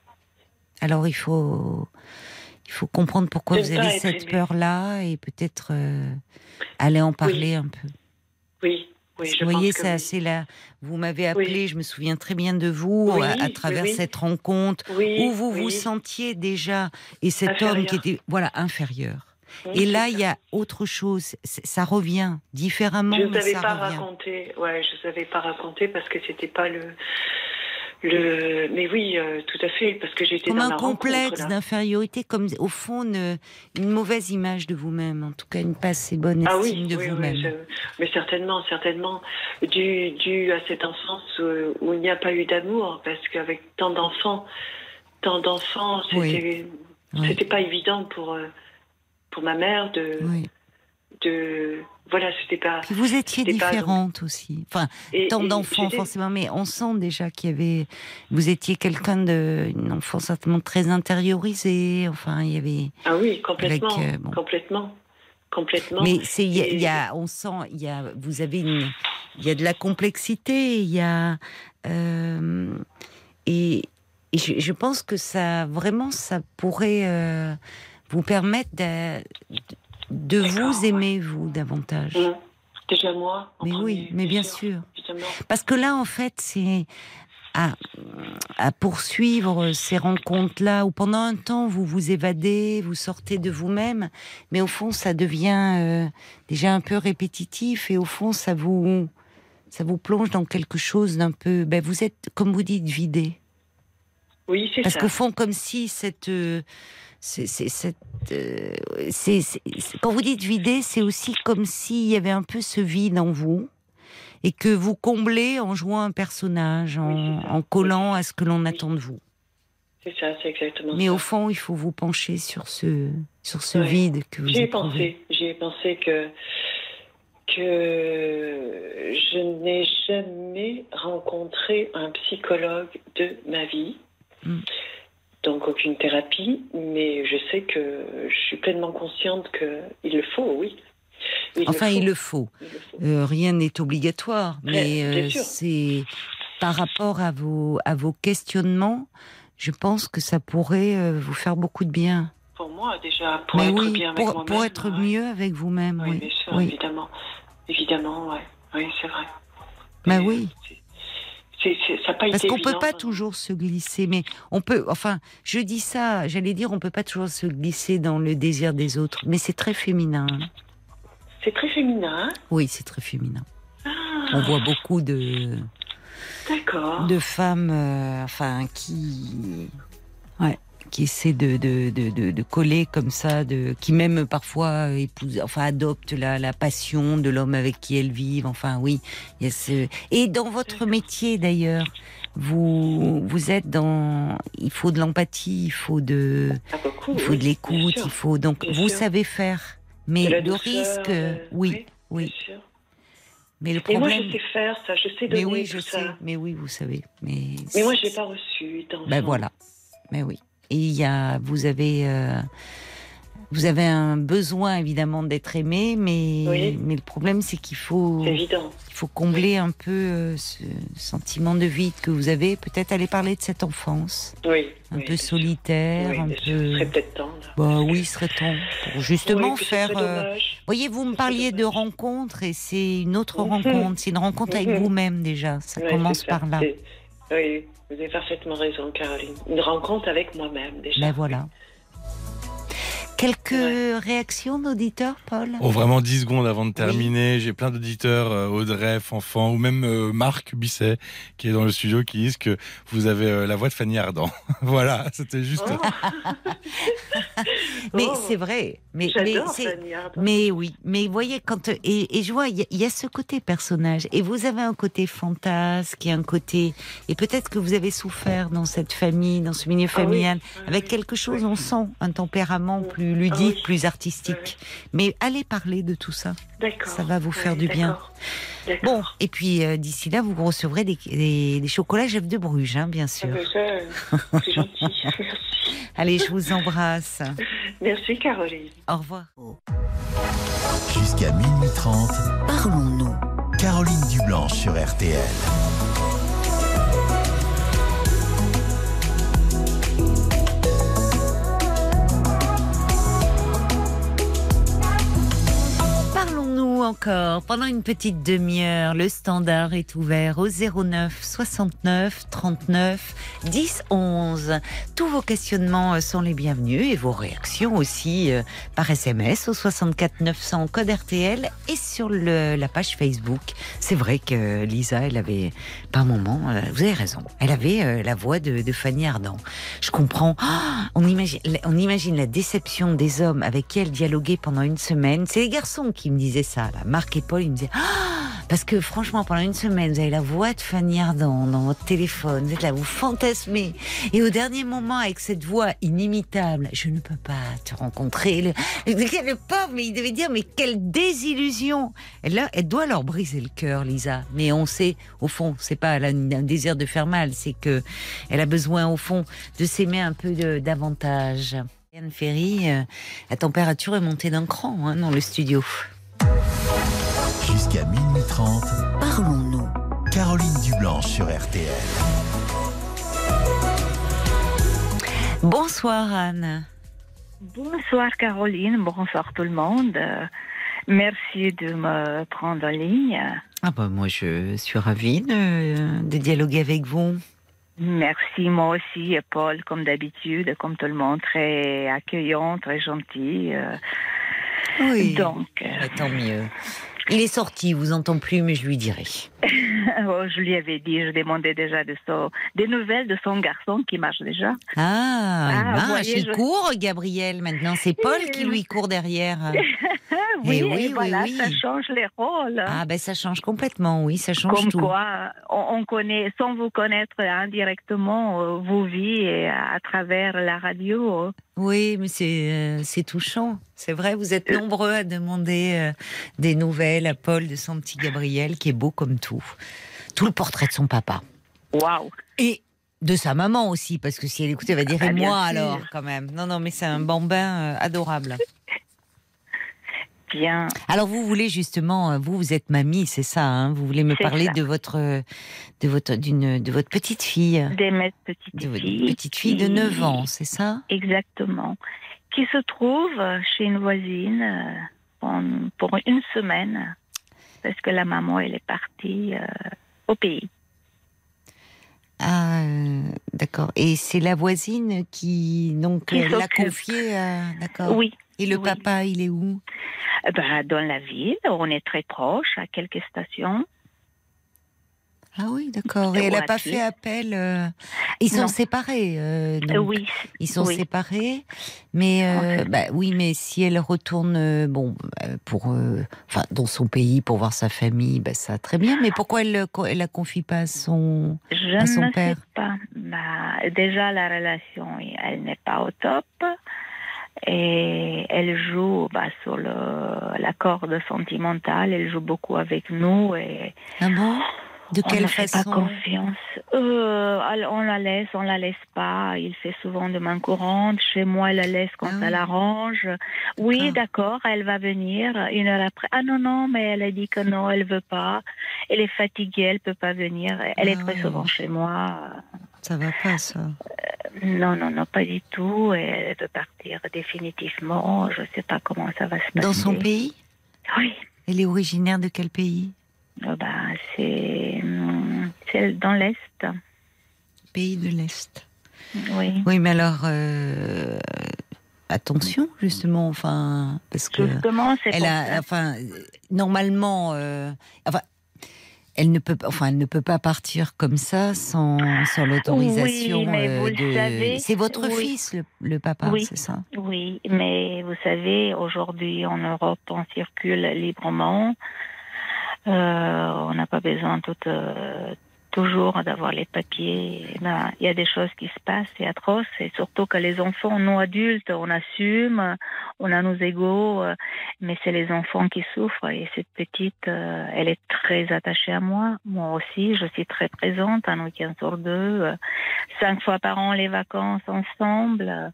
Alors il faut, il faut comprendre pourquoi De vous avez cette peur-là et peut-être euh, aller en parler un peu. Oui, oui, je vous voyez, ça, oui. c'est là. Vous m'avez appelé, je me souviens très bien de vous Oui, à, travers cette rencontre où vous vous sentiez déjà et cet homme qui était voilà inférieur. Oui, Et là, il y a autre chose. Ça revient différemment, Je ne savais ça pas revient. raconter. Ouais, je ne savais pas raconter parce que c'était pas le. le... Mais oui, euh, tout à fait, parce que j'étais Comme dans un complexe d'infériorité, comme au fond une, une mauvaise image de vous-même, en tout cas une pas assez bonne Ah estime oui, de oui, oui, vous-même. je- mais certainement, certainement, dû, dû à cette enfance où, où il n'y a pas eu d'amour, parce qu'avec tant d'enfants, tant d'enfants, Oui. c'était Oui. c'était pas évident pour, euh, pour ma mère de, Oui. de voilà, c'était pas. Puis vous étiez pas- différente aussi. Enfin, Et- tant d'enfants forcément, mais on sent déjà qu'il y avait. Vous étiez quelqu'un de une enfance certainement très intériorisée. Enfin, il y avait. Ah oui, complètement, Avec, euh, bon. complètement, complètement. Mais c'est il y, a- y on sent, il y a, vous avez une, il y a de la complexité, il y a, euh, et, et je, je pense que ça, vraiment, ça pourrait euh, vous permettre de, vous aimer vous davantage. Hum. Déjà moi. en Mais oui, mais bien sûr. Parce que là, en fait, c'est à, à poursuivre ces rencontres-là où pendant un temps, vous vous évadez, vous sortez de vous-même, mais au fond, ça devient euh, déjà un peu répétitif et au fond, ça vous, ça vous plonge dans quelque chose d'un peu. Ben, vous êtes, comme vous dites, vidé. Oui, c'est Parce ça. qu'au fond, comme si cette. euh, c'est- euh, quand vous dites vider, c'est aussi comme s'il y avait un peu ce vide en vous et que vous comblez en jouant un personnage, en, Oui, collant à ce que l'on attend de vous. C'est ça, c'est exactement Mais ça. au fond, il faut vous pencher sur ce, sur ce Ouais. vide que vous J'y ai pensé. J'y ai pensé que que je n'ai jamais rencontré un psychologue de ma vie. Mm. Donc aucune thérapie, mais je sais que je suis pleinement consciente que il le faut, oui. Il Enfin, le faut. il le faut. Il le faut. Euh, rien n'est obligatoire, mais euh, c'est par rapport à vos, à vos questionnements, je pense que ça pourrait euh, vous faire beaucoup de bien. Pour moi, déjà, pour mais être oui, bien avec pour, moi-même. pour être ouais. mieux avec vous-même. Oui, Oui, bien sûr, oui. évidemment. Évidemment, ouais. Oui, c'est vrai. Bah Mais oui. c'est- ça pas Parce qu'on peut pas toujours se glisser, mais on peut. Enfin, je dis ça, j'allais dire, on peut pas toujours se glisser dans le désir des autres, mais c'est très féminin. hein. C'est très féminin. hein Oui, c'est très féminin. Ah, On voit beaucoup de D'accord. de femmes, euh, enfin, qui, ouais, qui essaient de, de, de, de, coller comme ça, de, qui même parfois épousent, enfin, adoptent la, la passion de l'homme avec qui elles vivent. Enfin, oui, il y a ce. Et dans votre métier d'ailleurs, vous, vous êtes dans, il faut de l'empathie, il faut de, Ah, beaucoup, il faut oui, de l'écoute, il faut donc vous sûr. savez faire. Mais le douceur, risque, euh, oui, oui. Mais le Et moi, problème. je sais faire ça, je sais mais donner oui, tout je ça. sais. Mais oui, vous savez. Mais, Mais moi, je l'ai pas reçu. Ben voilà. Mais oui. Et il y a, vous avez, euh, vous avez un besoin évidemment d'être aimé, mais Oui. mais le problème c'est qu'il faut, il faut combler un peu euh, ce sentiment de vide que vous avez. Peut-être aller parler de cette enfance, Oui. un oui, peu solitaire, Oui, un peu. serait peut-être temps. là. Bah oui, serait temps pour justement faire. euh, voyez, vous me parliez de rencontre et c'est une autre Mhm. rencontre. C'est une rencontre avec Mhm. vous-même déjà. Ça commence ça. par là. C'est- Oui, vous avez parfaitement raison, Caroline. Une rencontre avec moi-même, déjà. Ben voilà. Quelques réactions d'auditeurs, Paul Oh, vraiment 10 secondes avant de terminer. J'ai plein d'auditeurs, euh, Audrey, Fanfan, ou même euh, Marc Bisset, qui est dans le studio, qui disent que vous avez euh, la voix de Fanny Ardant. voilà, c'était juste. Oh, Mais Oh. c'est vrai. Mais, mais, Fanny Ardant. mais oui, mais vous voyez, quand, et, et je vois, il y, a- il y a ce côté personnage, et vous avez un côté fantasque, et un côté, et peut-être que vous avez souffert dans cette famille, dans ce milieu Ah oui, familial, oui, avec quelque chose, Oui. on sent un tempérament Oui. Plus ludique, Ah oui. plus artistique. Mais allez parler de tout ça. D'accord. ça va vous faire du bien. Bon, et puis euh, d'ici là, vous recevrez des, des, des chocolats Jeff de Bruges, hein, bien Ah sûr. ben ça, c'est gentil. Merci. Allez, je vous embrasse. Merci, Caroline. Au revoir. Jusqu'à minuit 30, Parlons-nous. Caroline Dublanche sur RTL. Parlons-nous encore pendant une petite demi-heure. Le standard est ouvert au 09 69 39 10 11. Tous vos questionnements euh, sont les bienvenus et vos réactions aussi euh, par SMS au 64 900 code RTL et sur la page Facebook. C'est vrai que Lisa, elle avait, par moment, euh, vous avez raison, elle avait la voix de, de Fanny Ardant. Je comprends. Ah, on, imagine, on imagine la déception des hommes avec qui elle dialoguait pendant une semaine. C'est les garçons qui me disaient ça. Là. Marc et Paul, ils me disaient Ah, Parce que franchement, pendant une semaine, vous avez la voix de Fanny Ardant dans votre téléphone, vous êtes là, vous fantasmez. Et au dernier moment, avec cette voix inimitable, je ne peux pas te rencontrer. Le, le, pauvre, mais il devait dire, mais quelle désillusion. Et là, elle doit leur briser le cœur, Lisa. Mais on sait, au fond, c'est pas elle un désir de faire mal, c'est que elle a besoin, au fond, de s'aimer un peu de- davantage. Anne Ferry, euh, la température est montée d'un cran hein, dans le studio. Jusqu'à minuit 30, Parlons-nous. Caroline Dublanche sur RTL. Bonsoir Anne. Bonsoir Caroline, bonsoir tout le monde. Merci de me prendre en ligne. Ah bah moi je suis ravie de, de dialoguer avec vous. Merci moi aussi, Paul, comme d'habitude, comme tout le monde, très accueillant, très gentil. euh, Oui. Donc, euh, Bah, tant mieux. Il est sorti, vous entend plus, mais je lui dirai. oh, je lui avais dit, je demandais déjà de son, des nouvelles de son garçon qui marche déjà. Ah, il Ah, marche, voyez, il je- court, Gabriel. Maintenant, c'est Paul qui lui court derrière. oui, Eh oui, et voilà, oui, ça oui. change les rôles. Ah ben ça change complètement, oui, ça change Comme tout. quoi, on, on connaît, sans vous connaître indirectement, euh, vos vies à travers la radio. Oui, mais c'est euh, c'est touchant. C'est vrai, vous êtes nombreux à demander euh, des nouvelles à Paul de son petit Gabriel, qui est beau comme tout. Tout le portrait de son papa. Waouh! Et de sa maman aussi, parce que si elle écoute, elle va dire Ah, et moi sûr. alors, quand même. Non, non, mais c'est un bambin euh, adorable. Bien. Alors vous voulez justement, euh, vous, vous êtes mamie, c'est ça, hein Vous voulez me parler ça. de votre, de votre, d'une, de votre petite fille, Des petites de votre petite fille de qui- 9 ans, c'est ça? Exactement. Qui se trouve chez une voisine euh, pour une semaine. Parce que la maman, elle est partie euh, au pays. Ah, euh, d'accord. Et c'est la voisine qui donc l'a confiée, à- d'accord. Oui. Et le oui. papa, il est où? Eh ben, dans la ville, on est très proche, à quelques stations. Ah oui, d'accord. Et elle n'a pas fait appel. euh, Ils sont Non. séparés. euh, donc, oui. Ils sont oui. séparés, mais euh, bah, oui, mais si elle retourne, euh, bon, euh, pour, enfin, dans son pays pour voir sa famille, bah, ça très bien. Mais pourquoi elle, le- elle la confie pas à son Je à son ne père? sais pas. Bah, déjà, la relation, elle n'est pas au top. Et elle joue bah, sur le, la corde sentimentale. Elle joue beaucoup avec nous. Et Ah bon? De on quelle ne fait pas façon? confiance. Euh, on la laisse, on la laisse pas. Il fait souvent de main courante. Chez moi, elle la laisse quand Ah oui. elle arrange. Oui, d'accord, elle va venir une heure après. Ah non, non, mais elle a dit que non, elle veut pas. Elle est fatiguée, elle peut pas venir. Elle Ah est très oui. souvent chez moi. Ça va pas, ça. Non, non, non, pas du tout. Elle veut partir définitivement. Je sais pas comment ça va se passer. Dans son pays? Oui. Elle est originaire de quel pays? Euh, bah, c'est hum, c'est dans l'Est. Pays de l'Est. Oui. Oui, mais alors, euh, attention, justement, enfin, parce que. Justement, c'est elle a, ça. enfin, euh, normalement, euh, enfin, elle ne peut, pas- enfin, elle ne peut pas partir comme ça sans, sans l'autorisation Oui, mais euh, vous le de. savez, c'est votre oui. fils, le, le papa, Oui. c'est ça? Oui, mais vous savez, aujourd'hui en Europe, on circule librement. Euh, on n'a pas besoin tout, euh, toujours d'avoir les papiers. Il y a des choses qui se passent, c'est atroce. Et surtout que les enfants, nous adultes, on assume, on a nos égaux, euh, mais c'est les enfants qui souffrent. Et cette petite, elle est très attachée à moi. Moi aussi, je suis très présente, un week-end sur deux, cinq fois par an les vacances ensemble.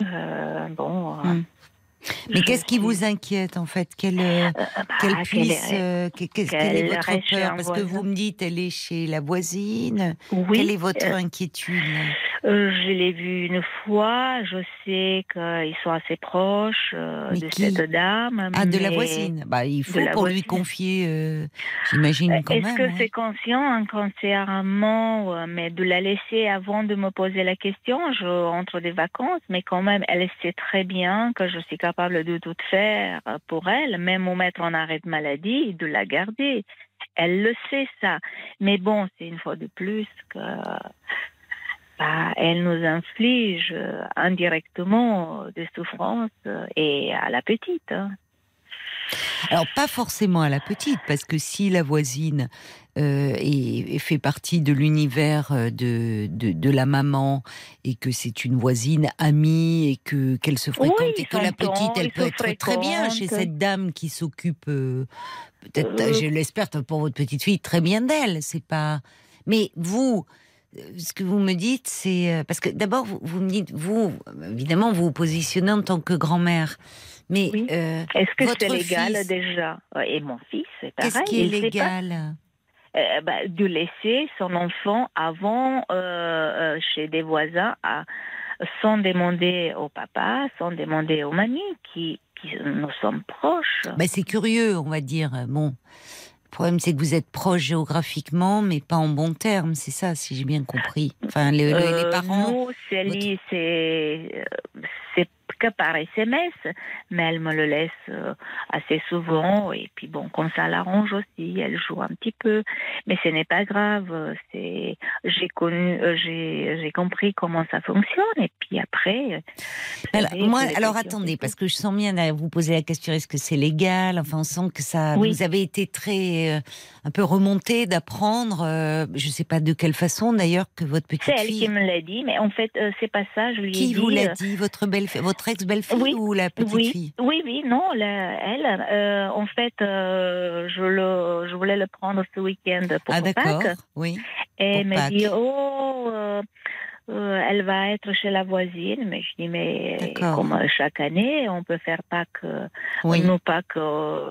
Bon. Hmm. Mais qu'est-ce qui vous inquiète en fait? Qu'elle euh, qu'elle puisse, est- euh, qu'elle votre peur? Parce que vous me dites, elle est chez la voisine. Oui, Quelle est votre euh, inquiétude? Euh, je l'ai vu une fois. Je sais qu'ils sont assez proches euh, de cette dame. Ah, de la voisine. Bah, il faut pour lui confier, j'imagine quand Est-ce que ouais. c'est conscient, inconsciemment, mais de la laisser avant de me poser la question, je entre des vacances, mais quand même, elle sait très bien que je suis capable de tout faire pour elle, même au mettre en arrêt de maladie, de la garder. Elle le sait ça. Mais bon, c'est une fois de plus que bah, elle nous inflige euh, indirectement des souffrances euh, et à la petite. hein. Alors pas forcément à la petite, parce que si la voisine euh, et, et fait partie de l'univers euh, de, de, de la maman et que c'est une voisine amie et que qu'elle se fréquente Oui, et que la petite elle peut être très bien chez cette dame qui s'occupe euh, peut-être Euh. je l'espère pour votre petite fille très bien d'elle c'est pas mais vous ce que vous me dites, c'est parce que d'abord vous, vous me dites vous évidemment vous vous positionnez en tant que grand-mère, mais Oui. euh, Est-ce que c'est légal fils, déjà? Et mon fils, c'est pareil. qu'est-ce qui est légal? Euh, bah, de laisser son enfant avant euh, euh, chez des voisins à- sans demander au papa, sans demander aux mamies qui, qui nous sommes proches. Bah, c'est curieux, on va dire. Bon, le problème, c'est que vous êtes proche géographiquement, mais pas en bon terme. C'est ça, si j'ai bien compris. Enfin, les, parents. Nous, c'est euh, c'est que par SMS, mais elle me le laisse euh, assez souvent. Et puis bon, quand ça l'arrange aussi, elle joue un petit peu. Mais ce n'est pas grave. C'est j'ai connu, euh, j'ai j'ai compris comment ça fonctionne. Et puis après, Alors, savez, moi, alors attendez, parce que je sens bien à vous poser la question est-ce que c'est légal? Enfin, on sent que ça. Oui. Vous avez été très, euh, un peu remonté d'apprendre. euh, je sais pas de quelle façon d'ailleurs que votre petite C'est elle fille. qui me l'a dit, mais en fait, euh, c'est pas ça. Je lui ai Qui dit. vous l'a dit Votre belle, votre belle fille Oui. ou la petite oui, fille? Oui, oui, non, la- elle, euh, en fait, euh, je, le, je voulais le prendre ce week-end pour Ah d'accord, Pâques. oui. Et elle m'a dit, oh, euh, euh, elle va être chez la voisine. Mais je dis, mais comme chaque année, on peut faire Pâques, euh, Oui. nous Pâques euh,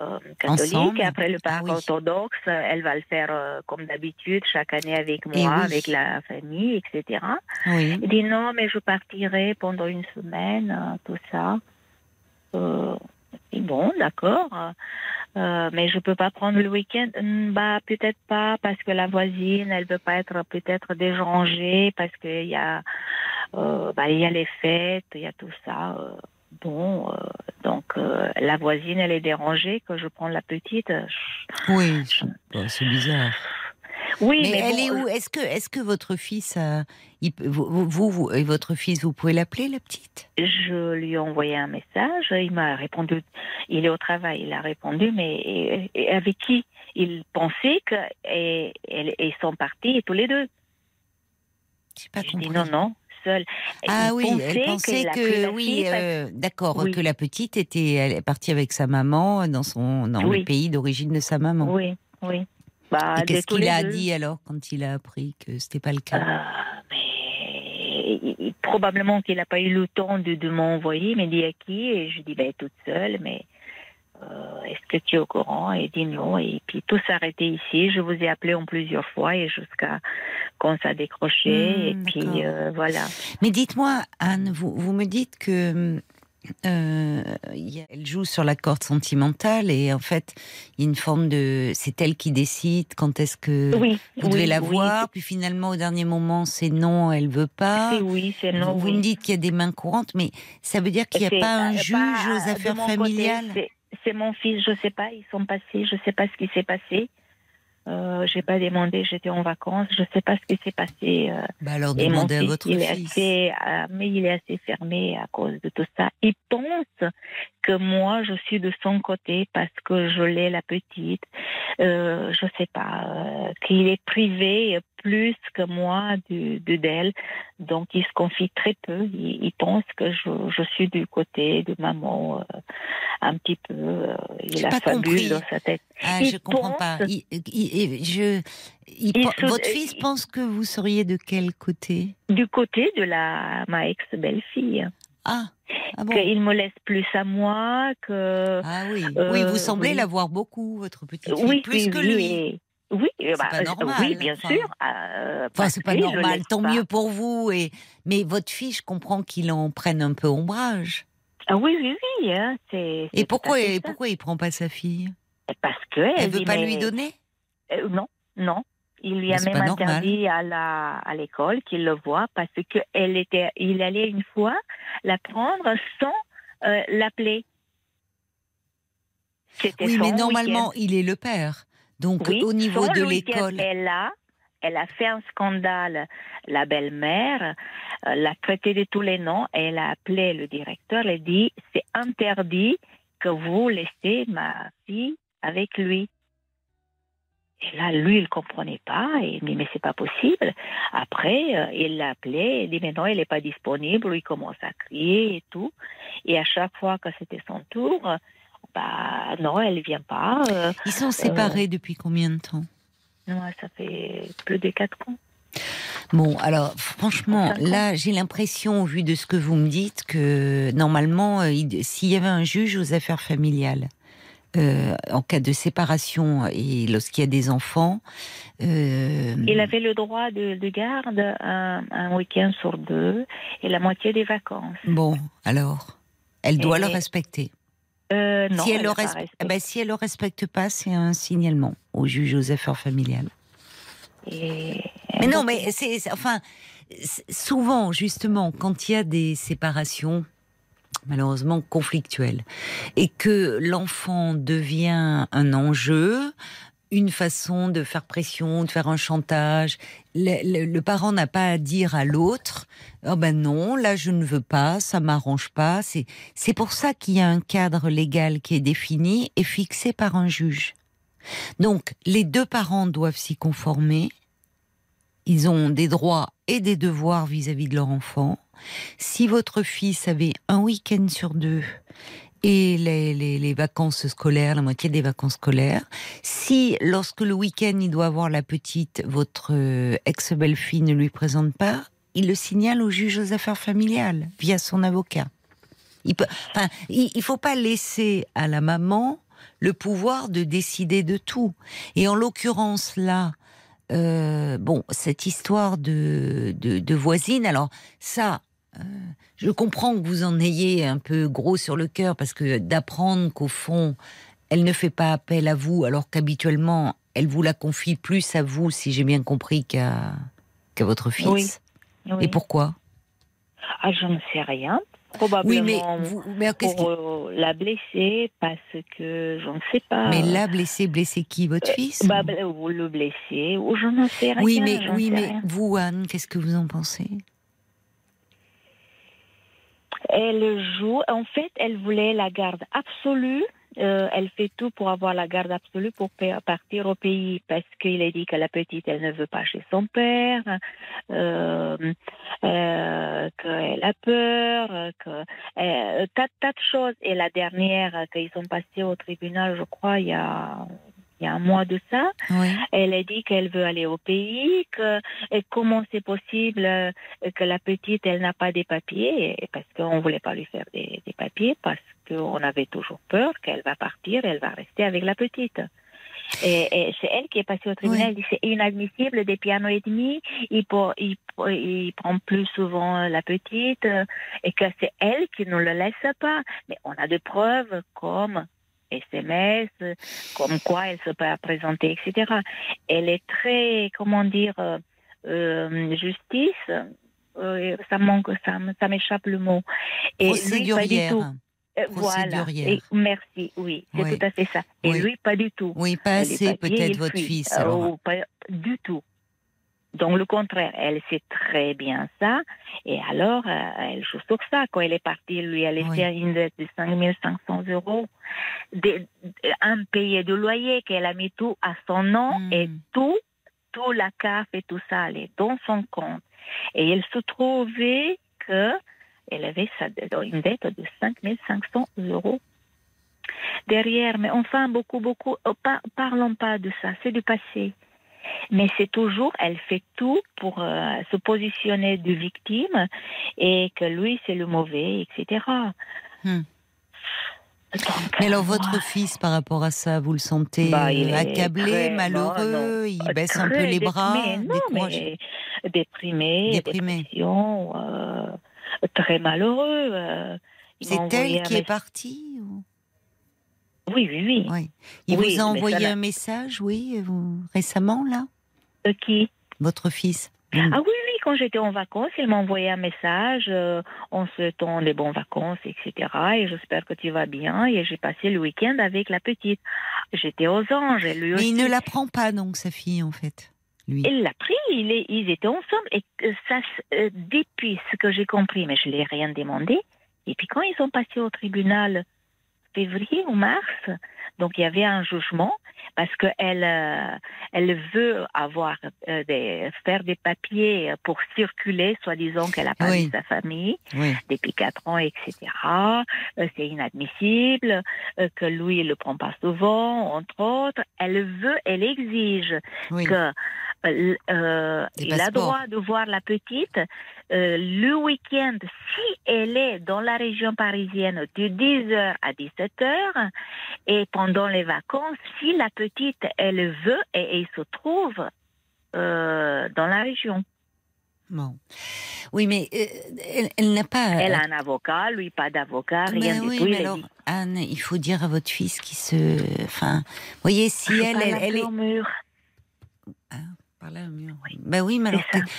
euh, catholiques. Ensemble. Et après le Ah Pâques oui. orthodoxe, elle va le faire euh, comme d'habitude, chaque année avec moi, oui. avec la famille, etc. Oui. Il dit non, mais je partirai pendant une semaine, euh, tout ça. Bon, d'accord. Euh, mais je peux pas prendre le week-end. Hmm, Bah peut-être pas parce que la voisine, elle veut pas être peut-être dérangée parce qu'il y a, euh, bah, il y a les fêtes, il y a tout ça. euh, bon, donc la voisine, elle est dérangée que je prends la petite. Oui, c'est bizarre. Oui, mais, mais, elle bon, est où Est-ce que, est-ce que votre fils, a- il peut- vous, vous, vous et votre fils, vous pouvez l'appeler la petite? Je lui ai envoyé un message, il m'a répondu, il est au travail, il a répondu, mais et- et avec qui Il pensait qu'ils sont partis tous les deux. Pas Je compris. dis non, non, seul. Ah Il oui, elle pensait a pris que la oui, euh, d'accord, Oui. que la petite était, elle est partie avec sa maman dans son, dans Oui. le pays d'origine de sa maman. Oui, oui. Bah, qu'est-ce qu'il a deux. dit alors quand il a appris que c'était pas le cas? Mais il- probablement qu'il n'a pas eu le temps de, de m'envoyer. Il m'a dit à qui? Et je dis ben toute seule, mais euh, est-ce que tu es au courant? Et il dit non. Et puis tout s'arrêtait ici. Je vous ai appelé en plusieurs fois et jusqu'à quand ça a décroché. et Hmm, puis euh, voilà. Mais dites-moi, Anne, vous, vous me dites que euh, elle joue sur la corde sentimentale et en fait, il y a une forme de, c'est elle qui décide quand est-ce que Oui, vous devez oui, la oui, voir, puis finalement au dernier moment, c'est non, elle veut pas. C'est oui, c'est non. vous me dites qu'il y a des mains courantes, mais ça veut dire qu'il n'y a pas un euh, juge pas, aux affaires familiales? c'est- C'est mon fils, je sais pas, ils sont passés, je sais pas ce qui s'est passé. Euh, j'ai pas demandé, j'étais en vacances, je sais pas ce qui s'est passé. euh, Bah alors et mon demandez à votre il est fils. assez, euh, mais il est assez fermé à cause de tout ça. Il pense que moi, je suis de son côté parce que je l'ai la petite. Euh, je sais pas, euh, qu'il est privé plus que moi de de- d'elle. Donc, il se confie très peu. Il, il pense que je, je suis du côté de maman euh, un petit peu. euh, il a pas fabule dans sa tête. Ah, il je comprends pense- pas. Il- je, se- votre fils il- pense que vous seriez de quel côté? Du côté de la ma ex-belle-fille. Ah, ah bon? Qu'il me laisse plus à moi, que... Ah oui, Euh, oui, vous semblez oui. l'avoir beaucoup, votre petite fille, oui, plus oui, que lui. Oui, euh, bah, pas euh, normal, oui, bien enfin. sûr. euh, Enfin, parce c'est pas normal, tant pas. mieux pour vous. Et mais votre fille, je comprends qu'il en prenne un peu ombrage. Ah oui, oui, oui. hein, Et pourquoi, et pourquoi il prend pas sa fille? Parce que Elle veut dit, pas mais- lui donner? Euh, Non, non. Il lui Mais a même normal. interdit à la à l'école qu'il le voit parce que elle était, il allait une fois la prendre sans euh, l'appeler. Oui, mais normalement, il est le père. Donc Oui, au niveau de l'école, Elle a, elle a fait un scandale. La belle-mère euh, l'a traité de tous les noms. Elle a appelé le directeur. Elle a dit c'est interdit que vous laissez ma fille avec lui. Et là, lui, il comprenait pas. Et il me dit, mais c'est pas possible. Après, euh, il l'a appelé. Il dit, mais non, il n'est pas disponible. Il commence à crier et tout. Et à chaque fois que c'était son tour, bah, non, elle vient pas. euh, Ils sont séparés depuis combien de temps non, ça fait plus de quatre ans. Bon, alors franchement, là, j'ai l'impression, au vu de ce que vous me dites, que normalement, euh, il- s'il y avait un juge aux affaires familiales, euh, en cas de séparation et lorsqu'il y a des enfants, euh, Il avait le droit de, de garde un, un week-end sur deux et la moitié des vacances. bon, alors, elle doit Et- le respecter. Euh, non, si elle, respe- eh ben, si elle le respecte pas, c'est un signalement au juge aux affaires familiales. Et- Mais non, mais c'est enfin souvent justement quand il y a des séparations malheureusement conflictuelles et que l'enfant devient un enjeu, une façon de faire pression, de faire un chantage. Le, parent n'a pas à dire à l'autre oh ben non, là je ne veux pas, ça m'arrange pas. C'est c'est pour ça qu'il y a un cadre légal qui est défini et fixé par un juge. Donc les deux parents doivent s'y conformer. Ils ont des droits et des devoirs vis-à-vis de leur enfant. Si votre fils avait un week-end sur deux et les, les- vacances scolaires, la moitié des vacances scolaires, si lorsque le week-end il doit avoir la petite, votre euh, ex-belle-fille ne lui présente pas, il le signale au juge aux affaires familiales via son avocat. Il peut, enfin, il, faut pas laisser à la maman le pouvoir de décider de tout. Et en l'occurrence là, euh, bon, cette histoire de, de, voisine, alors ça, je comprends que vous en ayez un peu gros sur le cœur parce que d'apprendre qu'au fond, elle ne fait pas appel à vous alors qu'habituellement, elle vous la confie plus à vous, si j'ai bien compris, qu'à votre fils. Oui. Oui. Et pourquoi? Ah, je ne sais rien. Probablement Oui, mais, vous, mais qu'est-ce pour euh, la blesser parce que je ne sais pas. mais là, blessé, blessé qui? Votre fils? Bah, bah, ou le blesser, ou je n'en sais rien. Oui, mais, oui, mais rien. vous, Anne, qu'est-ce que vous en pensez? Elle joue, en fait, elle voulait la garde absolue. Euh, elle fait tout pour avoir la garde absolue pour pa- partir au pays parce qu'il a dit que la petite, elle ne veut pas chez son père, euh, euh, qu'elle a peur, que euh, tas, tas de choses. Et la dernière, euh, qu'ils sont passés au tribunal, je crois, il y a, il y a un mois de ça, Oui. elle a dit qu'elle veut aller au pays, que et comment c'est possible euh, que la petite, elle n'a pas des papiers, parce qu'on voulait pas lui faire des, des papiers, parce qu'on avait toujours peur qu'elle va partir, elle va rester avec la petite. Et, et c'est elle qui est passée au tribunal, c'est inadmissible depuis un an et demi, il, pour- il, il prend plus souvent la petite, euh, et que c'est elle qui ne le laisse pas. Mais on a des preuves comme SMS, comme quoi elle se peut présenter, etc. Elle est très, comment dire, euh, euh, justice. euh, ça manque, ça, m'échappe le mot. Et lui, pas du tout. Voilà. Et merci, oui, c'est Oui. tout à fait ça. Et Oui. lui, pas du tout. Oui, pas assez peut-être votre fils. Euh, oh, pas du tout. Donc le contraire, elle sait très bien ça. Et alors, euh, elle joue sur ça. Quand elle est partie, lui a laissé Oui. une dette de 5500 euros, des- un payé de loyer qu'elle a mis tout à son nom Hmm. et tout, tout la CAF et tout ça allait dans son compte. Et il se trouvait que elle avait sa dette- une dette de 5500 euros derrière. Mais enfin, beaucoup, beaucoup, oh, par- parlons pas de ça, c'est du passé. Mais c'est toujours, elle fait tout pour euh, se positionner de victime et que lui, c'est le mauvais, etc. Hmm. Donc, Mais alors votre fils, par rapport à ça, vous le sentez Bah, euh, accablé, très- malheureux, non, il baisse un peu les bras, déprimé. Non, mais déprimé, Déprimé. dépression, euh, très malheureux. euh, C'est elle qui est partie ou- Oui, oui, oui. Oui. Il Oui, vous a envoyé ça un message, oui, vous, récemment, là? Euh, qui? Votre fils Ah oui, oui, quand j'étais en vacances, il m'a envoyé un message euh, en souhaitant des bonnes vacances, etc. Et j'espère que tu vas bien. Et j'ai passé le week-end avec la petite. J'étais aux anges. Et lui Mais aussi. il ne la prend pas, donc, sa fille, en fait, lui. Il l'a pris, il est- ils étaient ensemble. Et ça, euh, depuis ce que j'ai compris, mais je ne l'ai rien demandé. Et puis quand ils sont passés au tribunal, février ou mars. Donc il y avait un jugement parce qu'elle euh, elle veut avoir euh, des, faire des papiers pour circuler, soi-disant qu'elle a pas Oui. vu sa famille Oui. depuis quatre ans, etc. Euh, c'est inadmissible, que lui il le prend pas souvent, entre autres. Elle veut, elle exige Oui. que euh, il a droit de voir la petite euh, le week-end si elle est dans la région parisienne de 10h à 17h et pendant les vacances si la petite elle veut et, et se trouve euh, dans la région. Bon. Oui, mais euh, elle, elle n'a pas. Elle a un avocat, lui pas d'avocat, rien oui, du tout. mais alors, dit, Anne, il faut dire à votre fils qui se. Enfin, voyez, si je elle, elle, elle est. au mur. Par là. Ben oui, mais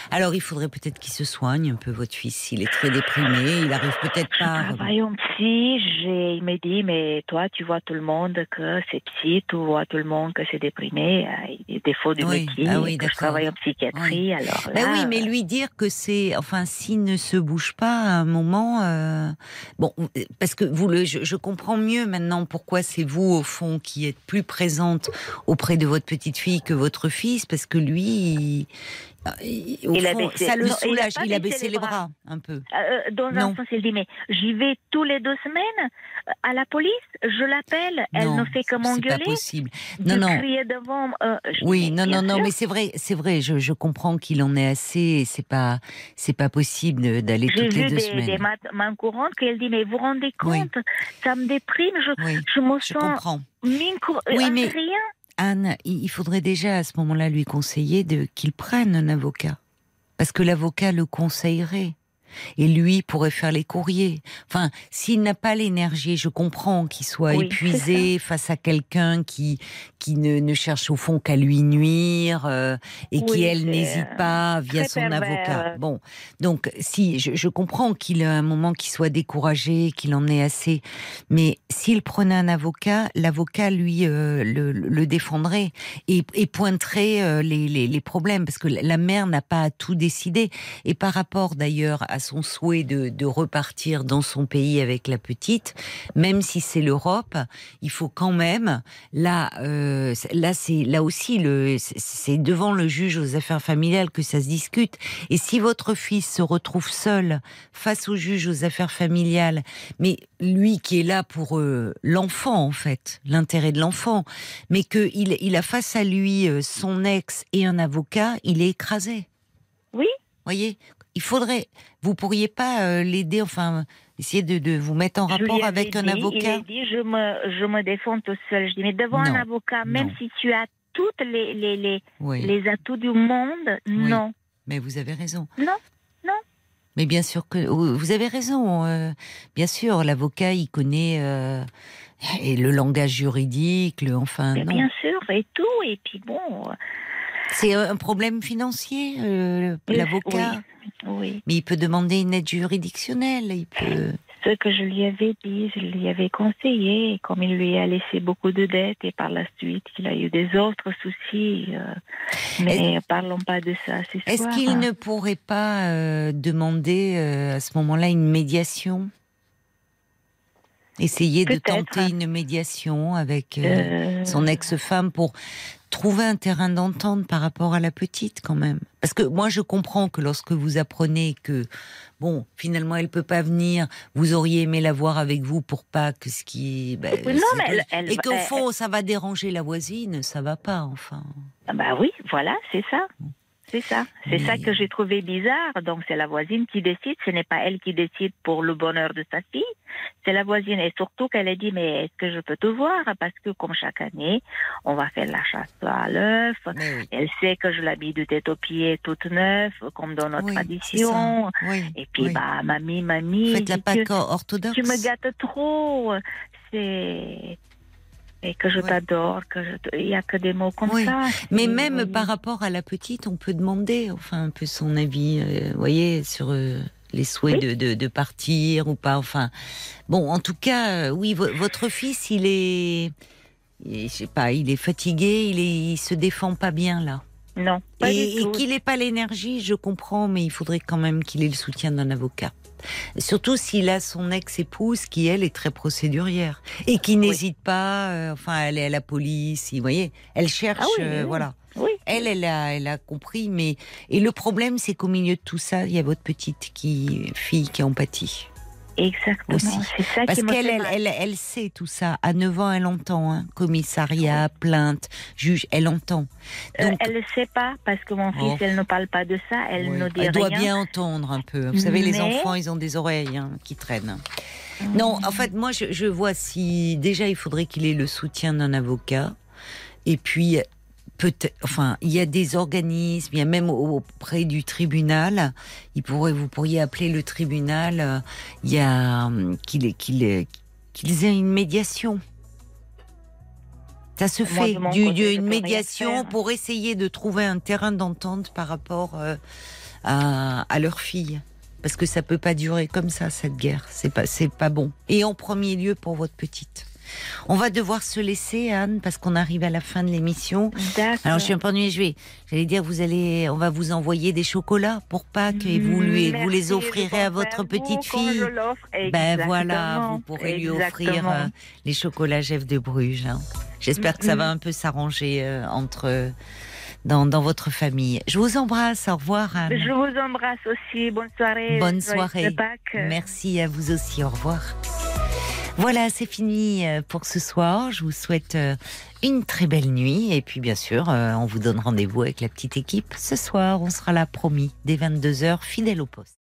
alors, il faudrait peut-être qu'il se soigne un peu, votre fils. Il est très déprimé, il arrive peut-être Je pas. à- travaille en psy, j'ai, il me dit, mais toi, tu vois tout le monde que c'est psy, tu vois tout le monde que c'est déprimé, euh, il défauts du Oui, métier, ah oui, que je travaille en psychiatrie, alors là... Ben oui, mais lui dire que c'est, enfin, s'il ne se bouge pas à un moment, euh, bon, parce que vous le, je, je comprends mieux maintenant pourquoi c'est vous au fond qui êtes plus présente auprès de votre petite fille que votre fils, parce que lui, il- fond, baissé- ça le non, il a soulage. Il a baissé baissé les bras. bras un peu. Euh, dans Non. un sens, il dit, mais j'y vais tous les deux semaines euh, à la police, je l'appelle, elle ne fait que c'est pas m'engueuler, possible. de Non, non. crier devant... euh, Oui, non, non, non, sûr. mais c'est vrai, c'est vrai. Je, je comprends qu'il en ait assez. et C'est pas, c'est pas possible d'aller J'ai toutes les vu deux des, semaines. des ma- mains courantes qu'elle dit, mais vous vous rendez Oui. compte, ça me déprime, je, Oui, je me je sens comprends. micro, Oui, euh, mais- rien. Anne, il faudrait déjà à ce moment-là lui conseiller de qu'il prenne un avocat, parce que l'avocat le conseillerait. Et lui pourrait faire les courriers. Enfin, s'il n'a pas l'énergie, je comprends qu'il soit Oui, épuisé face à quelqu'un qui qui ne, ne cherche au fond qu'à lui nuire euh, et qui elle n'hésite pas via son pervers. avocat. Bon, donc si je, je comprends qu'il a un moment qu'il soit découragé, qu'il en ait assez, mais s'il prenait un avocat, l'avocat lui euh, le, le défendrait et, et pointerait euh, les, les, les problèmes parce que la mère n'a pas à tout décider et par rapport d'ailleurs à son souhait de, de repartir dans son pays avec la petite, même si c'est l'Europe, il faut quand même là euh, là c'est là aussi le c'est- devant le juge aux affaires familiales que ça se discute et si votre fils se retrouve seul face au juge aux affaires familiales mais lui qui est là pour euh, l'enfant en fait, l'intérêt de l'enfant, mais que il, il a face à lui euh, son ex et un avocat, il est écrasé. Oui. Voyez, il faudrait, vous pourriez pas euh, l'aider, enfin essayer de, de vous mettre en rapport avec un avocat. Il a dit, je me, je me défends tout seul. Je dis, mais devant Non, un avocat, même non. si tu as toutes les, les, les, Oui, les atouts du monde, non. mais vous avez raison. Non, non. Mais bien sûr que vous avez raison. euh, bien sûr, l'avocat, il connaît euh, et le langage juridique, le enfin Mais non. bien sûr, et tout. Et puis bon, C'est un problème financier, euh, Oui, l'avocat. oui. Mais il peut demander une aide juridictionnelle. Il peut. Ce que je lui avais dit, je lui avais conseillé, et comme il lui a laissé beaucoup de dettes, et par la suite, il a eu des autres soucis. euh, mais parlons pas de ça ce Est-ce qu'il ne pourrait pas euh, demander à ce moment-là une médiation? Essayer de tenter une médiation avec euh, Euh, son ex-femme pour trouver un terrain d'entente par rapport à la petite quand même. Parce que moi je comprends que lorsque vous apprenez que bon finalement elle peut pas venir, vous auriez aimé la voir avec vous pour pas que ce qui ben, Oui, non, c'est- mais elle- elle et qu'au elle- fond ça va déranger la voisine, ça va pas enfin. Ah Bah oui, voilà, c'est ça. C'est ça. C'est ça que j'ai trouvé bizarre. Donc c'est la voisine qui décide. Ce n'est pas elle qui décide pour le bonheur de sa fille. C'est la voisine. Et surtout qu'elle a dit, mais est-ce que je peux te voir? Parce que comme chaque année, on va faire la chasse à l'œuf. Mais. Elle sait que je l'habille de tête aux pieds toute neuve, comme dans notre Oui, tradition. Oui, Et puis, oui. bah, mamie, mamie. Faites la Pâque que orthodoxe. Tu me gâtes trop. C'est. Et que je Ouais. t'adore, que je te- il y a que des mots comme Oui. ça. Mais même oui. par rapport à la petite, on peut demander, enfin, un peu son avis, euh, voyez, sur euh, les souhaits de, de, de partir ou pas. Enfin, bon, en tout cas, euh, oui, vo- votre fils, il est, il- je sais pas, il est fatigué, il est, il se défend pas bien là. Non, pas et, et qu'il n'ait pas l'énergie, je comprends, mais il faudrait quand même qu'il ait le soutien d'un avocat. Surtout s'il a son ex-épouse qui, elle, est très procédurière et qui n'hésite pas, euh, enfin, à aller à la police, vous voyez, elle cherche, Ah oui, euh, oui. voilà. Oui. Elle, elle a, elle a compris, mais et le problème, c'est qu'au milieu de tout ça, il y a votre petite qui, fille qui en pâtit. Exactement. C'est ça Parce qu'elle, elle, elle, elle sait tout ça. À 9 ans, elle entend. Hein. Commissariat, plainte, juge, elle entend. Euh, elle ne sait pas parce que mon fils, Oh. elle ne parle pas de ça, elle oui, ne dit elle doit bien entendre un peu. Vous savez, les enfants, ils ont des oreilles hein, qui traînent. Non, en fait, moi, je, je vois si déjà il faudrait qu'il ait le soutien d'un avocat, et puis peut-être, enfin, il y a des organismes, il y a même au- auprès du tribunal, il pourrait, vous pourriez appeler le tribunal, euh, il y a hum, qu'il qu'il qu'ils aient une médiation. Ça se Moi, fait, du, du- une médiation pour essayer de trouver un terrain d'entente par rapport euh, à, à leur fille. Parce que ça peut pas durer comme ça, cette guerre. C'est pas, c'est pas bon. Et en premier lieu pour votre petite. On va devoir se laisser, Anne, parce qu'on arrive à la fin de l'émission. D'accord. Alors, je suis un peu ennuyée. Je vais, j'allais dire, vous allez, on va vous envoyer des chocolats pour Pâques et vous lui, vous les offrirez à votre petite fille. Ben voilà, vous pourrez lui offrir euh, les chocolats Jeff de Bruges. hein. J'espère que ça Mhm. va un peu s'arranger euh, entre dans, dans votre famille. Je vous embrasse. Au revoir, Anne. Je vous embrasse aussi. Bonne soirée. Bonne soirée. Merci à vous aussi. Au revoir. Voilà, c'est fini euh, pour ce soir. Je vous souhaite euh, une très belle nuit. Et puis, bien sûr, euh, on vous donne rendez-vous avec la petite équipe. Ce soir, on sera là, promis, dès 22h, fidèle au poste.